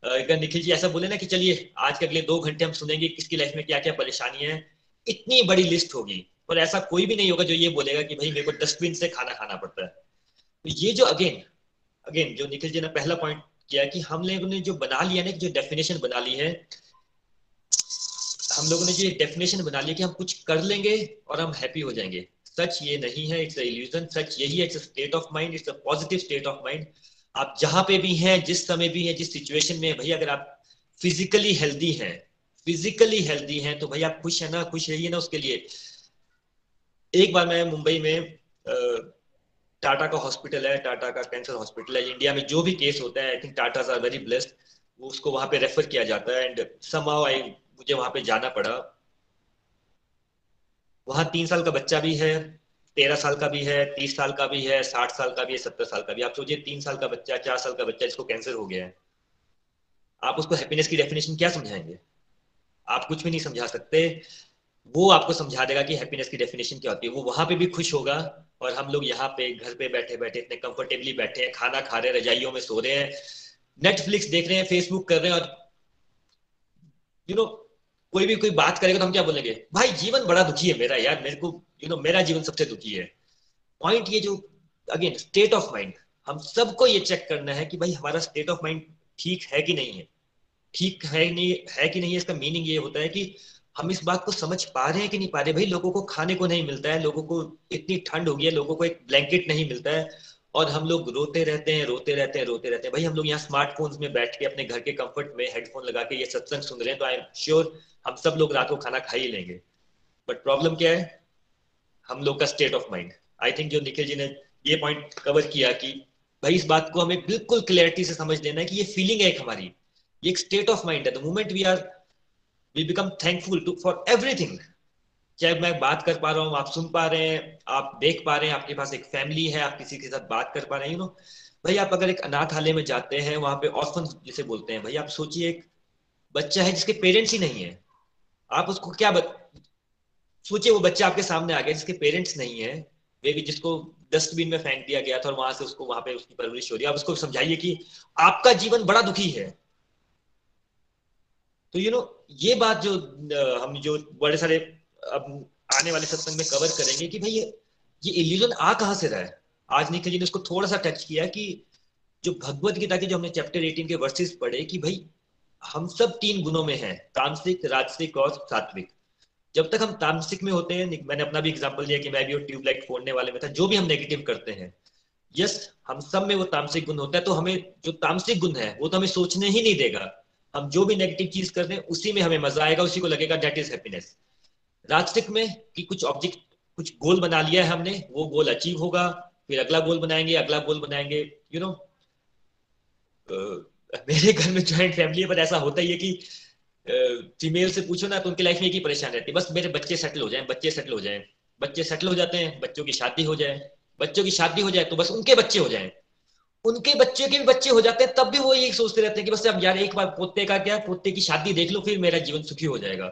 अगर निखिल जी ऐसा बोले ना कि चलिए, आज के अगले दो घंटे हम सुनेंगे किसकी लाइफ में क्या क्या परेशानी है, इतनी बड़ी लिस्ट होगी। और ऐसा कोई भी नहीं होगा जो ये बोलेगा कि भाई मेरे को डस्टबिन से खाना खाना पड़ता है। तो ये जो अगेन अगेन जो निखिल जी ने पहला पॉइंट किया कि हम लोगों ने जो बना लिया ना जो डेफिनेशन बना ली है, हम लोगों ने जो डेफिनेशन बना लिया कि हम कुछ कर लेंगे और हम हैप्पी हो जाएँगे। सच ये नहीं है इट्स इल्यूजन सच यही है it's state of mind it's positive state of mind आप जहाँ पे भी हैं, जिस समय भी हैं, जिस सिचुएशन में भैया, अगर आप फिजिकली हेल्दी हैं फिजिकली हेल्दी हैं तो भाई आप खुश है ना? खुश रहिए ना उसके लिए। एक बार मैं मुंबई में टाटा का हॉस्पिटल है, टाटा का कैंसर हॉस्पिटल है। इंडिया में जो भी केस होता है I think Tata are very blessed वो उसको वहाँ पे रेफर किया जाता है एंड समाउ आई मुझे वहाँ पे जाना पड़ा। वहाँ तीन साल का बच्चा भी है तेरह साल का भी है, तीस साल का भी है, साठ साल का भी है, सत्तर साल का भी आप सोचिए, तीन साल का बच्चा, चार साल का बच्चा जिसको कैंसर हो गया है, आप उसको हैप्पीनेस की डेफिनेशन क्या समझाएँगे? आप कुछ भी नहीं समझा सकते। वो आपको समझा देगा कि हैप्पीनेस की डेफिनेशन क्या होती है। वो वहाँ पे भी खुश होगा और हम लोग यहाँ पे घर पे बैठे बैठे इतने कंफर्टेबली बैठे हैं, खाना खा रहे हैं, रजाइयों में सो रहे हैं नेटफ्लिक्स देख रहे हैं फेसबुक कर रहे हैं और यू you नो कोई भी कोई बात करेगा तो हम क्या बोलेंगे? भाई, जीवन बड़ा दुखी है मेरा यार। मेरे को यू नो मेरा जीवन सबसे दुखी है। पॉइंट ये जो अगेन स्टेट ऑफ़ माइंड हम सबको ये चेक करना है कि भाई, हमारा स्टेट ऑफ़ माइंड ठीक है कि नहीं है? ठीक है नहीं, है कि नहीं है? इसका मीनिंग ये होता है कि हम इस बात को समझ पा रहे हैं कि नहीं पा रहे भाई, लोगों को खाने को नहीं मिलता है। लोगों को इतनी ठंड हो गई है। लोगों को एक ब्लैंकेट नहीं मिलता है। और हम लोग रोते रहते हैं, रोते रहते हैं, रोते रहते हैं। भाई, हम लोग यहाँ स्मार्टफोन्स में बैठ के अपने घर के कंफर्ट में हेडफोन लगा के ये सत्संग सुन रहे हैं तो आई एम श्योर हम सब लोग रात को खाना खा ही लेंगे। बट प्रॉब्लम क्या है? हम लोग का state of mind I think जो निखिल जी ने ये पॉइंट कवर किया कि भाई, इस बात को हमें बिल्कुल क्लियरिटी से समझ लेना है कि ये फीलिंग है एक हमारी। ये एक स्टेट ऑफ़ माइंड है। The moment we are we become thankful to for everything चाहे मैं बात कर पा रहा हूँ, आप सुन पा रहे हैं, आप देख पा रहे हैं, आपके पास एक फैमिली है, आप किसी के साथ बात कर पा रहे हैं यू नो भाई आप अगर एक अनाथालय में जाते हैं, वहाँ पे ऑर्फन जिसे बोलते हैं, भाई आप सोचिए, एक बच्चा है जिसके पेरेंट्स ही नहीं है। आप उसको क्या बत... सोचिए, वो बच्चा आपके सामने आ गया जिसके पेरेंट्स नहीं है वे भी जिसको डस्टबिन में फेंक दिया गया था और वहाँ से उसको, वहाँ पे उसकी परवरिश हो रही है। आप उसको समझाइए कि आपका जीवन बड़ा दुखी है। तो यू नो ये बात जो हम जो बड़े सारे अब आने वाले सत्संग में कवर करेंगे कि भाई ये ये इल्यूजन आ कहाँ से रहा है? आज निखिल जी ने उसको थोड़ा सा टच किया कि जो भगवत गीता के जो हमने चैप्टर 18 के वर्सेस पढ़े कि भाई हम सब तीन गुणों में हैं, तामसिक, राजसिक और सात्विक। जब तक हम तामसिक में होते हैं मैंने अपना भी एग्ज़ाम्पल दिया कि मैं भी ट्यूबलाइट फोड़ने वाले में था, जो भी हम नेगेटिव करते हैं। यस हम सब में वो तामसिक गुण होता है तो हमें जो तामसिक गुण है, वो तो हमें सोचने ही नहीं देगा। हम जो भी नेगेटिव चीज़ करते हैं, उसी में हमें मज़ा आएगा, उसी को लगेगा डेट इज़ हैप्पीनेस राजसिक में कि कुछ ऑब्जेक्ट कुछ गोल बना लिया है हमने वो गोल अचीव होगा फिर अगला गोल बनाएँगे अगला गोल बनाएँगे you you know know, uh, मेरे घर में ज्वाइंट फैमिली है पर ऐसा होता ही है कि फीमेल uh, से पूछो ना तो उनकी लाइफ में एक ही परेशान रहती है। बस मेरे बच्चे सेटल हो जाएँ बच्चे सेटल हो जाएँ। बच्चे सेटल हो जाते हैं बच्चों की शादी हो जाए। बच्चों की शादी हो जाए तो बस उनके बच्चे हो जाए। उनके बच्चे के भी बच्चे हो जाते हैं तब भी वो यही सोचते रहते हैं कि बस अब यार एक बार पोते का क्या पोते की शादी देख लो फिर मेरा जीवन सुखी हो जाएगा।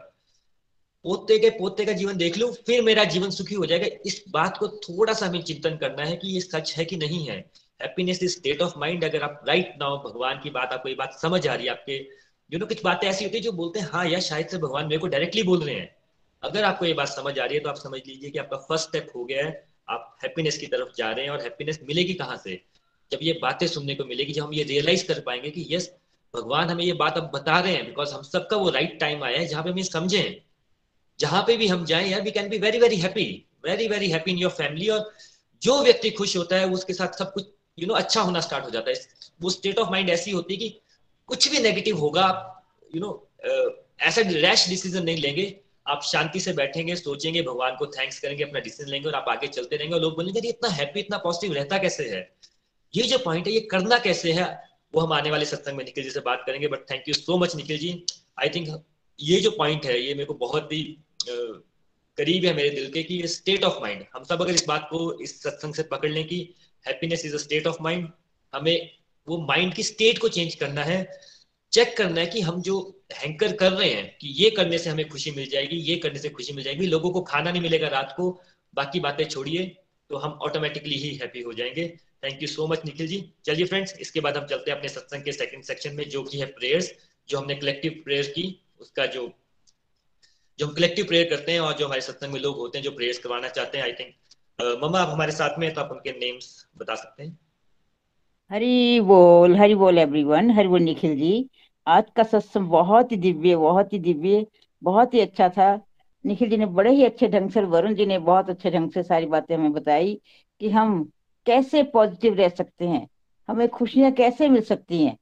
पोते के पोते का जीवन देख लो, फिर मेरा जीवन सुखी हो जाएगा। इस बात को थोड़ा सा हमें चिंतन करना है कि ये सच है कि नहीं है। Happiness is state of mind अगर आप राइट नाउ भगवान की बात आपको ये बात समझ आ रही है आपके यू नो कुछ बातें ऐसी होती है जो बोलते हैं हाँ यार, शायद से भगवान मेरे को डायरेक्टली बोल रहे हैं। अगर आपको ये बात समझ आ रही है तो आप समझ लीजिए कि आपका फ़र्स्ट स्टेप हो गया है। आप हैप्पीनेस की तरफ़ जा रहे हैं और हैप्पीनेस मिलेगी कहाँ से? जब ये बातें सुनने को मिलेगी, जब हम ये रियलाइज़ कर पाएँगे कि यस भगवान हमें ये बात अब बता रहे हैं बिकॉज़ हम सबका वो राइट टाइम आया है जहाँ पे हम ये समझें। जहाँ पे भी हम जाएँ यार we can be very very happy very very happy in your family और जो व्यक्ति खुश होता है उसके साथ सब कुछ यू you नो know, अच्छा होना स्टार्ट हो जाता है। वो स्टेट ऑफ़ माइंड ऐसी होती है कि कुछ भी नेगेटिव होगा आप यू नो ऐसा रैश डिसीज़न नहीं लेंगे। आप शांति से बैठेंगे सोचेंगे भगवान को थैंक्स करेंगे अपना डिसीज़न लेंगे और आप आगे चलते रहेंगे और लोग बोलेंगे इतना हैप्पी इतना पॉजिटिव रहता कैसे है? ये जो पॉइंट है ये करना कैसे है वो हम आने वाले सत्संग में निखिल जी से बात करेंगे but thank you so much Nikhil ji. I think ये जो पॉइंट है ये मेरे को बहुत ही करीब है मेरे दिल के कि स्टेट ऑफ़ माइंड हम सब अगर इस बात को इस सत्संग से पकड़ लें कि happiness is a state of mind हमें वो माइंड की स्टेट को चेंज करना है। चेक करना है कि हम जो हैंकर कर रहे हैं कि ये करने से हमें खुशी मिल जाएगी, ये करने से खुशी मिल जाएगी। लोगों को खाना नहीं मिलेगा रात को, बाकी बातें छोड़िए तो हम ऑटोमेटिकली ही हैप्पी हो जाएँगे। Thank you so much Nikhil ji. चलिए फ्रेंड्स इसके बाद हम चलते हैं अपने सत्संग के सेकंड सेक्शन में, जो कि है प्रेयर्स जो हमने कलेक्टिव प्रेयर की, उसका जो जो हम कलेक्टिव प्रेयर करते हैं और जो हमारे सत्संग में लोग होते हैं, जो प्रेयर्स करवाना चाहते हैं आई थिंक मम्मा, आप हमारे साथ में तो आप उनके नेम्स बता सकते हैं। हरी बोल हरी बोल एवरीवन हरी बोल निखिल जी। आज का सत्संग बहुत ही दिव्य, बहुत ही दिव्य, बहुत ही अच्छा था। निखिल जी ने बड़े ही अच्छे ढंग से वरुण जी ने बहुत अच्छे ढंग से सारी बातें हमें बताई कि हम कैसे पॉजिटिव रह सकते हैं, हमें खुशियाँ कैसे मिल सकती हैं।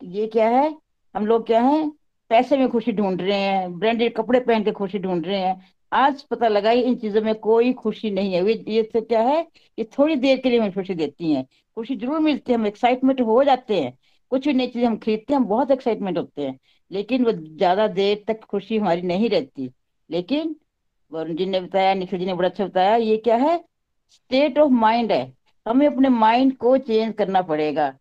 ये क्या है? हम लोग क्या है? पैसे में खुशी ढूंढ रहे हैं, ब्रांडेड कपड़े पहन के खुशी ढूंढ रहे हैं। आज पता लगा इन चीज़ों में कोई खुशी नहीं है। ये तो क्या है ये थोड़ी देर के लिए हमें खुशी देती है। खुशी ज़रूर मिलती है, हम एक्साइटमेंट हो जाते हैं। कुछ भी नई चीज़ें हम खरीदते हैं, हम बहुत एक्साइटमेंट होते हैं। लेकिन वो ज़्यादा देर तक खुशी हमारी नहीं रहती। लेकिन वरुण जी ने बताया, निखिल जी ने बड़ा अच्छा बताया, ये क्या है? स्टेट ऑफ़ माइंड है। हमें अपने माइंड को चेंज करना पड़ेगा।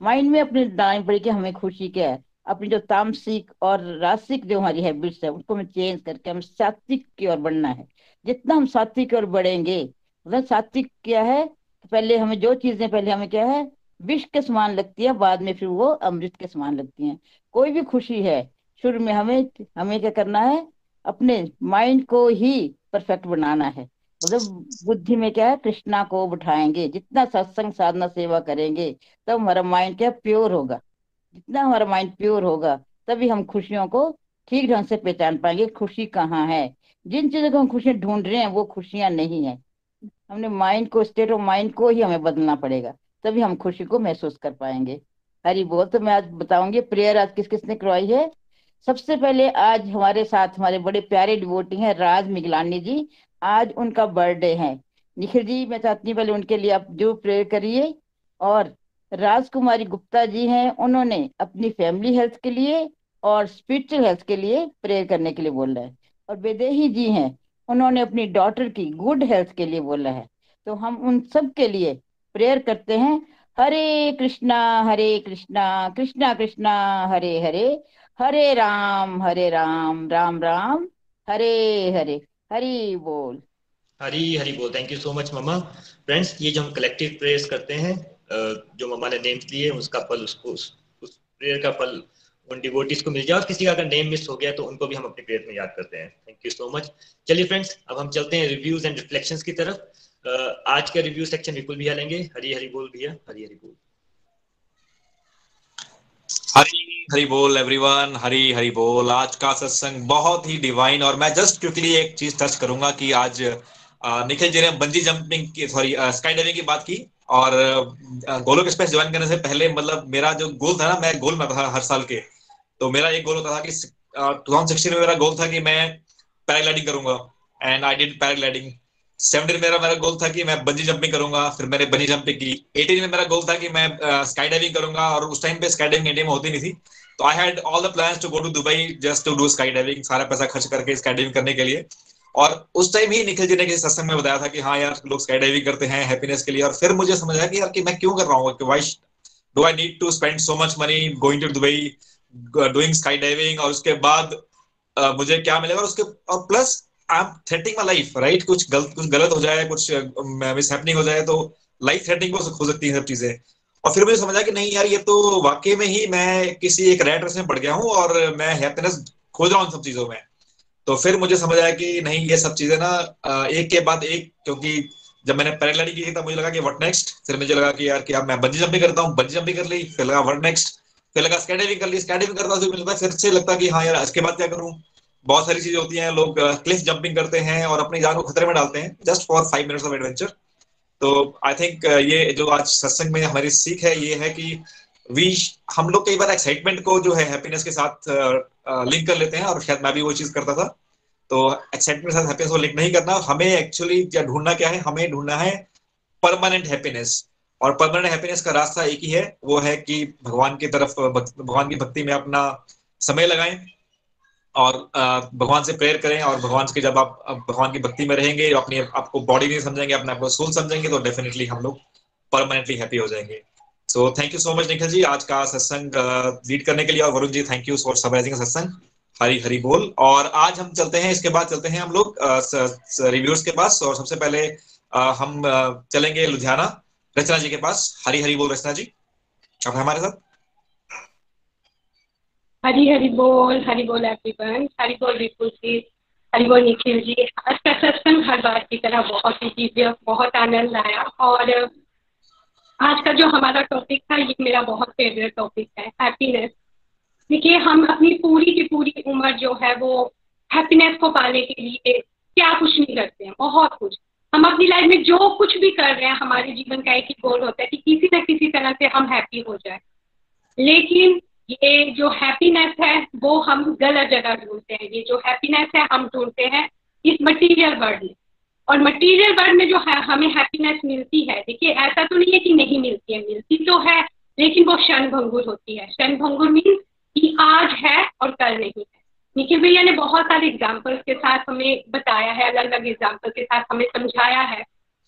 माइंड में अपने डालनी पड़ेगी हमें खुशी क्या है? अपनी जो तामसिक और रासिक जो हमारी हैबिट्स है उसको हमें चेंज करके हमें सात्विक की ओर बढ़ना है। जितना हम सात्विक की ओर बढ़ेंगे मतलब सात्विक क्या है पहले हमें जो चीज़ें, पहले हमें क्या है, विष के समान लगती है, बाद में फिर वो अमृत के समान लगती हैं। कोई भी खुशी है, शुरू में हमें हमें क्या करना है, अपने माइंड को ही परफेक्ट बनाना है। मतलब बुद्धि में क्या है, कृष्णा को बिठाएँगे जितना सत्संग, साधना, सेवा करेंगे, तब तो हमारा माइंड क्या प्योर होगा। जितना हमारा माइंड प्योर होगा, तभी हम खुशियों को ठीक ढंग से पहचान पाएँगे, खुशी कहाँ है। जिन चीज़ों को हम खुशियाँ ढूंढ रहे हैं, वो खुशियाँ नहीं है। हमने माइंड को स्टेट ऑफ़ माइंड को ही हमें बदलना पड़ेगा, तभी हम खुशी को महसूस कर पाएँगे। हरी बोल तो मैं आज बताऊँगी, प्रेयर आज किस किसने करवाई है। सबसे पहले आज हमारे साथ हमारे बड़े प्यारे डिवोटी हैं राज मिगलानी जी। आज उनका बर्थडे है। निखिल जी, मैं चाहती हूँ पहले उनके लिए आप जो प्रेयर करिए और राजकुमारी गुप्ता जी हैं, उन्होंने अपनी फैमिली हेल्थ के लिए और स्पिरिचुअल हेल्थ के लिए प्रेयर करने के लिए बोला है। और बेदेही जी हैं, उन्होंने अपनी डॉटर की गुड हेल्थ के लिए बोला है। तो हम उन सब के लिए प्रेयर करते हैं। हरे कृष्णा हरे कृष्णा कृष्णा कृष्णा, हरे हरे हरे राम हरे राम राम राम, हरे हरे, हरी बोल। हरी हरी बोल। थैंक यू सो मच मम्मा फ्रेंड्स ये जो हम कलेक्टिव प्रेयर्स करते हैं जो मम्मा ने नेम्स लिए उसका फल उसको उस, उस प्रेयर का फल उन डिवोटीज को मिल जाए। और किसी का अगर नेम मिस हो गया तो उनको भी हम अपने प्रेयर में याद करते हैं। थैंक यू सो मच चलिए फ्रेंड्स अब हम चलते हैं रिव्यूज़ एंड रिफ्लेक्शंस की तरफ़। आज का रिव्यू सेक्शन विपुल भैया लेंगे। हरी हरी बोल भैया हरी हरी बोल। हरी हरी बोल एवरीवन हरी हरी बोल। आज का सत्संग बहुत ही डिवाइन और मैं जस्ट क्विकली एक चीज़ टच करूँगा कि आज निखिल जी ने बंजी जंपिंग की सॉरी स्काई डाइविंग की बात की। और गोलोक एक्सप्रेस ज्वाइन करने से पहले मतलब मेरा जो गोल था ना, मैं गोल में था हर साल के। तो मेरा एक गोल होता था कि टू थाउज़ेंड सिक्सटीन में मेरा गोल था कि मैं पैराग्लाइडिंग करूँगा। And I did paragliding seventeen मेरा मेरा गोल था कि मैं बंजी जंपिंग करूँगा। फिर मैंने बंजी जंपिंग की। एटीन में मेरा गोल था कि मैं स्काई डाइविंग करूँगा। और उस टाइम पे स्काई डाइविंग इंडिया में होती नहीं थी। तो I had all the plans to go to Dubai just to do sky diving सारा पैसा खर्च करके स्काई डाइविंग करने के लिए। और उस टाइम ही निखिल जी ने किसी सत्संग में बताया था कि हाँ यार लोग स्काई डाइविंग करते हैं हैप्पीनेस के लिए। और फिर मुझे समझ आया कि यार कि मैं क्यों कर रहा हूँ? कि why do I need to spend so much money going to Dubai doing sky diving और उसके बाद uh, मुझे क्या मिलेगा? और उसके और plus I am threatening my life right कुछ गलत कुछ गलत हो जाए कुछ मिस हैपनिंग हो जाए तो लाइफ थ्रेटिंग हो सकती है सब चीज़ें। और फिर मुझे समझा कि नहीं यार ये तो वाकई में ही मैं किसी एक रेट रेस में पड़ गया हूँ और मैं हैप्पीनेस खोज रहा हूँ सब चीज़ों में। तो फिर मुझे समझ आया कि नहीं, ये सब चीज़ें ना एक के बाद एक, क्योंकि जब मैंने पैराग्लाइडिंग की तब मुझे लगा कि व्हाट नेक्स्ट फिर मुझे लगा कि यार, कि अब मैं बंजी जंपिंग करता हूँ, बंजी जंपिंग कर ली, फिर लगा व्हाट नेक्स्ट फिर लगा स्काईडाइविंग कर ली स्काईडाइविंग करता फिर फिर से लगता कि हाँ यार, इसके बाद क्या करूँ? बहुत सारी चीज़ें होती हैं, लोग क्लिफ जंपिंग करते हैं और अपनी जान को खतरे में डालते हैं just for five minutes of adventure तो आई थिंक ये जो आज सत्संग में हमारी सीख है, ये है कि वी हम लोग कई बार एक्साइटमेंट को जो है हैप्पीनेस के साथ लिंक कर लेते हैं और शायद मैं भी वो चीज़ करता था। तो एक्साइटमेंट के साथ हैप्पीनेस को लिंक नहीं करना। हमें एक्चुअली क्या ढूंढना क्या है? हमें ढूंढना है परमानेंट हैप्पीनेस और परमानेंट हैप्पीनेस का रास्ता एक ही है। वो है कि भगवान की तरफ़, भगवान की भक्ति में अपना समय लगाएँ और भगवान से प्रेयर करें और भगवान के जब आप भगवान की भक्ति में रहेंगे, अपनी, आपको बॉडी नहीं समझेंगे अपने आपको सोल समझेंगे तो डेफिनेटली हम लोग परमानेंटली हैप्पी हो जाएँगे। So thank you so much Nikhil ji आज का सत्संग लीड करने के लिए और Varun ji thank you for summarizing सत्संग हरी हरी बोल। और आज हम चलते हैं इसके बाद चलते हैं हम लोग रिव्यूज़ के पास। और सबसे पहले आ, हम चलेंगे लुधियाना रचना जी के पास। हरी हरी बोल रचना जी। आप हमारे साथ। हरी हरी बोल। हरी बोल एवरीवन हरी बोल विपुल जी। हरी बोल निखिल जी। आज का सत्संग हर बार की तरह बहुत ही दिव्य बहुत आनंद आया। और आज का जो हमारा टॉपिक था, ये मेरा बहुत फेवरेट टॉपिक है हैप्पीनेस देखिए, हम अपनी पूरी की पूरी उम्र जो है, वो हैप्पीनेस को पाने के लिए क्या कुछ नहीं करते हैं, बहुत कुछ. हम अपनी लाइफ में जो कुछ भी कर रहे हैं, हमारे जीवन का एक ही गोल होता है कि किसी न किसी तरह से हम हैप्पी हो जाए. लेकिन ये जो हैप्पीनेस है, वो हम गलत जगह ढूंढते हैं. ये जो हैप्पीनेस है, हम ढूंढते हैं इस मटीरियल वर्ल्ड में. और मटीरियल वर्ल्ड में जो है, हमें हैप्पीनेस मिलती है। देखिए, ऐसा तो नहीं है कि नहीं मिलती है। मिलती तो है, लेकिन वो क्षण भंगुर होती है। क्षण भंगुर मीन्स कि आज है और कल नहीं है। निखिल भैया ने बहुत सारे एग्जाम्पल्स के साथ हमें बताया है अलग अलग एग्ज़ाम्पल के साथ हमें समझाया है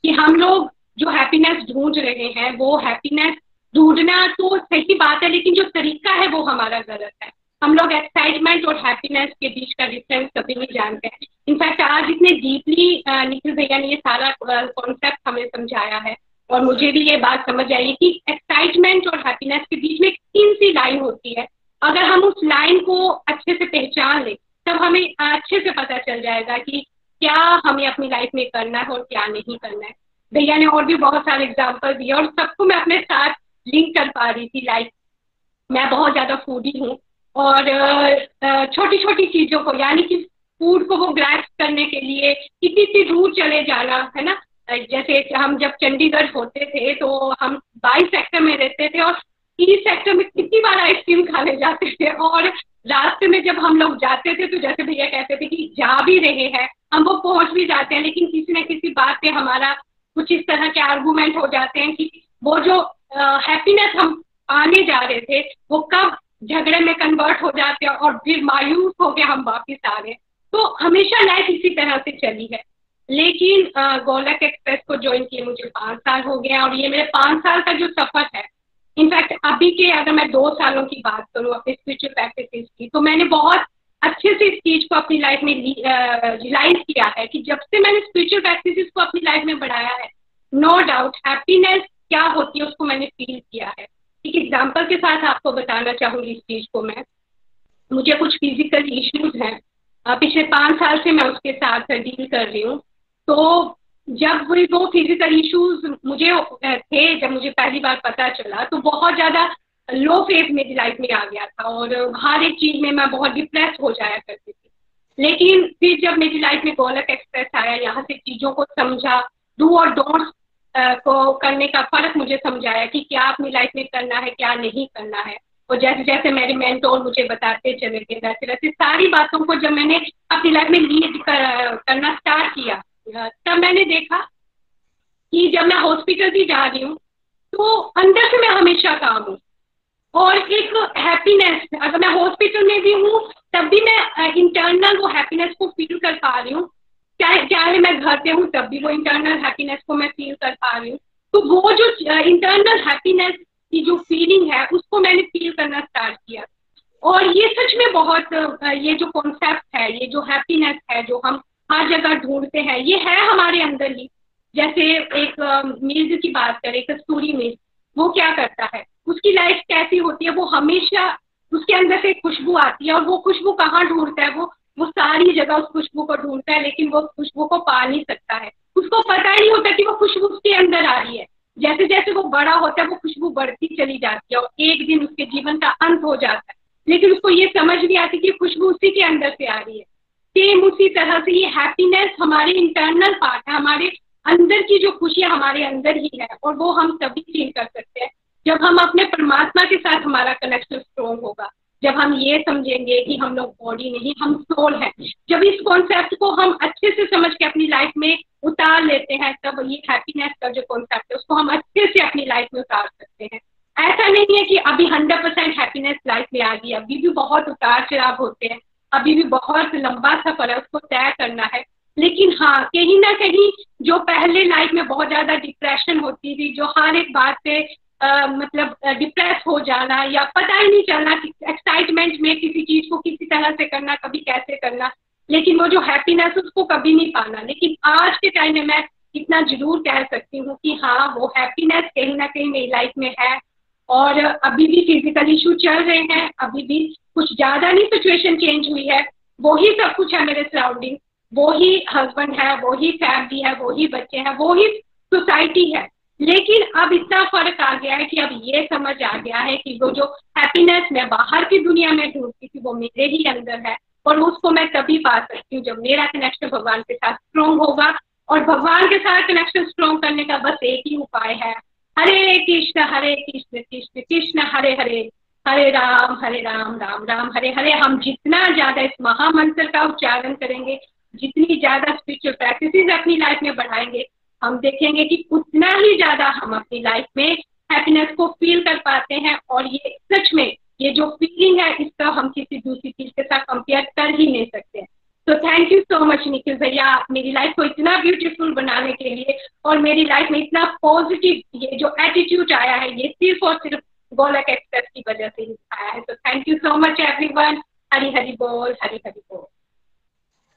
कि हम लोग जो हैप्पीनेस ढूंढ रहे हैं, वो हैप्पीनेस ढूंढना तो सही बात है, लेकिन जो तरीका है वो हमारा गलत है। हम लोग एक्साइटमेंट और हैप्पीनेस के बीच का डिफरेंस कभी नहीं जानते हैं। इनफैक्ट आज इतने डीपली निखिल भैया ने ये सारा कॉन्सेप्ट हमें समझाया है। और मुझे भी ये बात समझ आई कि एक्साइटमेंट और हैप्पीनेस के बीच में तीन सी लाइन होती है। अगर हम उस लाइन को अच्छे से पहचान लें, तब हमें अच्छे से पता चल जाएगा कि क्या हमें अपनी लाइफ में करना है और क्या नहीं करना है। भैया ने और भी बहुत सारे एग्ज़ाम्पल दिए और सबको मैं अपने साथ लिंक कर पा रही थी लाइक मैं बहुत ज़्यादा फूडी हूँ। और छोटी छोटी चीज़ों को, यानी कि फ़ूड को वो ग्रैप्स करने के लिए कितनी सी दूर चले जाना, है ना? जैसे हम जब चंडीगढ़ होते थे तो हम बाईस सेक्टर में रहते थे और ई सेक्टर में कितनी बार आइसक्रीम खाने जाते थे। और रास्ते में जब हम लोग जाते थे तो जैसे भैया कहते थे कि जा भी रहे हैं, हम वो पहुँच भी जाते हैं, लेकिन किसी न किसी बात पे हमारा कुछ इस तरह के आर्गूमेंट हो जाते हैं कि वो जो हैप्पीनेस हम आने जा रहे थे, वो कब झगड़े में कन्वर्ट हो जाते हैं और फिर मायूस हो गए हम वापिस आ गए। तो हमेशा लाइफ इसी तरह से चली है। लेकिन गोलक एक्सप्रेस को ज्वाइन किए मुझे पाँच साल हो गया और ये मेरे पाँच साल का जो सफ़र है इनफैक्ट अभी के अगर मैं दो सालों की बात करूँ, अपने स्पिरिचुअल प्रैक्टिस की तो मैंने बहुत अच्छे से इस चीज़ को अपनी लाइफ में रियलाइज़ किया है कि जब से मैंने स्पिरिचुअल प्रैक्टिस को अपनी लाइफ में बढ़ाया है नो डाउट हैप्पीनेस क्या होती है उसको मैंने फील किया है। एक एग्ज़ाम्पल के साथ आपको बताना चाहूँगी इस चीज़ को मैं। मुझे कुछ फ़िज़िकल इश्यूज़ हैं। पिछले पाँच साल से मैं उसके साथ डील कर रही हूँ। तो जब वो फ़िज़िकल इश्यूज़ मुझे थे, जब मुझे पहली बार पता चला तो बहुत ज़्यादा लो फ़ेज़ मेरी लाइफ में आ गया था और हर एक चीज़ में मैं बहुत डिप्रेस हो जाया करती थी। लेकिन फिर जब मेरी लाइफ में गोलक एक्सप्रेस आया, यहाँ से चीज़ों को समझा डू और डोंट को करने का फ़र्क मुझे समझाया कि क्या अपनी लाइफ में करना है क्या नहीं करना है। और जैसे जैसे मेरे मेंटोर मुझे बताते चले गए वैसे वैसे सारी बातों को जब मैंने अपनी लाइफ में लीड कर, करना स्टार्ट किया तब मैंने देखा कि जब मैं हॉस्पिटल भी जा रही हूँ तो अंदर से मैं हमेशा काम हूँ। और एक हैप्पीनेस अगर मैं हॉस्पिटल में भी हूँ तब भी मैं इंटरनल वो हैप्पीनेस को फील कर पा रही हूँ। चाहे चाहे मैं घर पे हूँ, तब भी वो इंटरनल हैप्पीनेस को मैं फील कर पा रही हूँ। तो वो जो इंटरनल हैप्पीनेस की जो फीलिंग है, उसको मैंने फील करना स्टार्ट किया। और ये सच में बहुत ये जो कॉन्सेप्ट है, ये जो हैप्पीनेस है, जो हम हर जगह ढूंढते हैं, ये है हमारे अंदर ही। जैसे एक मिर्ज की बात करें कस्तूरी मिर्ज वो क्या करता है? उसकी लाइफ कैसी होती है? वो हमेशा उसके अंदर से खुशबू आती है और वो खुशबू कहाँ ढूंढता है? वो वो सारी जगह उस खुशबू को ढूंढता है, लेकिन वो खुशबू को पा नहीं सकता है। उसको पता ही नहीं होता कि वो खुशबू उसके अंदर आ रही है। जैसे जैसे वो बड़ा होता है, वो खुशबू बढ़ती चली जाती है और एक दिन उसके जीवन का अंत हो जाता है। लेकिन उसको ये समझ नहीं आती कि खुशबू उसी के अंदर से आ रही है। सेम उसी तरह से ये हैप्पीनेस हमारे इंटरनल पार्ट है, हमारे अंदर की जो खुशियाँ हमारे अंदर ही है और वो हम तभी फील कर सकते हैं। जब हम अपने परमात्मा के साथ हमारा कनेक्शन स्ट्रोंग होगा। जब हम ये समझेंगे कि हम लोग बॉडी नहीं, हम सोल हैं। जब इस कॉन्सेप्ट को हम अच्छे से समझ के अपनी लाइफ में उतार लेते हैं, तब ये हैप्पीनेस का जो कॉन्सेप्ट है, उसको हम अच्छे से अपनी लाइफ में उतार सकते हैं। ऐसा नहीं है कि अभी हंड्रेड परसेंट हैप्पीनेस लाइफ में आ गई, अभी भी बहुत उतार चढ़ाव होते हैं, अभी भी बहुत लंबा सफ़र है, उसको तय करना है। लेकिन हाँ कहीं ना कहीं जो पहले लाइफ में बहुत ज़्यादा डिप्रेशन होती थी, जो हर एक बात पे मतलब डिप्रेस हो जाना या पता ही नहीं चलना कि एक्साइटमेंट में किसी चीज़ को किसी तरह से करना, कभी कैसे करना। लेकिन वो जो हैप्पीनेस उसको कभी नहीं पाना। लेकिन आज के टाइम में मैं इतना ज़रूर कह सकती हूँ कि हाँ वो हैप्पीनेस कहीं ना कहीं मेरी लाइफ में है। और अभी भी फ़िज़िकल इशू चल रहे हैं। अभी भी कुछ ज़्यादा नहीं सिचुएशन चेंज हुई है। वो ही सब कुछ है मेरे सराउंडिंग वो ही हस्बैंड है, वो ही फैमिली है, वो ही बच्चे हैं, वो ही सोसाइटी है। लेकिन अब इतना फ़र्क आ गया है कि अब ये समझ आ गया है कि वो जो हैप्पीनेस मैं बाहर की दुनिया में ढूंढती थी, वो मेरे ही अंदर है। और उसको मैं तभी पा सकती हूँ जब मेरा कनेक्शन भगवान के साथ स्ट्रोंग होगा। और भगवान के साथ कनेक्शन स्ट्रोंग करने का बस एक ही उपाय है। हरे कृष्ण हरे कृष्ण कृष्ण कृष्ण, हरे हरे। हरे राम हरे राम राम राम, हरे हरे। हम जितना ज़्यादा इस महामंत्र का उच्चारण करेंगे, जितनी ज़्यादा स्पिरिचुअल प्रैक्टिस अपनी लाइफ में बढ़ाएँगे हम देखेंगे कि उतना ही ज़्यादा हम अपनी लाइफ में हैप्पीनेस को फील कर पाते हैं और ये सच में, ये जो फीलिंग है, इसका हम किसी दूसरी चीज़ के साथ कंपेयर कर ही नहीं सकते हैं। तो thank you so much Nikhil भैया आप मेरी लाइफ को इतना ब्यूटीफुल बनाने के लिए और मेरी लाइफ में इतना पॉजिटिव ये जो एटीट्यूड आया है, ये सिर्फ़ और सिर्फ़ गोलक एक्सप्रेस की वजह से ही आया है। तो thank you so much everyone Hari Hari बोल हरी हरी बोल।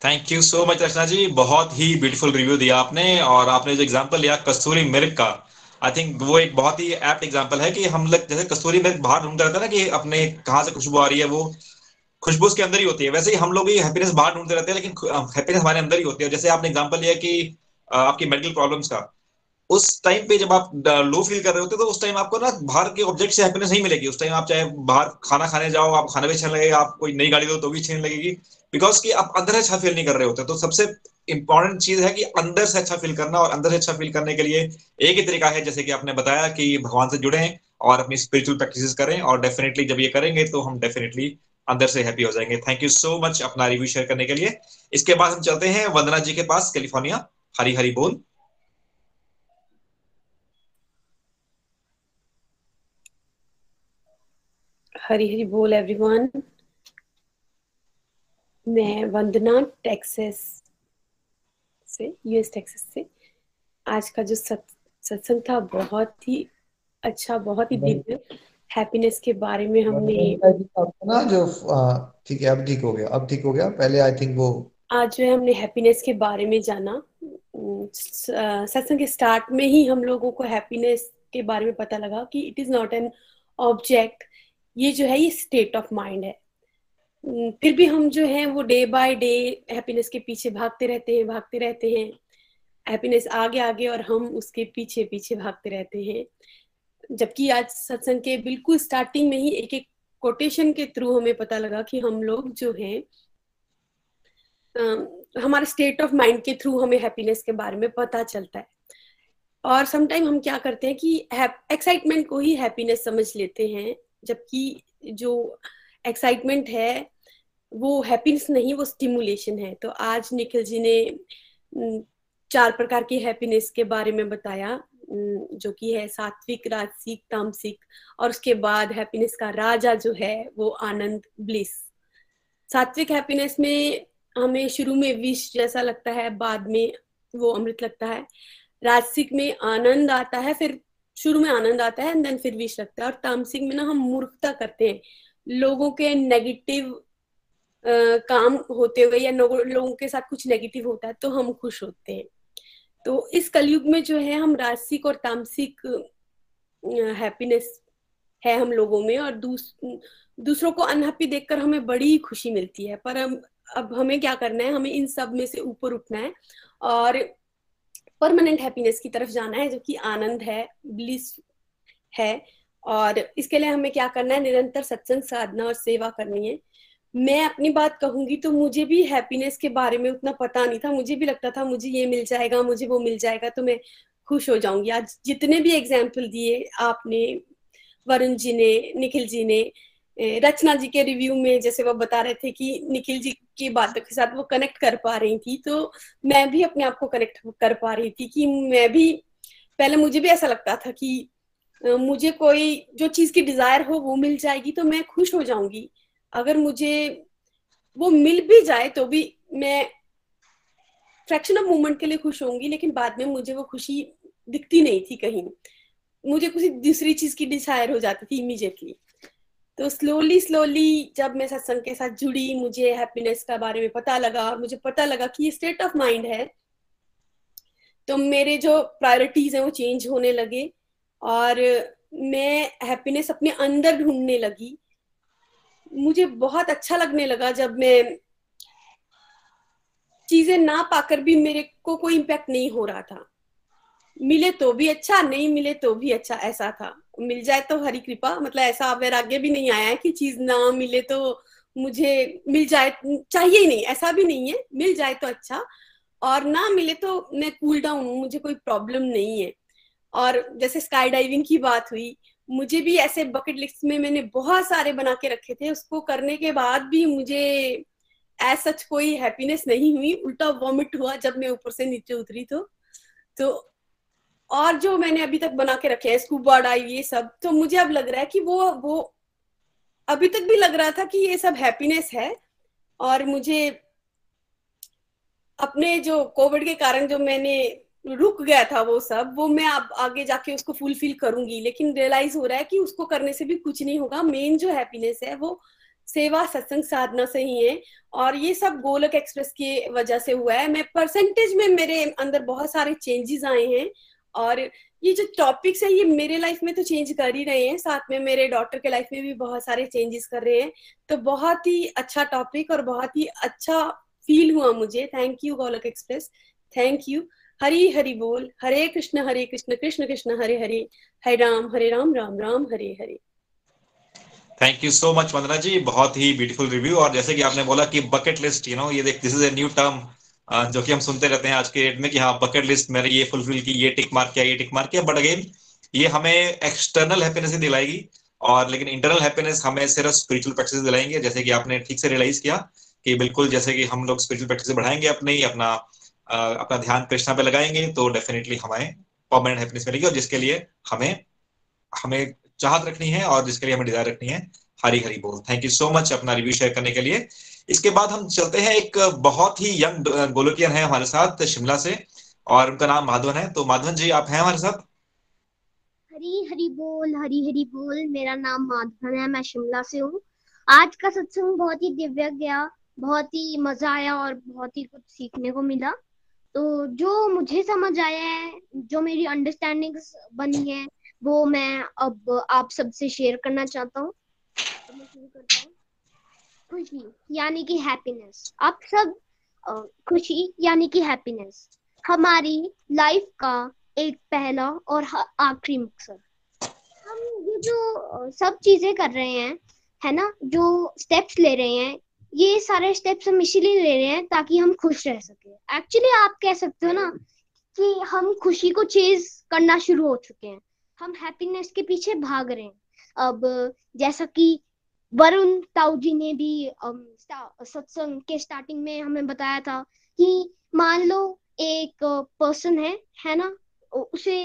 Thank you so much Rachna ji बहुत ही ब्यूटीफुल रिव्यू दिया आपने और आपने जो एग्जांपल लिया कस्तूरी मिल्क का आई थिंक वो एक बहुत ही एप्ट एग्जांपल है कि हम लोग जैसे कस्तूरी मिल्क बाहर ढूंढते रहते हैं ना कि अपने कहाँ से खुशबू आ रही है, वो खुशबू उसके अंदर ही होती है। वैसे ही हम लोग हैप्पीनेस बाहर ढूंढते रहते हैं, लेकिन हैप्पीनेस हमारे अंदर ही होती है। जैसे आपने एग्ज़ाम्पल लिया कि आपकी मेडिकल प्रॉब्लम्स का, उस टाइम पे जब आप लो फील कर रहे होते तो उस टाइम आपको ना बाहर के ऑब्जेक्ट से हैप्पीनेस नहीं मिलेगी। उस टाइम आप चाहे बाहर खाना खाने जाओ, आप खाना भी अच्छा लगेगा आप कोई नई गाड़ी दो तो भी अच्छी लगेगी। बिकॉज़ कि आप अंदर से अच्छा फील नहीं कर रहे होते तो सबसे इंपॉर्टेंट चीज़ है कि अंदर से अच्छा फील करना और अंदर से अच्छा फील करने के लिए एक ही तरीका है, जैसे कि आपने बताया कि भगवान से जुड़े और अपनी स्पिरिचुअल प्रैक्टिस करें और डेफिनेटली जब ये करेंगे तो हम डेफिनेटली अंदर से हैप्पी हो जाएँगे। थैंक यू सो मच अपना रिव्यू शेयर करने के लिए। इसके बाद हम चलते हैं वंदना जी के पास कैलिफ़ोर्निया हरी हरी बोल। हरी हरी बोल एवरीवन मैं वंदना टेक्सास से यूएस टेक्सास से। आज का जो सत्संग था बहुत ही अच्छा बहुत ही दिव्य। हैप्पीनेस के बारे में हमने ना जो ठीक है अब ठीक हो गया अब ठीक हो गया। पहले आई थिंक वो आज जो है हमने हैप्पीनेस के बारे में जाना। सत्संग के स्टार्ट में ही हम लोगों को हैप्पीनेस के बारे में पता लगा कि it is not an object ये जो है ये स्टेट ऑफ़ माइंड है। फिर भी हम जो है वो डे बाय डे हैप्पीनेस के पीछे भागते रहते हैं भागते रहते हैं। हैप्पीनेस आगे आगे और हम उसके पीछे पीछे भागते रहते हैं। जबकि आज सत्संग के बिल्कुल स्टार्टिंग में ही एक एक कोटेशन के थ्रू हमें पता लगा कि हम लोग जो है आ, हमारे स्टेट ऑफ़ माइंड के थ्रू हमें हैप्पीनेस के बारे में पता चलता है। और समटाइम हम क्या करते हैं कि एक्साइटमेंट को ही हैप्पीनेस समझ लेते हैं जबकि जो एक्साइटमेंट है वो हैप्पीनेस नहीं, वो स्टिमुलेशन है। तो आज निखिल जी ने चार प्रकार की हैप्पीनेस के बारे में बताया जो कि है सात्विक, राजसिक, तामसिक, और उसके बाद हैप्पीनेस का राजा जो है वो आनंद ब्लिस सात्विक हैप्पीनेस में हमें शुरू में विष जैसा लगता है, बाद में वो अमृत लगता है। राजसिक में आनंद आता है, फिर शुरू में आनंद आता है एंड देन फिर विष लगता है। और तामसिक में ना हम मूर्खता करते हैं। लोगों के नेगेटिव काम होते हुए या लोगों के साथ कुछ नेगेटिव होता है तो हम खुश होते हैं। तो इस कलयुग में जो है हम रासिक और तामसिक हैप्पीनेस है हम लोगों में और दूस, दूसरों को अनहैप्पी देखकर हमें बड़ी खुशी मिलती है। पर हम अब हमें क्या करना है हमें इन सब में से ऊपर उठना है और परमानेंट हैप्पीनेस की तरफ़ जाना है जो कि आनंद है ब्लिस है और इसके लिए हमें क्या करना है निरंतर सत्संग साधना और सेवा करनी है। मैं अपनी बात कहूँगी तो मुझे भी हैप्पीनेस के बारे में उतना पता नहीं था। मुझे भी लगता था मुझे ये मिल जाएगा, मुझे वो मिल जाएगा तो मैं खुश हो जाऊँगी। आज जितने भी एग्ज़ाम्पल दिए आपने, वरुण जी ने, निखिल जी ने रचना जी के रिव्यू में जैसे वो बता रहे थे कि निखिल जी की बातों के साथ वो कनेक्ट कर पा रही थी तो मैं भी अपने आप को कनेक्ट कर पा रही थी कि मैं भी, पहले मुझे भी ऐसा लगता था कि मुझे कोई जो चीज़ की डिज़ायर हो वो मिल जाएगी तो मैं खुश हो जाऊँगी। अगर मुझे वो मिल भी जाए तो भी मैं फ्रैक्शन ऑफ़ मोमेंट के लिए खुश होंगी, लेकिन बाद में मुझे वो खुशी दिखती नहीं थी कहीं। मुझे किसी दूसरी चीज़ की डिसायर हो जाती थी इमीजिएटली तो स्लोली स्लोली जब मैं सत्संग के साथ जुड़ी, मुझे हैप्पीनेस का बारे में पता लगा और मुझे पता लगा कि ये स्टेट ऑफ़ माइंड है तो मेरे जो प्रायोरिटीज हैं वो चेंज होने लगे और मैं हैप्पीनेस अपने अंदर ढूँढने लगी। मुझे बहुत अच्छा लगने लगा जब मैं चीज़ें ना पाकर भी मेरे को कोई इम्पैक्ट नहीं हो रहा था। मिले तो भी अच्छा नहीं मिले तो भी अच्छा ऐसा था। मिल जाए तो हरी कृपा मतलब ऐसा वैराग्य भी नहीं आया है कि चीज़ ना मिले तो मुझे मिल जाए, चाहिए ही नहीं, ऐसा भी नहीं है। मिल जाए तो अच्छा और ना मिले तो मैं कूल डाउन हूँ, मुझे कोई प्रॉब्लम नहीं है। और जैसे स्काई डाइविंग की बात हुई मुझे भी ऐसे बकेट लिस्ट में मैंने बहुत सारे बना के रखे थे। उसको करने के बाद भी मुझे एज सच कोई हैप्पीनेस नहीं हुई। उल्टा वॉमिट हुआ जब मैं ऊपर से नीचे उतरी तो। तो और जो मैंने अभी तक बना के रखे हैं स्कूबा डाइव ये सब तो मुझे अब लग रहा है कि वो वो अभी तक भी लग रहा था कि ये सब हैप्पीनेस है। और मुझे अपने जो कोविड के कारण जो मैंने रुक गया था वो सब, वो मैं अब आगे जाके उसको फुलफिल करूँगी। लेकिन रियलाइज़ हो रहा है कि उसको करने से भी कुछ नहीं होगा। मेन जो हैप्पीनेस है वो सेवा, सत्संग, साधना से ही है। और ये सब गोलक एक्सप्रेस की वजह से हुआ है। मैं परसेंटेज में मेरे अंदर बहुत सारे चेंजेस आए हैं। और ये जो टॉपिक्स है, ये मेरे लाइफ में तो चेंज कर ही रहे हैं। साथ में मेरे डॉटर के लाइफ में भी बहुत सारे चेंजेस कर रहे हैं। तो बहुत ही अच्छा टॉपिक और बहुत ही अच्छा फील हुआ मुझे। Thank you Golok Express thank you Hari Hari बोल, Hare Krishna Hare Krishna Krishna Krishna, Hare Hare Hare Ram Hare Ram Ram Ram, Hare Hare. Thank you so much Vandana ji बहुत ही beautiful review और जैसे कि आपने बोला कि bucket list you know ये देख this is a new term जो कि हम सुनते रहते हैं आज के डेट में कि हाँ बकेट लिस्ट मैंने ये फुलफिल की, ये टिक मार्क किया, ये टिक मार्क किया। बट अगेन ये हमें एक्सटर्नल हैप्पीनेस ही दिलाएगी। और लेकिन इंटरनल हैप्पीनेस हमें सिर्फ़ स्पिरिचुअल प्रैक्टिस दिलाएँगे। जैसे कि आपने ठीक से रियलाइज़ किया कि बिल्कुल जैसे कि हम लोग स्पिरिचुअल प्रैक्टिस बढ़ाएँगे अपने ही, अपना अपना ध्यान कृष्णा पे लगाएँगे तो डेफिनेटली हमें परमानेंट हैप्पीनेस मिलेगी और जिसके लिए हमें हमें चाहत रखनी है और जिसके लिए हमें डिज़ायर रखनी है, हरी हरी बोल। थैंक यू सो मच अपना रिव्यू शेयर करने के लिए। इसके बाद हम चलते हैं, एक बहुत ही यंग गोलोकियन है हमारे साथ शिमला से और उनका नाम माधवन है। तो माधवन जी, आप हैं हमारे साथ? हरी हरी बोल, हरी हरी बोल, मेरा नाम माधवन है, मैं शिमला से हूँ। आज का सत्संग बहुत ही दिव्य गया, बहुत ही मज़ा आया और बहुत ही कुछ सीखने को मिला। तो जो मुझे समझ आया है, जो मेरी अंडरस्टैंडिंग बनी है, वो मैं अब आप सबसे शेयर करना चाहता हूँ। खुशी, यानी कि हैप्पीनेस आप सब खुशी, यानी कि हैप्पीनेस हमारी लाइफ का एक पहला और आखिरी मकसद। हम ये जो सब चीज़ें कर रहे हैं, है ना? जो स्टेप्स ले रहे हैं ये सारे स्टेप्स हम इसीलिए ले रहे हैं ताकि हम खुश रह सके। एक्चुअली आप कह सकते हो ना कि हम खुशी को चेज करना शुरू हो चुके हैं। हम हैप्पीनेस के पीछे भाग रहे हैं। अब जैसा कि वरुण ताऊ जी ने भी सत्संग के स्टार्टिंग में हमें बताया था कि मान लो एक पर्सन है है ना? उसे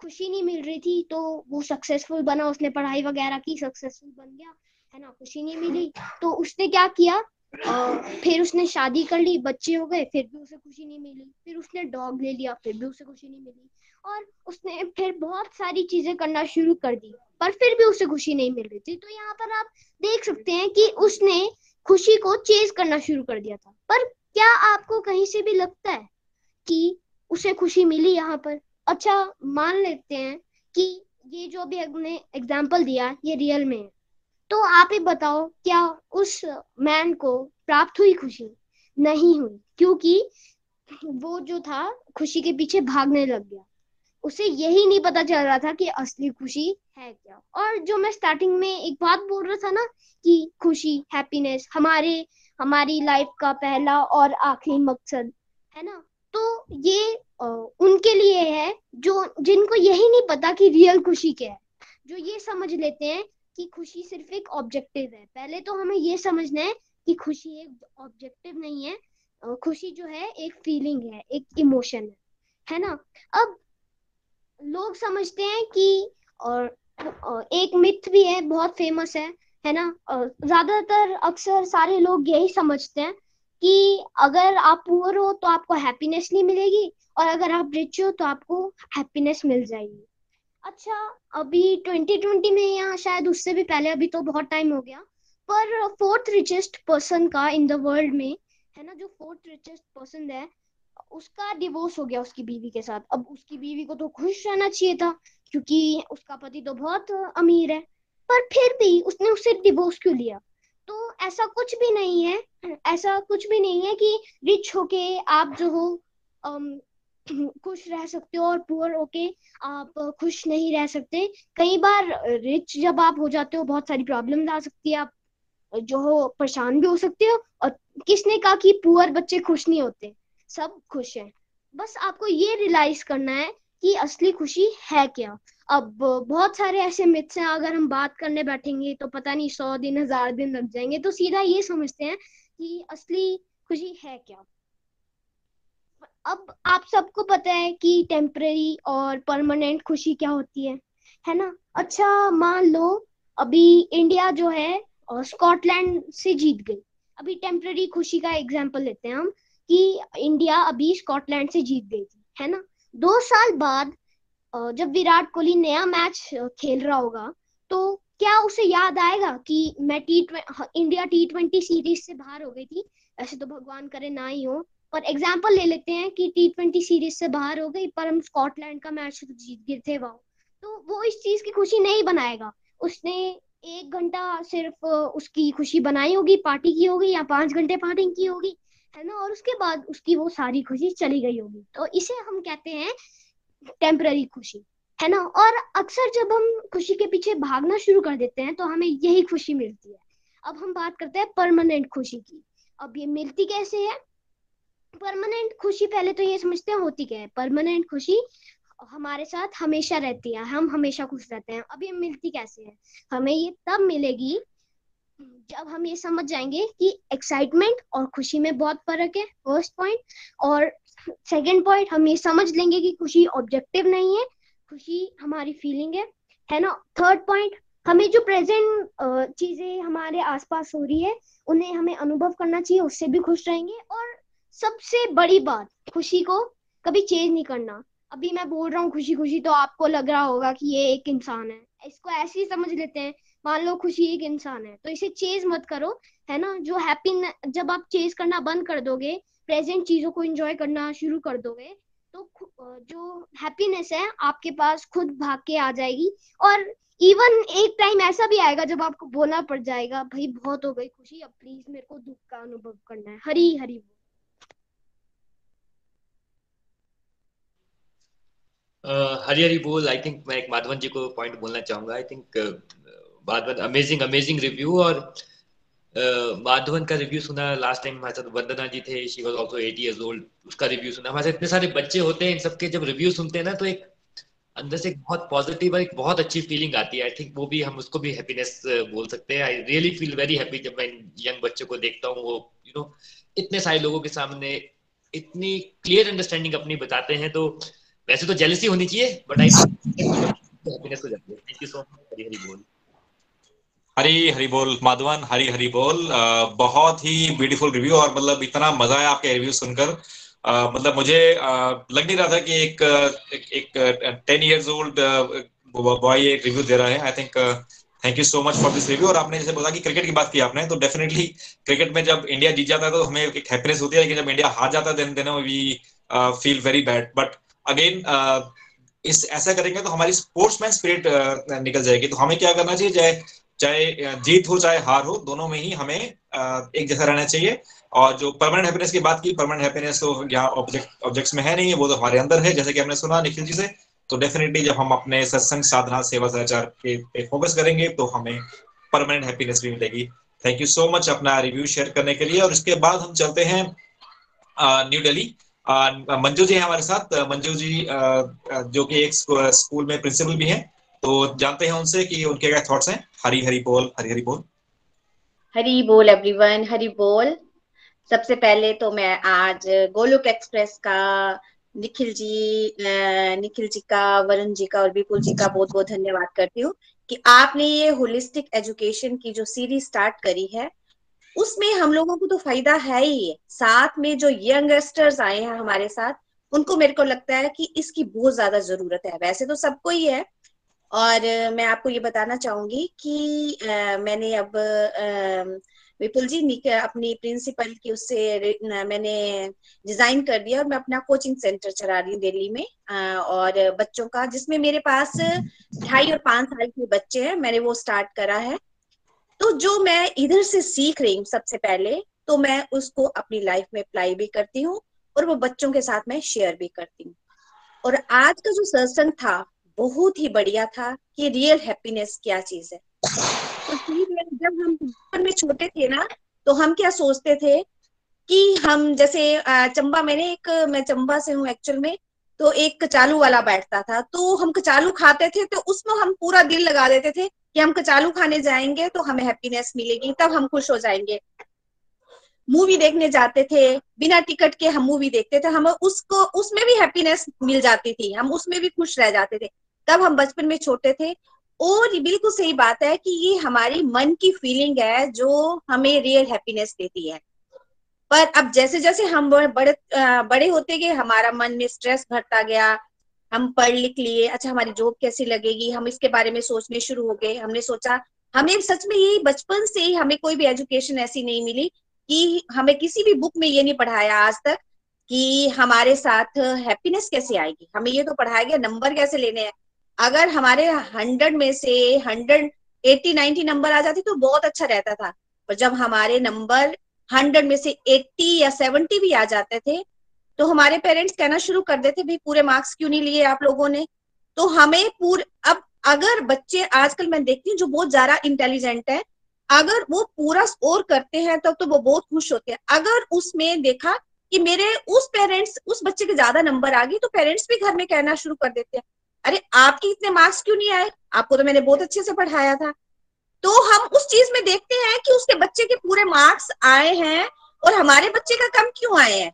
खुशी नहीं मिल रही थी तो वो सक्सेसफुल बना, उसने पढ़ाई वगैरह की सक्सेसफुल बन गया। है ना खुशी नहीं मिली। तो उसने क्या किया? आ, फिर उसने शादी कर ली बच्चे हो गए फिर भी उसे खुशी नहीं मिली। फिर उसने डॉग ले लिया फिर भी उसे खुशी नहीं मिली। और उसने फिर बहुत सारी चीज़ें करना शुरू कर दी पर फिर भी उसे खुशी नहीं मिल रही थी। तो यहाँ पर आप देख सकते हैं कि उसने खुशी को चेज करना शुरू कर दिया था। पर क्या आपको कहीं से भी लगता है कि उसे खुशी मिली यहाँ पर? अच्छा मान लेते हैं कि ये जो भी हमने एग्ज़ाम्पल दिया ये रियल में है। तो आप ही बताओ, क्या उस मैन को प्राप्त हुई खुशी? नहीं हुई, क्योंकि वो जो था, खुशी के पीछे भागने लग गया। उसे यही नहीं पता चल रहा था कि असली खुशी है क्या। और जो मैं स्टार्टिंग में एक बात बोल रहा था ना, कि खुशी हैप्पीनेस हमारे, हमारी लाइफ का पहला और आखिरी मकसद, है ना? तो ये उनके लिए है, जो, जिनको यही नहीं पता कि रियल खुशी क्या है। जो ये समझ लेते हैं कि खुशी सिर्फ़ एक ऑब्जेक्टिव है। पहले तो हमें ये समझना है कि खुशी एक ऑब्जेक्टिव नहीं है। खुशी जो है, एक फीलिंग है, एक इमोशन है। है ना? अब लोग समझते हैं कि और एक मिथ भी है, बहुत फ़ेमस है है ना? ज़्यादातर अक्सर सारे लोग यही समझते हैं कि अगर आप पुअर हो तो आपको हैप्पीनेस नहीं मिलेगी और अगर आप रिच हो तो आपको हैप्पीनेस मिल जाएगी। अच्छा अभी 2020 में या शायद उससे भी पहले, अभी तो बहुत टाइम हो गया। पर फोर्थ रिचेस्ट पर्सन का इन द वर्ल्ड में, है ना, जो फोर्थ रिचेस्ट पर्सन है, उसका डिवोर्स हो गया उसकी बीवी के साथ। अब उसकी बीवी को तो खुश रहना चाहिए था, क्योंकि उसका पति तो बहुत अमीर है। पर फिर भी उसने उससे डिवोर्स क्यों लिया? तो ऐसा कुछ भी नहीं है, ऐसा कुछ भी नहीं है कि रिच होके आप जो हो [clears throat] खुश रह सकते हो और पुअर होके आप खुश नहीं रह सकते। कई बार रिच जब आप हो जाते हो, बहुत सारी प्रॉब्लम आ सकती है आप, जो हो, परेशान भी हो सकते हो और किसने कहा कि पुअर बच्चे खुश नहीं होते? सब खुश हैं। बस आपको ये रियलाइज़ करना है कि असली खुशी है क्या। अब बहुत सारे ऐसे मिथ्स हैं, अगर हम बात करने बैठेंगे तो पता नहीं सौ दिन, हज़ार दिन लग जाएँगे तो सीधा ये समझते हैं कि असली खुशी है क्या। अब आप सबको पता है कि टेम्पररी और परमानेंट खुशी क्या होती है है ना? अच्छा मान लो अभी इंडिया जो है स्कॉटलैंड से जीत गई। अभी टेम्पररी खुशी का एग्ज़ाम्पल लेते हैं हम कि इंडिया अभी स्कॉटलैंड से जीत गई थी, है ना? दो साल बाद जब विराट कोहली नया मैच खेल रहा होगा तो क्या उसे याद आएगा कि मैं T India T twenty series से बाहर हो गई थी? ऐसे तो भगवान करे ना ही हो। और एग्ज़ाम्पल ले लेते हैं कि टी ट्वेंटी सीरीज़ से बाहर हो गई, पर हम स्कॉटलैंड का मैच तो जीत गए, थे वहाँ। तो वो इस चीज़ की खुशी नहीं बनाएगा। उसने एक घंटा सिर्फ़ उसकी खुशी बनाई होगी पार्टी की होगी, या पाँच घंटे पार्टी की होगी, है ना? और उसके बाद उसकी वो सारी खुशी चली गई होगी। तो इसे हम कहते हैं टेम्पररी खुशी, है ना? और अक्सर जब हम खुशी के पीछे भागना शुरू कर देते हैं तो हमें यही खुशी मिलती है। अब हम बात करते हैं परमानेंट खुशी की। अब ये मिलती कैसे है? परमानेंट खुशी पहले तो ये समझते हैं, होती क्या है? परमानेंट खुशी हमारे साथ हमेशा रहती है, हम हमेशा खुश रहते हैं। ये मिलती कैसे है? हमें ये तब मिलेगी जब हम ये समझ जाएँगे कि एक्साइटमेंट और खुशी में बहुत फ़र्क है फ़र्स्ट पॉइंट और सेकंड पॉइंट हम ये समझ लेंगे कि खुशी ऑब्जेक्टिव नहीं है, खुशी हमारी फीलिंग है है ना? थर्ड पॉइंट हमें जो प्रेजेंट चीज़ें हमारे आसपास हो रही है, उन्हें हमें अनुभव करना चाहिए, उससे भी खुश रहेंगे और सबसे बड़ी बात, खुशी को कभी चेंज नहीं करना। अभी मैं बोल रहा हूँ खुशी खुशी तो आपको लग रहा होगा कि ये एक इंसान है। इसको ऐसे ही समझ लेते हैं, मान लो खुशी एक इंसान है तो इसे चेज मत करो, है ना? जो हैप्पी जब आप चेज करना बंद कर दोगे प्रेजेंट चीज़ों को एंजॉय करना शुरू कर दोगे तो जो हैप्पीनेस है, आपके पास खुद भाग के आ जाएगी। और इवन एक टाइम ऐसा भी आएगा, जब आपको बोलना पड़ जाएगा, भाई, बहुत हो गई खुशी, अब प्लीज़ मेरे को दुख का अनुभव करना है। हरी हरी बोल। हरी हरी बोल आई थिंक मैं एक माधवन जी को पॉइंट बोलना चाहूँगा. I think Madhavan amazing amazing review और माधवन का रिव्यू सुना लास्ट टाइम हमारे साथ वंदना जी थे. She was also 80 years old उसका रिव्यू सुना. हमारे साथ इतने सारे बच्चे होते हैं इन सबके. जब रिव्यू सुनते हैं ना तो एक अंदर से एक बहुत पॉजिटिव और एक बहुत अच्छी फीलिंग आती है. आई थिंक वो भी हम उसको भी हैप्पीनेस बोल सकते हैं. I really feel very happy जब मैं यंग बच्चों को देखता हूँ. वो यू नो इतने सारे लोगों के सामने इतनी क्लियर अंडरस्टैंडिंग अपनी बताते हैं. तो वैसे तो जेलसी होनी चाहिए बट आई हैप्पीनेस हो जाती है। Thank you so much Hari Hari बोल हरी हरी बोल माधवन हरी हरी बोल। आ, बहुत ही ब्यूटीफुल रिव्यू और मतलब इतना मज़ा आया आपके रिव्यू सुनकर। आ, मतलब मुझे आ, लग नहीं रहा था कि एक एक टेन इयर्स ओल्ड बॉय एक रिव्यू दे रहा है। I think thank you so much for this review और आपने जैसे बोला कि क्रिकेट की बात की आपने तो डेफिनेटली क्रिकेट में जब इंडिया जीत जाता है तो हमें एक हैप्पीनेस होती है लेकिन जब इंडिया हार जाता है then then we feel very bad but again uh, इस ऐसा करेंगे तो हमारी स्पोर्ट्समैन स्पिरिट uh, निकल जाएगी। तो हमें क्या करना चाहिए? चाहे चाहे uh, जीत हो चाहे हार हो दोनों में ही हमें एक जैसा रहना चाहिए। और जो परमानेंट हैप्पीनेस की बात की परमानेंट हैप्पीनेस तो यहाँ ऑब्जेक्ट ऑब्जेक्ट्स में है नहीं है वो तो हमारे अंदर है जैसे कि हमने सुना निखिल जी से। तो डेफिनेटली जब हम अपने सत्संग साधना सेवा सदाचार पे, पे फोकस करेंगे तो हमें परमानेंट हैप्पीनेस भी मिलेगी। थैंक यू सो मच अपना रिव्यू शेयर करने के लिए। और इसके बाद हम चलते हैं न्यू दिल्ली मंजू जी हैं हमारे साथ। मंजू जी जो कि एक स्कूल में प्रिंसिपल भी हैं तो जानते हैं उनसे कि उनके क्या थॉट्स हैं? हरी हरी बोल, हरी हरी बोल। हरी बोल एवरीवन हरी बोल। सबसे पहले तो मैं आज गोलुक एक्सप्रेस का, निखिल जी निखिल जी का, वरुण जी का और विपुल जी का बहुत बहुत धन्यवाद करती हूँ कि आपने ये होलिस्टिक एजुकेशन की जो सीरीज़ स्टार्ट करी है उसमें हम लोगों को तो फ़ायदा है ही। साथ में जो यंगस्टर्स आए हैं हमारे साथ उनको मेरे को लगता है कि इसकी बहुत ज़्यादा ज़रूरत है। वैसे तो सबको ही है। और मैं आपको ये बताना चाहूँगी कि आ, मैंने अब विपुल जी अपनी प्रिंसिपल की उससे मैंने डिज़ाइन कर दिया और मैं अपना कोचिंग सेंटर चला रही हूँ दिल्ली में। और बच्चों का जिसमें मेरे पास ढाई और पाँच साल के बच्चे हैं मैंने वो स्टार्ट करा है। तो जो मैं इधर से सीख रही हूँ सबसे पहले तो मैं उसको अपनी लाइफ में अप्लाई भी करती हूँ और वो बच्चों के साथ मैं शेयर भी करती हूँ। और आज का जो सत्संग था, बहुत ही बढ़िया था कि रियल हैप्पीनेस क्या चीज़ है। तो जब हम बचपन में छोटे थे ना तो हम क्या सोचते थे कि हम जैसे चंबा मैंने एक, मैं चंबा से हूँ एक्चुअल में तो एक कचालू वाला बैठता था तो हम कचालू खाते थे तो उसमें हम पूरा दिल लगा देते थे कि हम कचालू खाने जाएँगे तो हमें हैप्पीनेस मिलेगी, तब हम खुश हो जाएँगे। मूवी देखने जाते थे, बिना टिकट के हम मूवी देखते थे, हम उसको, उसमें भी हैप्पीनेस मिल जाती थी, हम उसमें भी खुश रह जाते थे। तब हम बचपन में छोटे थे, और बिल्कुल सही बात है कि ये हमारी मन की फीलिंग है जो हमें रियल हैप्पीनेस देती है। पर अब जैसे जैसे हम बड़े बड़े होते गए, हमारा मन में स्ट्रेस भरता गया हम पढ़ लिख लिए अच्छा हमारी जॉब कैसी लगेगी, हम इसके बारे में सोचने शुरू हो गए। हमने सोचा, हमें सच में यही बचपन से ही हमें कोई भी एजुकेशन ऐसी नहीं मिली कि हमें किसी भी बुक में ये नहीं पढ़ाया आज तक कि हमारे साथ हैप्पीनेस कैसे आएगी। हमें ये तो पढ़ाया गया नंबर कैसे लेने हैं। अगर हमारे हंड्रेड में से हंड्रेड एट्टी नाइनटी नंबर आ जाती तो बहुत अच्छा रहता था। पर जब हमारे नंबर हंड्रेड में से एट्टी या सेवेंटी भी आ जाते थे तो हमारे पेरेंट्स कहना शुरू कर देते भाई पूरे मार्क्स क्यों नहीं लिए आप लोगों ने? तो हमें पूरे अब अगर बच्चे आजकल मैं देखती हूँ जो बहुत ज़्यादा इंटेलिजेंट है अगर वो पूरा स्कोर करते हैं तब तो, तो वो बहुत खुश होते हैं। अगर उसमें देखा कि मेरे उस पेरेंट्स उस बच्चे के ज़्यादा नंबर आ गई तो पेरेंट्स भी घर में कहना शुरू कर देते हैं अरे आपके इतने मार्क्स क्यों नहीं आए? आपको तो मैंने बहुत अच्छे से पढ़ाया था। तो हम उस चीज़ में देखते हैं कि उसके बच्चे के पूरे मार्क्स आए हैं और हमारे बच्चे का कम क्यों आए हैं।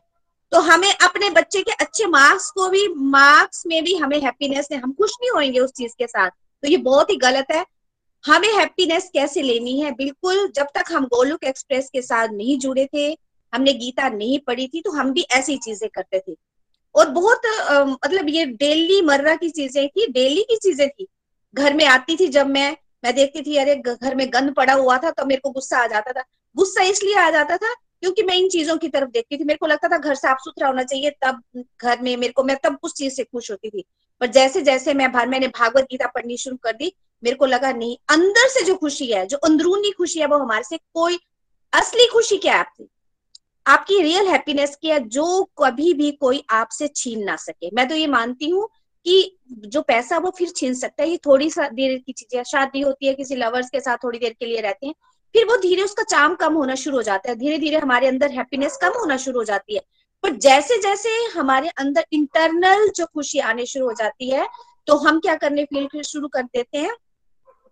तो हमें अपने बच्चे के अच्छे मार्क्स को भी मार्क्स में भी हमें हैप्पीनेस है हम खुश नहीं होंगे उस चीज़ के साथ। तो ये बहुत ही गलत है। हमें हैप्पीनेस कैसे लेनी है? बिल्कुल, जब तक हम गोलुक एक्सप्रेस के साथ नहीं जुड़े थे, हमने गीता नहीं पढ़ी थी तो हम भी ऐसी चीज़ें करते थे। और बहुत मतलब ये डेली मर्रा की चीज़ें थी डेली की चीज़ें थी। घर में आती थी जब मैं मैं देखती थी, अरे, घर में गंद पड़ा हुआ था तो मेरे को गुस्सा आ जाता था। गुस्सा इसलिए आ जाता था क्योंकि मैं इन चीज़ों की तरफ़ देखती थी। मेरे को लगता था घर साफ़ सुथरा होना चाहिए, तब घर में मेरे को, मैं तब उस चीज़ से खुश होती थी। पर जैसे जैसे मैं मैंने भागवत गीता पढ़नी शुरू कर दी, मेरे को लगा, नहीं, अंदर से जो खुशी है, जो अंदरूनी खुशी है, वो हमारे से कोई असली खुशी क्या है आपकी? आपकी रियल हैप्पीनेस की है, जो कभी भी कोई आपसे छीन ना सके। मैं तो ये मानती हूँ कि जो पैसा, वो फिर छीन सकता है। ये थोड़ी सा देर की चीज़ें शादी होती है, किसी लवर्स के साथ थोड़ी देर के लिए रहते हैं। फिर वो धीरे उसका चाम कम होना शुरू हो जाता है धीरे धीरे हमारे अंदर हैप्पीनेस कम होना शुरू हो जाती है। पर जैसे जैसे हमारे अंदर इंटरनल जो खुशी आने शुरू हो जाती है तो हम क्या करने फील शुरू कर देते हैं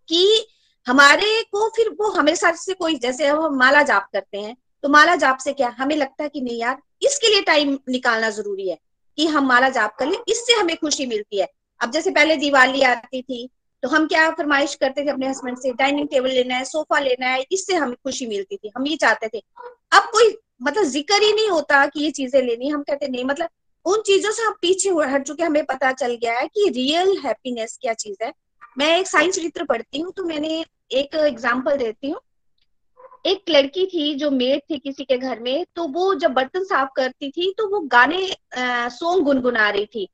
कि हमारे को फिर वो हमेशा से कोई, जैसे हम माला जाप करते हैं तो माला जाप से क्या, हमें लगता है कि नहीं यार, इसके लिए टाइम निकालना ज़रूरी है कि हम माला जाप कर ले, इससे हमें खुशी मिलती है। अब जैसे पहले दिवाली आती थी तो हम क्या फरमाइश करते थे अपने हस्बैंड से? डाइनिंग टेबल लेना है सोफा लेना है, इससे हमें खुशी मिलती थी। हम ये चाहते थे। अब कोई मतलब ज़िक्र ही नहीं होता कि ये चीज़ें लेनी हम कहते, नहीं मतलब उन चीज़ों से हम पीछे हट चुके हमें पता चल गया है कि रियल हैप्पीनेस क्या चीज़ है। मैं एक साइंस चरित्र पढ़ती हूँ तो मैंने एक एग्ज़ाम्पल देती हूँ। एक लड़की थी जो मेड थी किसी के घर में तो वो जब बर्तन साफ़ करती थी तो वो गाने सॉन्ग गुनगुना रही थी।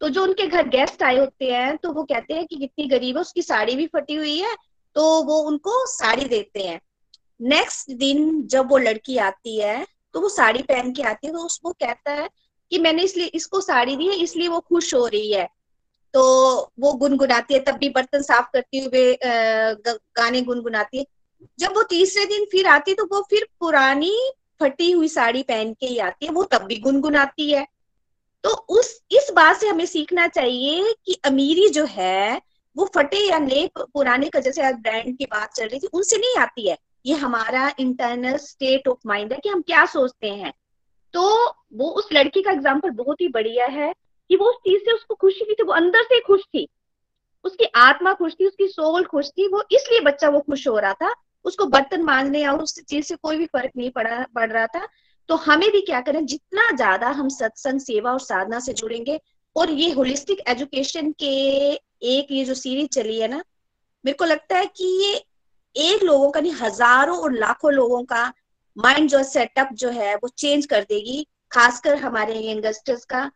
तो जो उनके घर गेस्ट आए होते हैं तो वो कहते हैं कि कितनी गरीब है, उसकी साड़ी भी फटी हुई है तो वो उनको साड़ी देते हैं। नेक्स्ट दिन जब वो लड़की आती है तो वो साड़ी पहन के आती है तो उसको कहता है कि मैंने इसलिए, इसको साड़ी दी है, इसलिए वो खुश हो रही है। तो वो गुनगुनाती है, तब भी बर्तन साफ़ करते हुए गाने गुनगुनाती है। जब वो तीसरे दिन फिर आती है तो वो फिर पुरानी फटी हुई साड़ी पहन के ही आती है, वो तब भी गुनगुनाती है। तो उस, इस बात से हमें सीखना चाहिए कि अमीरी जो है, वो फटे या नए पुराने का जैसे आज ब्रांड की बात चल रही थी, उनसे नहीं आती है। ये हमारा इंटरनल स्टेट ऑफ़ माइंड है कि हम क्या सोचते हैं। तो वो उस लड़की का एग्ज़ाम्पल बहुत ही बढ़िया है कि वो उस चीज़ से उसको खुशी भी थी, वो अंदर से खुश थी। उसकी आत्मा खुश थी, उसकी सोल खुश थी, वो इसलिए बच्चा वो खुश हो रहा था। उसको बर्तन मांजने या उस चीज़ से कोई भी फ़र्क नहीं पड़ा, पड़ रहा था। तो हमें भी क्या करें? जितना ज़्यादा हम सत्संग, सेवा और साधना से जुड़ेंगे, और ये होलिस्टिक एजुकेशन के एक ये जो सीरीज़ चली है ना, मेरे को लगता है कि ये एक लोगों का नहीं, हज़ारों और लाखों लोगों का माइंड जो सेटअप जो है, वो चेंज कर देगी, खासकर हमारे यंगस्टर्स का।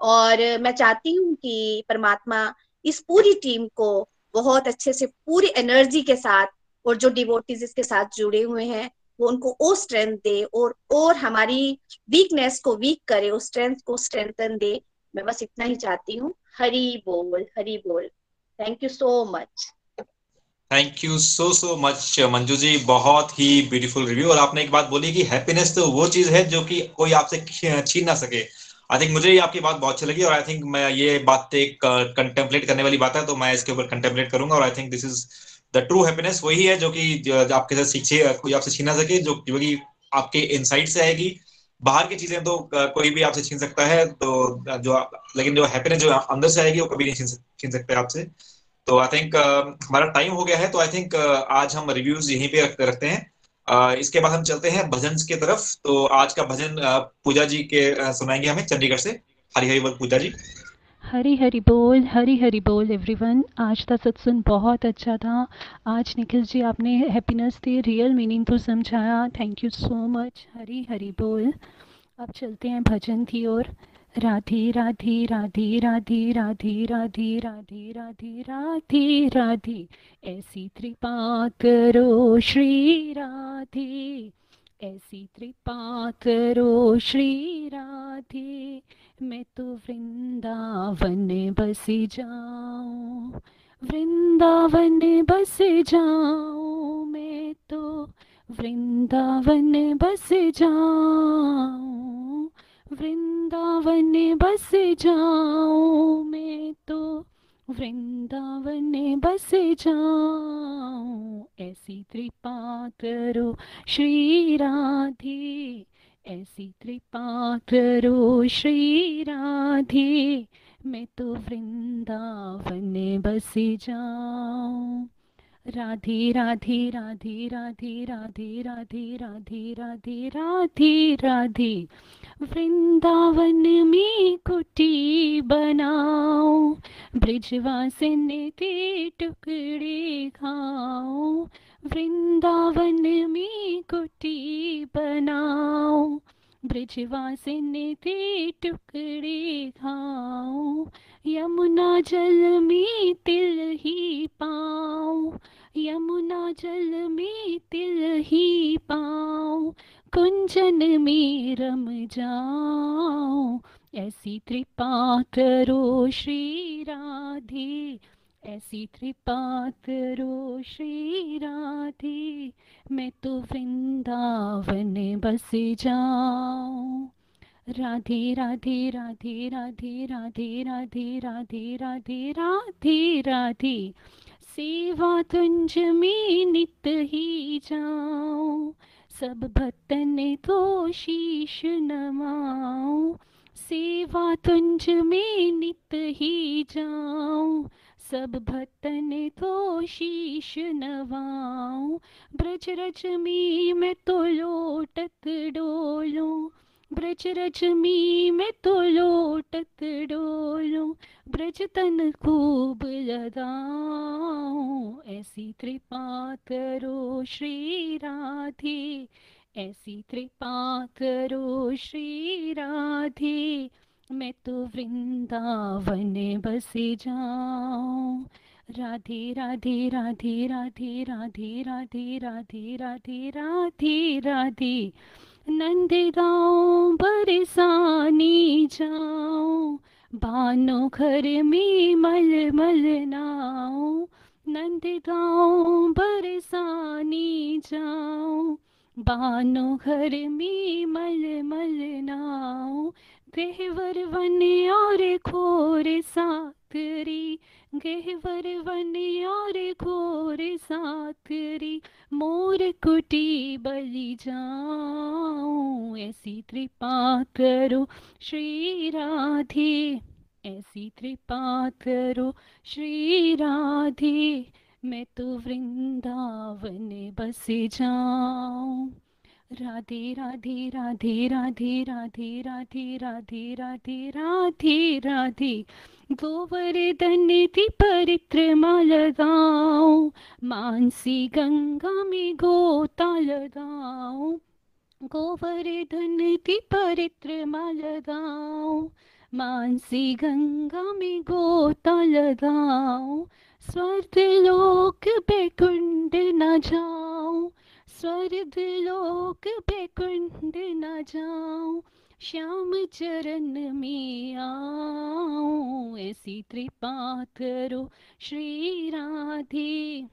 और मैं चाहती हूँ कि परमात्मा इस पूरी टीम को बहुत अच्छे से, पूरी एनर्जी के साथ और जो डिवोटीज इसके साथ जुड़े हुए हैं वो उनको ओ स्ट्रेंथ दे और और हमारी वीकनेस को वीक करे, उस स्ट्रेंथ को स्ट्रेंथन दे। मैं बस इतना ही चाहती हूँ। हरी बोल हरी बोल। Thank you so much thank you so so much Manju ji. बहुत ही ब्यूटीफुल रिव्यू और आपने एक बात बोली कि हैप्पीनेस तो वो चीज़ है जो कि कोई आपसे छीन ना सके। आई थिंक मुझे आपकी बात बहुत अच्छी लगी और आई थिंक मैं ये बात एक कंटेम्पलेट करने वाली बात है तो मैं इसके ऊपर कंटेम्पलेट करूँगा और I think this is the true happiness वही है जो कि आपके साथ सीखे, कोई आपसे छीना सके, जो कि आपके इनसाइट से आएगी। बाहर की चीज़ें तो कोई भी आपसे छीन सकता है तो जो लेकिन जो हैप्पीनेस जो अंदर से आएगी, वो कभी नहीं छीन सकते आपसे। तो आई थिंक हमारा टाइम हो गया है तो आई थिंक आज हम रिव्यूज़ यहीं पे रखते रखते हैं। इसके बाद हम चलते हैं भजन की तरफ़। तो आज का भजन पूजा जी के सुनाएँगे हमें चंडीगढ़ से। हरी हरी बोल पूजा जी। हरी हरी बोल, हरी हरी बोल एवरीवन आज का सत्संग बहुत अच्छा था। आज निखिल जी, आपने हैप्पीनेस के रियल मीनिंग को समझाया। Thank you so much Hari Hari बोल। अब चलते हैं भजन की ओर। राधे राधे राधे राधे राधे राधे राधे राधे राधे राधे। ऐसी कृपा करो श्री राधे। ऐसी कृपा करो श्री राधे। मैं तो वृंदावन बस जाऊँ, वृंदावन बस जाऊँ, मैं तो वृंदावन बस जाऊँ, वृंदावन बस जाऊँ, मैं तो वृंदावन बस जाऊँ। ऐसी कृपा करो श्री राधे। ऐसी कृपा करो श्री राधे मैं तो वृंदावन बस जाऊँ राधे राधे राधे राधे राधे राधे राधे राधे राधे राधे वृंदावन में कुटी बनाओ ब्रिजवासन के टुकड़े खाओ वृंदावन में कुटी बनाओ, ब्रिजवासिन के टुकड़े खाओ, यमुना जल में तिल ही पाओ, यमुना जल में तिल ही पाओ, कुंजन में रम जाओ, ऐसी कृपा करो श्री राधे। ऐसी कृपा करो श्री राधे मैं तो वृंदावन बस जाऊँ राधे राधे राधे राधे राधे राधे राधे राधे राधे राधे सेवा तुंज में नित ही जाऊँ सब भक्तन तो शीश नमाऊं सेवा तुंज में नित ही जाऊँ सब भक्तन तो शीश नवाऊं, ब्रज रज मी मैं तो लोटत डोलूं, ब्रज रज मी मैं तो लोटत डोलूं, ब्रज तन खूब लदाऊं, ऐसी कृपा करो श्री राधे, ऐसी कृपा करो श्री राधे। मैं तो वृंदावन बस जाऊँ। राधे राधे राधे राधे राधे राधे राधे राधे राधे राधे। नंद गाँव बरसानी जाऊँ। बानो घर में मल मल नाओ नंद गाँव बरसानी जाओ बानो घर में मल मल नाओ गहवर वन और खोर सातरी। गहवर वन और घोर सातरी। मोर कुटी बलि जाऊँ, ऐसी कृपा करो श्री राधे। ऐसी कृपा करो श्री राधे। मैं तो वृंदावन बस जाऊँ। राधे राधे राधे राधे राधे राधे राधे राधे राधे राधे। गोवर्धन की परिक्रमा लगाओ मानसी गंगा में गोता लगाओ गोवर्धन की परिक्रमा लगाओ मानसी गंगा में गोता लगाओ स्वर्ग लोक बैकुंड न जाओ स्वर्ग लोक बैकुंड न जाओ श्याम चरण में आओ ऐसी कृपा करो श्री राधे,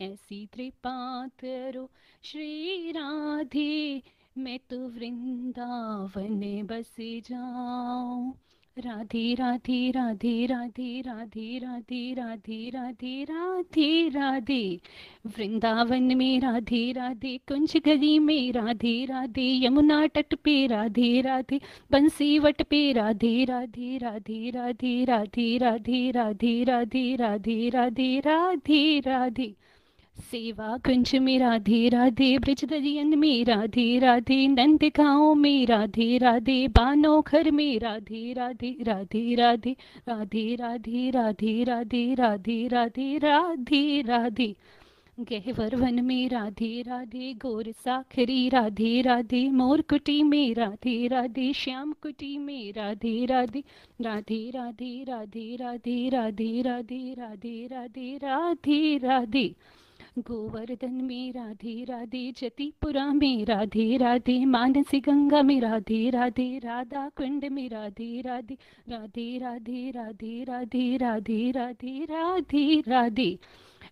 ऐसी कृपा करो श्री राधे, मैं तो वृंदावन बस जाऊँ। राधे राधे राधे राधे राधे राधे राधे राधे राधे राधे वृंदावन में राधे राधे कुंज गली में राधे राधे यमुना तट पे राधे राधे बंसी वट पे राधे राधे राधे राधे राधे राधे राधे राधे राधे राधे राधे राधे सेवा कुंज में राधे राधे ब्रज दरियन में राधे राधे नंद गाँव में राधे राधे बानो घर में राधे राधे राधे राधे राधे राधे राधे राधे राधे राधे राधे राधे गहवर वन में राधे राधे गोर साखरी राधे राधे मोर कुटी में राधे राधे श्याम कुटी में राधे राधे राधे राधे राधे राधे राधे राधे राधे राधे राधे राधे गोवर्धन में राधे राधे जतिपुरा में राधे राधे मानसी गंगा में राधे राधे राधा कुंड में राधे राधे राधे राधे राधे राधे राधे राधे राधे राधे।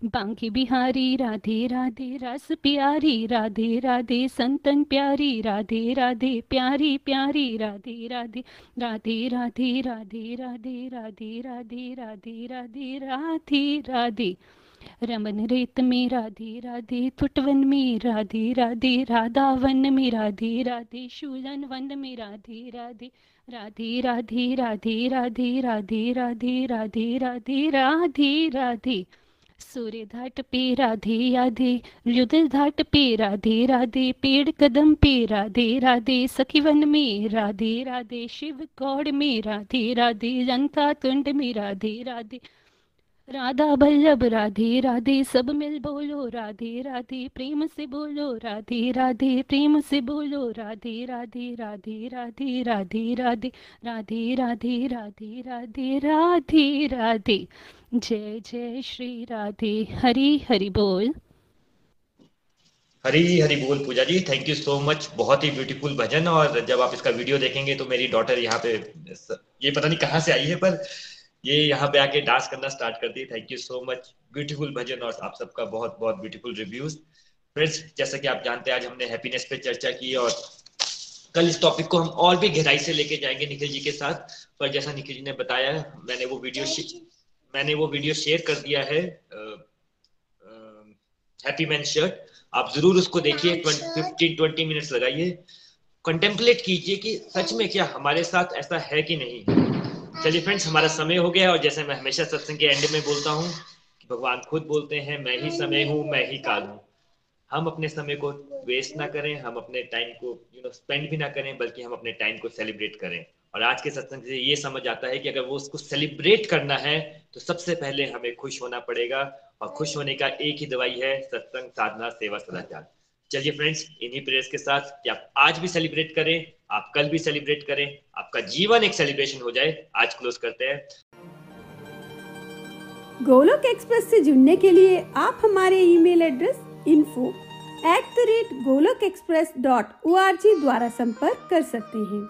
बांकी बिहारी, राधे राधे, रस प्यारी, राधे राधे संतन प्यारी, राधे राधे प्यारी प्यारी, राधे राधे राधे राधे राधे राधे राधे राधे राधे राधे राधे राधे। रमन रेत में राधे राधे तुटवन में राधे राधे राधा वन में राधे राधे शूलन वन में राधे राधे राधे राधे राधे राधे राधे राधे राधे राधे राधे राधे सूर्य घाट पे राधे राधे युद्ध घाट पे राधे राधे पेड़ कदम पे राधे राधे सखीवन में राधे राधे शिव गौड़ में राधे राधे जनता तुंड में राधे राधे राधा बल्लभ राधे राधे सब मिल बोलो राधे राधे प्रेम से बोलो राधे राधे प्रेम से बोलो राधे राधे राधे राधे राधे राधे राधे राधे राधे राधे राधे राधे जय जय श्री राधे हरि हरि बोल हरी हरी बोल Puja ji thank you so much बहुत ही ब्यूटीफुल भजन और जब आप इसका वीडियो देखेंगे तो मेरी डॉटर यहाँ पे ये पता नहीं कहाँ से आई है पर ये यहाँ पे आके डांस करना स्टार्ट कर दी thank you so much beautiful भजन और आप सबका बहुत बहुत ब्यूटीफुल रिव्यूज़ फ्रेंड्स जैसा कि आप जानते हैं आज हमने हैप्पीनेस पे चर्चा की और कल इस टॉपिक को हम और भी गहराई से लेके जाएँगे निखिल जी के साथ। पर जैसा निखिल जी ने बताया मैंने वो वीडियो मैंने वो वीडियो शेयर कर दिया है हैप्पी मैन शर्ट आप ज़रूर उसको देखिए फिफ्टीन ट्वेंटी मिनट्स लगाइए। कंटेम्पलेट कीजिए कि सच में क्या हमारे साथ ऐसा है कि नहीं। चलिए फ्रेंड्स हमारा समय हो गया और जैसे मैं हमेशा सत्संग के एंड में बोलता हूँ भगवान खुद बोलते हैं, मैं ही समय हूँ, मैं ही काल हूँ। हम अपने समय को वेस्ट ना करें, हम अपने टाइम को यू नो स्पेंड भी ना करें, बल्कि हम अपने टाइम को सेलिब्रेट करें। और आज के सत्संग से ये समझ आता है कि अगर वो उसको सेलिब्रेट करना है तो सबसे पहले हमें खुश होना पड़ेगा और खुश होने का एक ही दवाई है सत्संग, साधना, सेवा, सदाचार। चलिए फ्रेंड्स इन्हीं प्रेयर्स के साथ कि आप आज भी सेलिब्रेट करें आप कल भी सेलिब्रेट करें। आपका जीवन एक सेलिब्रेशन हो जाए। आज क्लोज करते हैं। गोलोक एक्सप्रेस से जुड़ने के लिए आप हमारे email address info at the rate Golok Express dot O द्वारा संपर्क कर सकते हैं।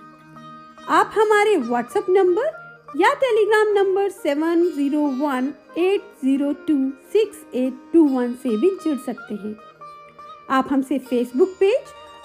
आप हमारे व्हाट्सएप नंबर या Telegram number seven zero one eight zero two six eight two one से भी जुड़ सकते हैं। आप हमसे फेसबुक पेज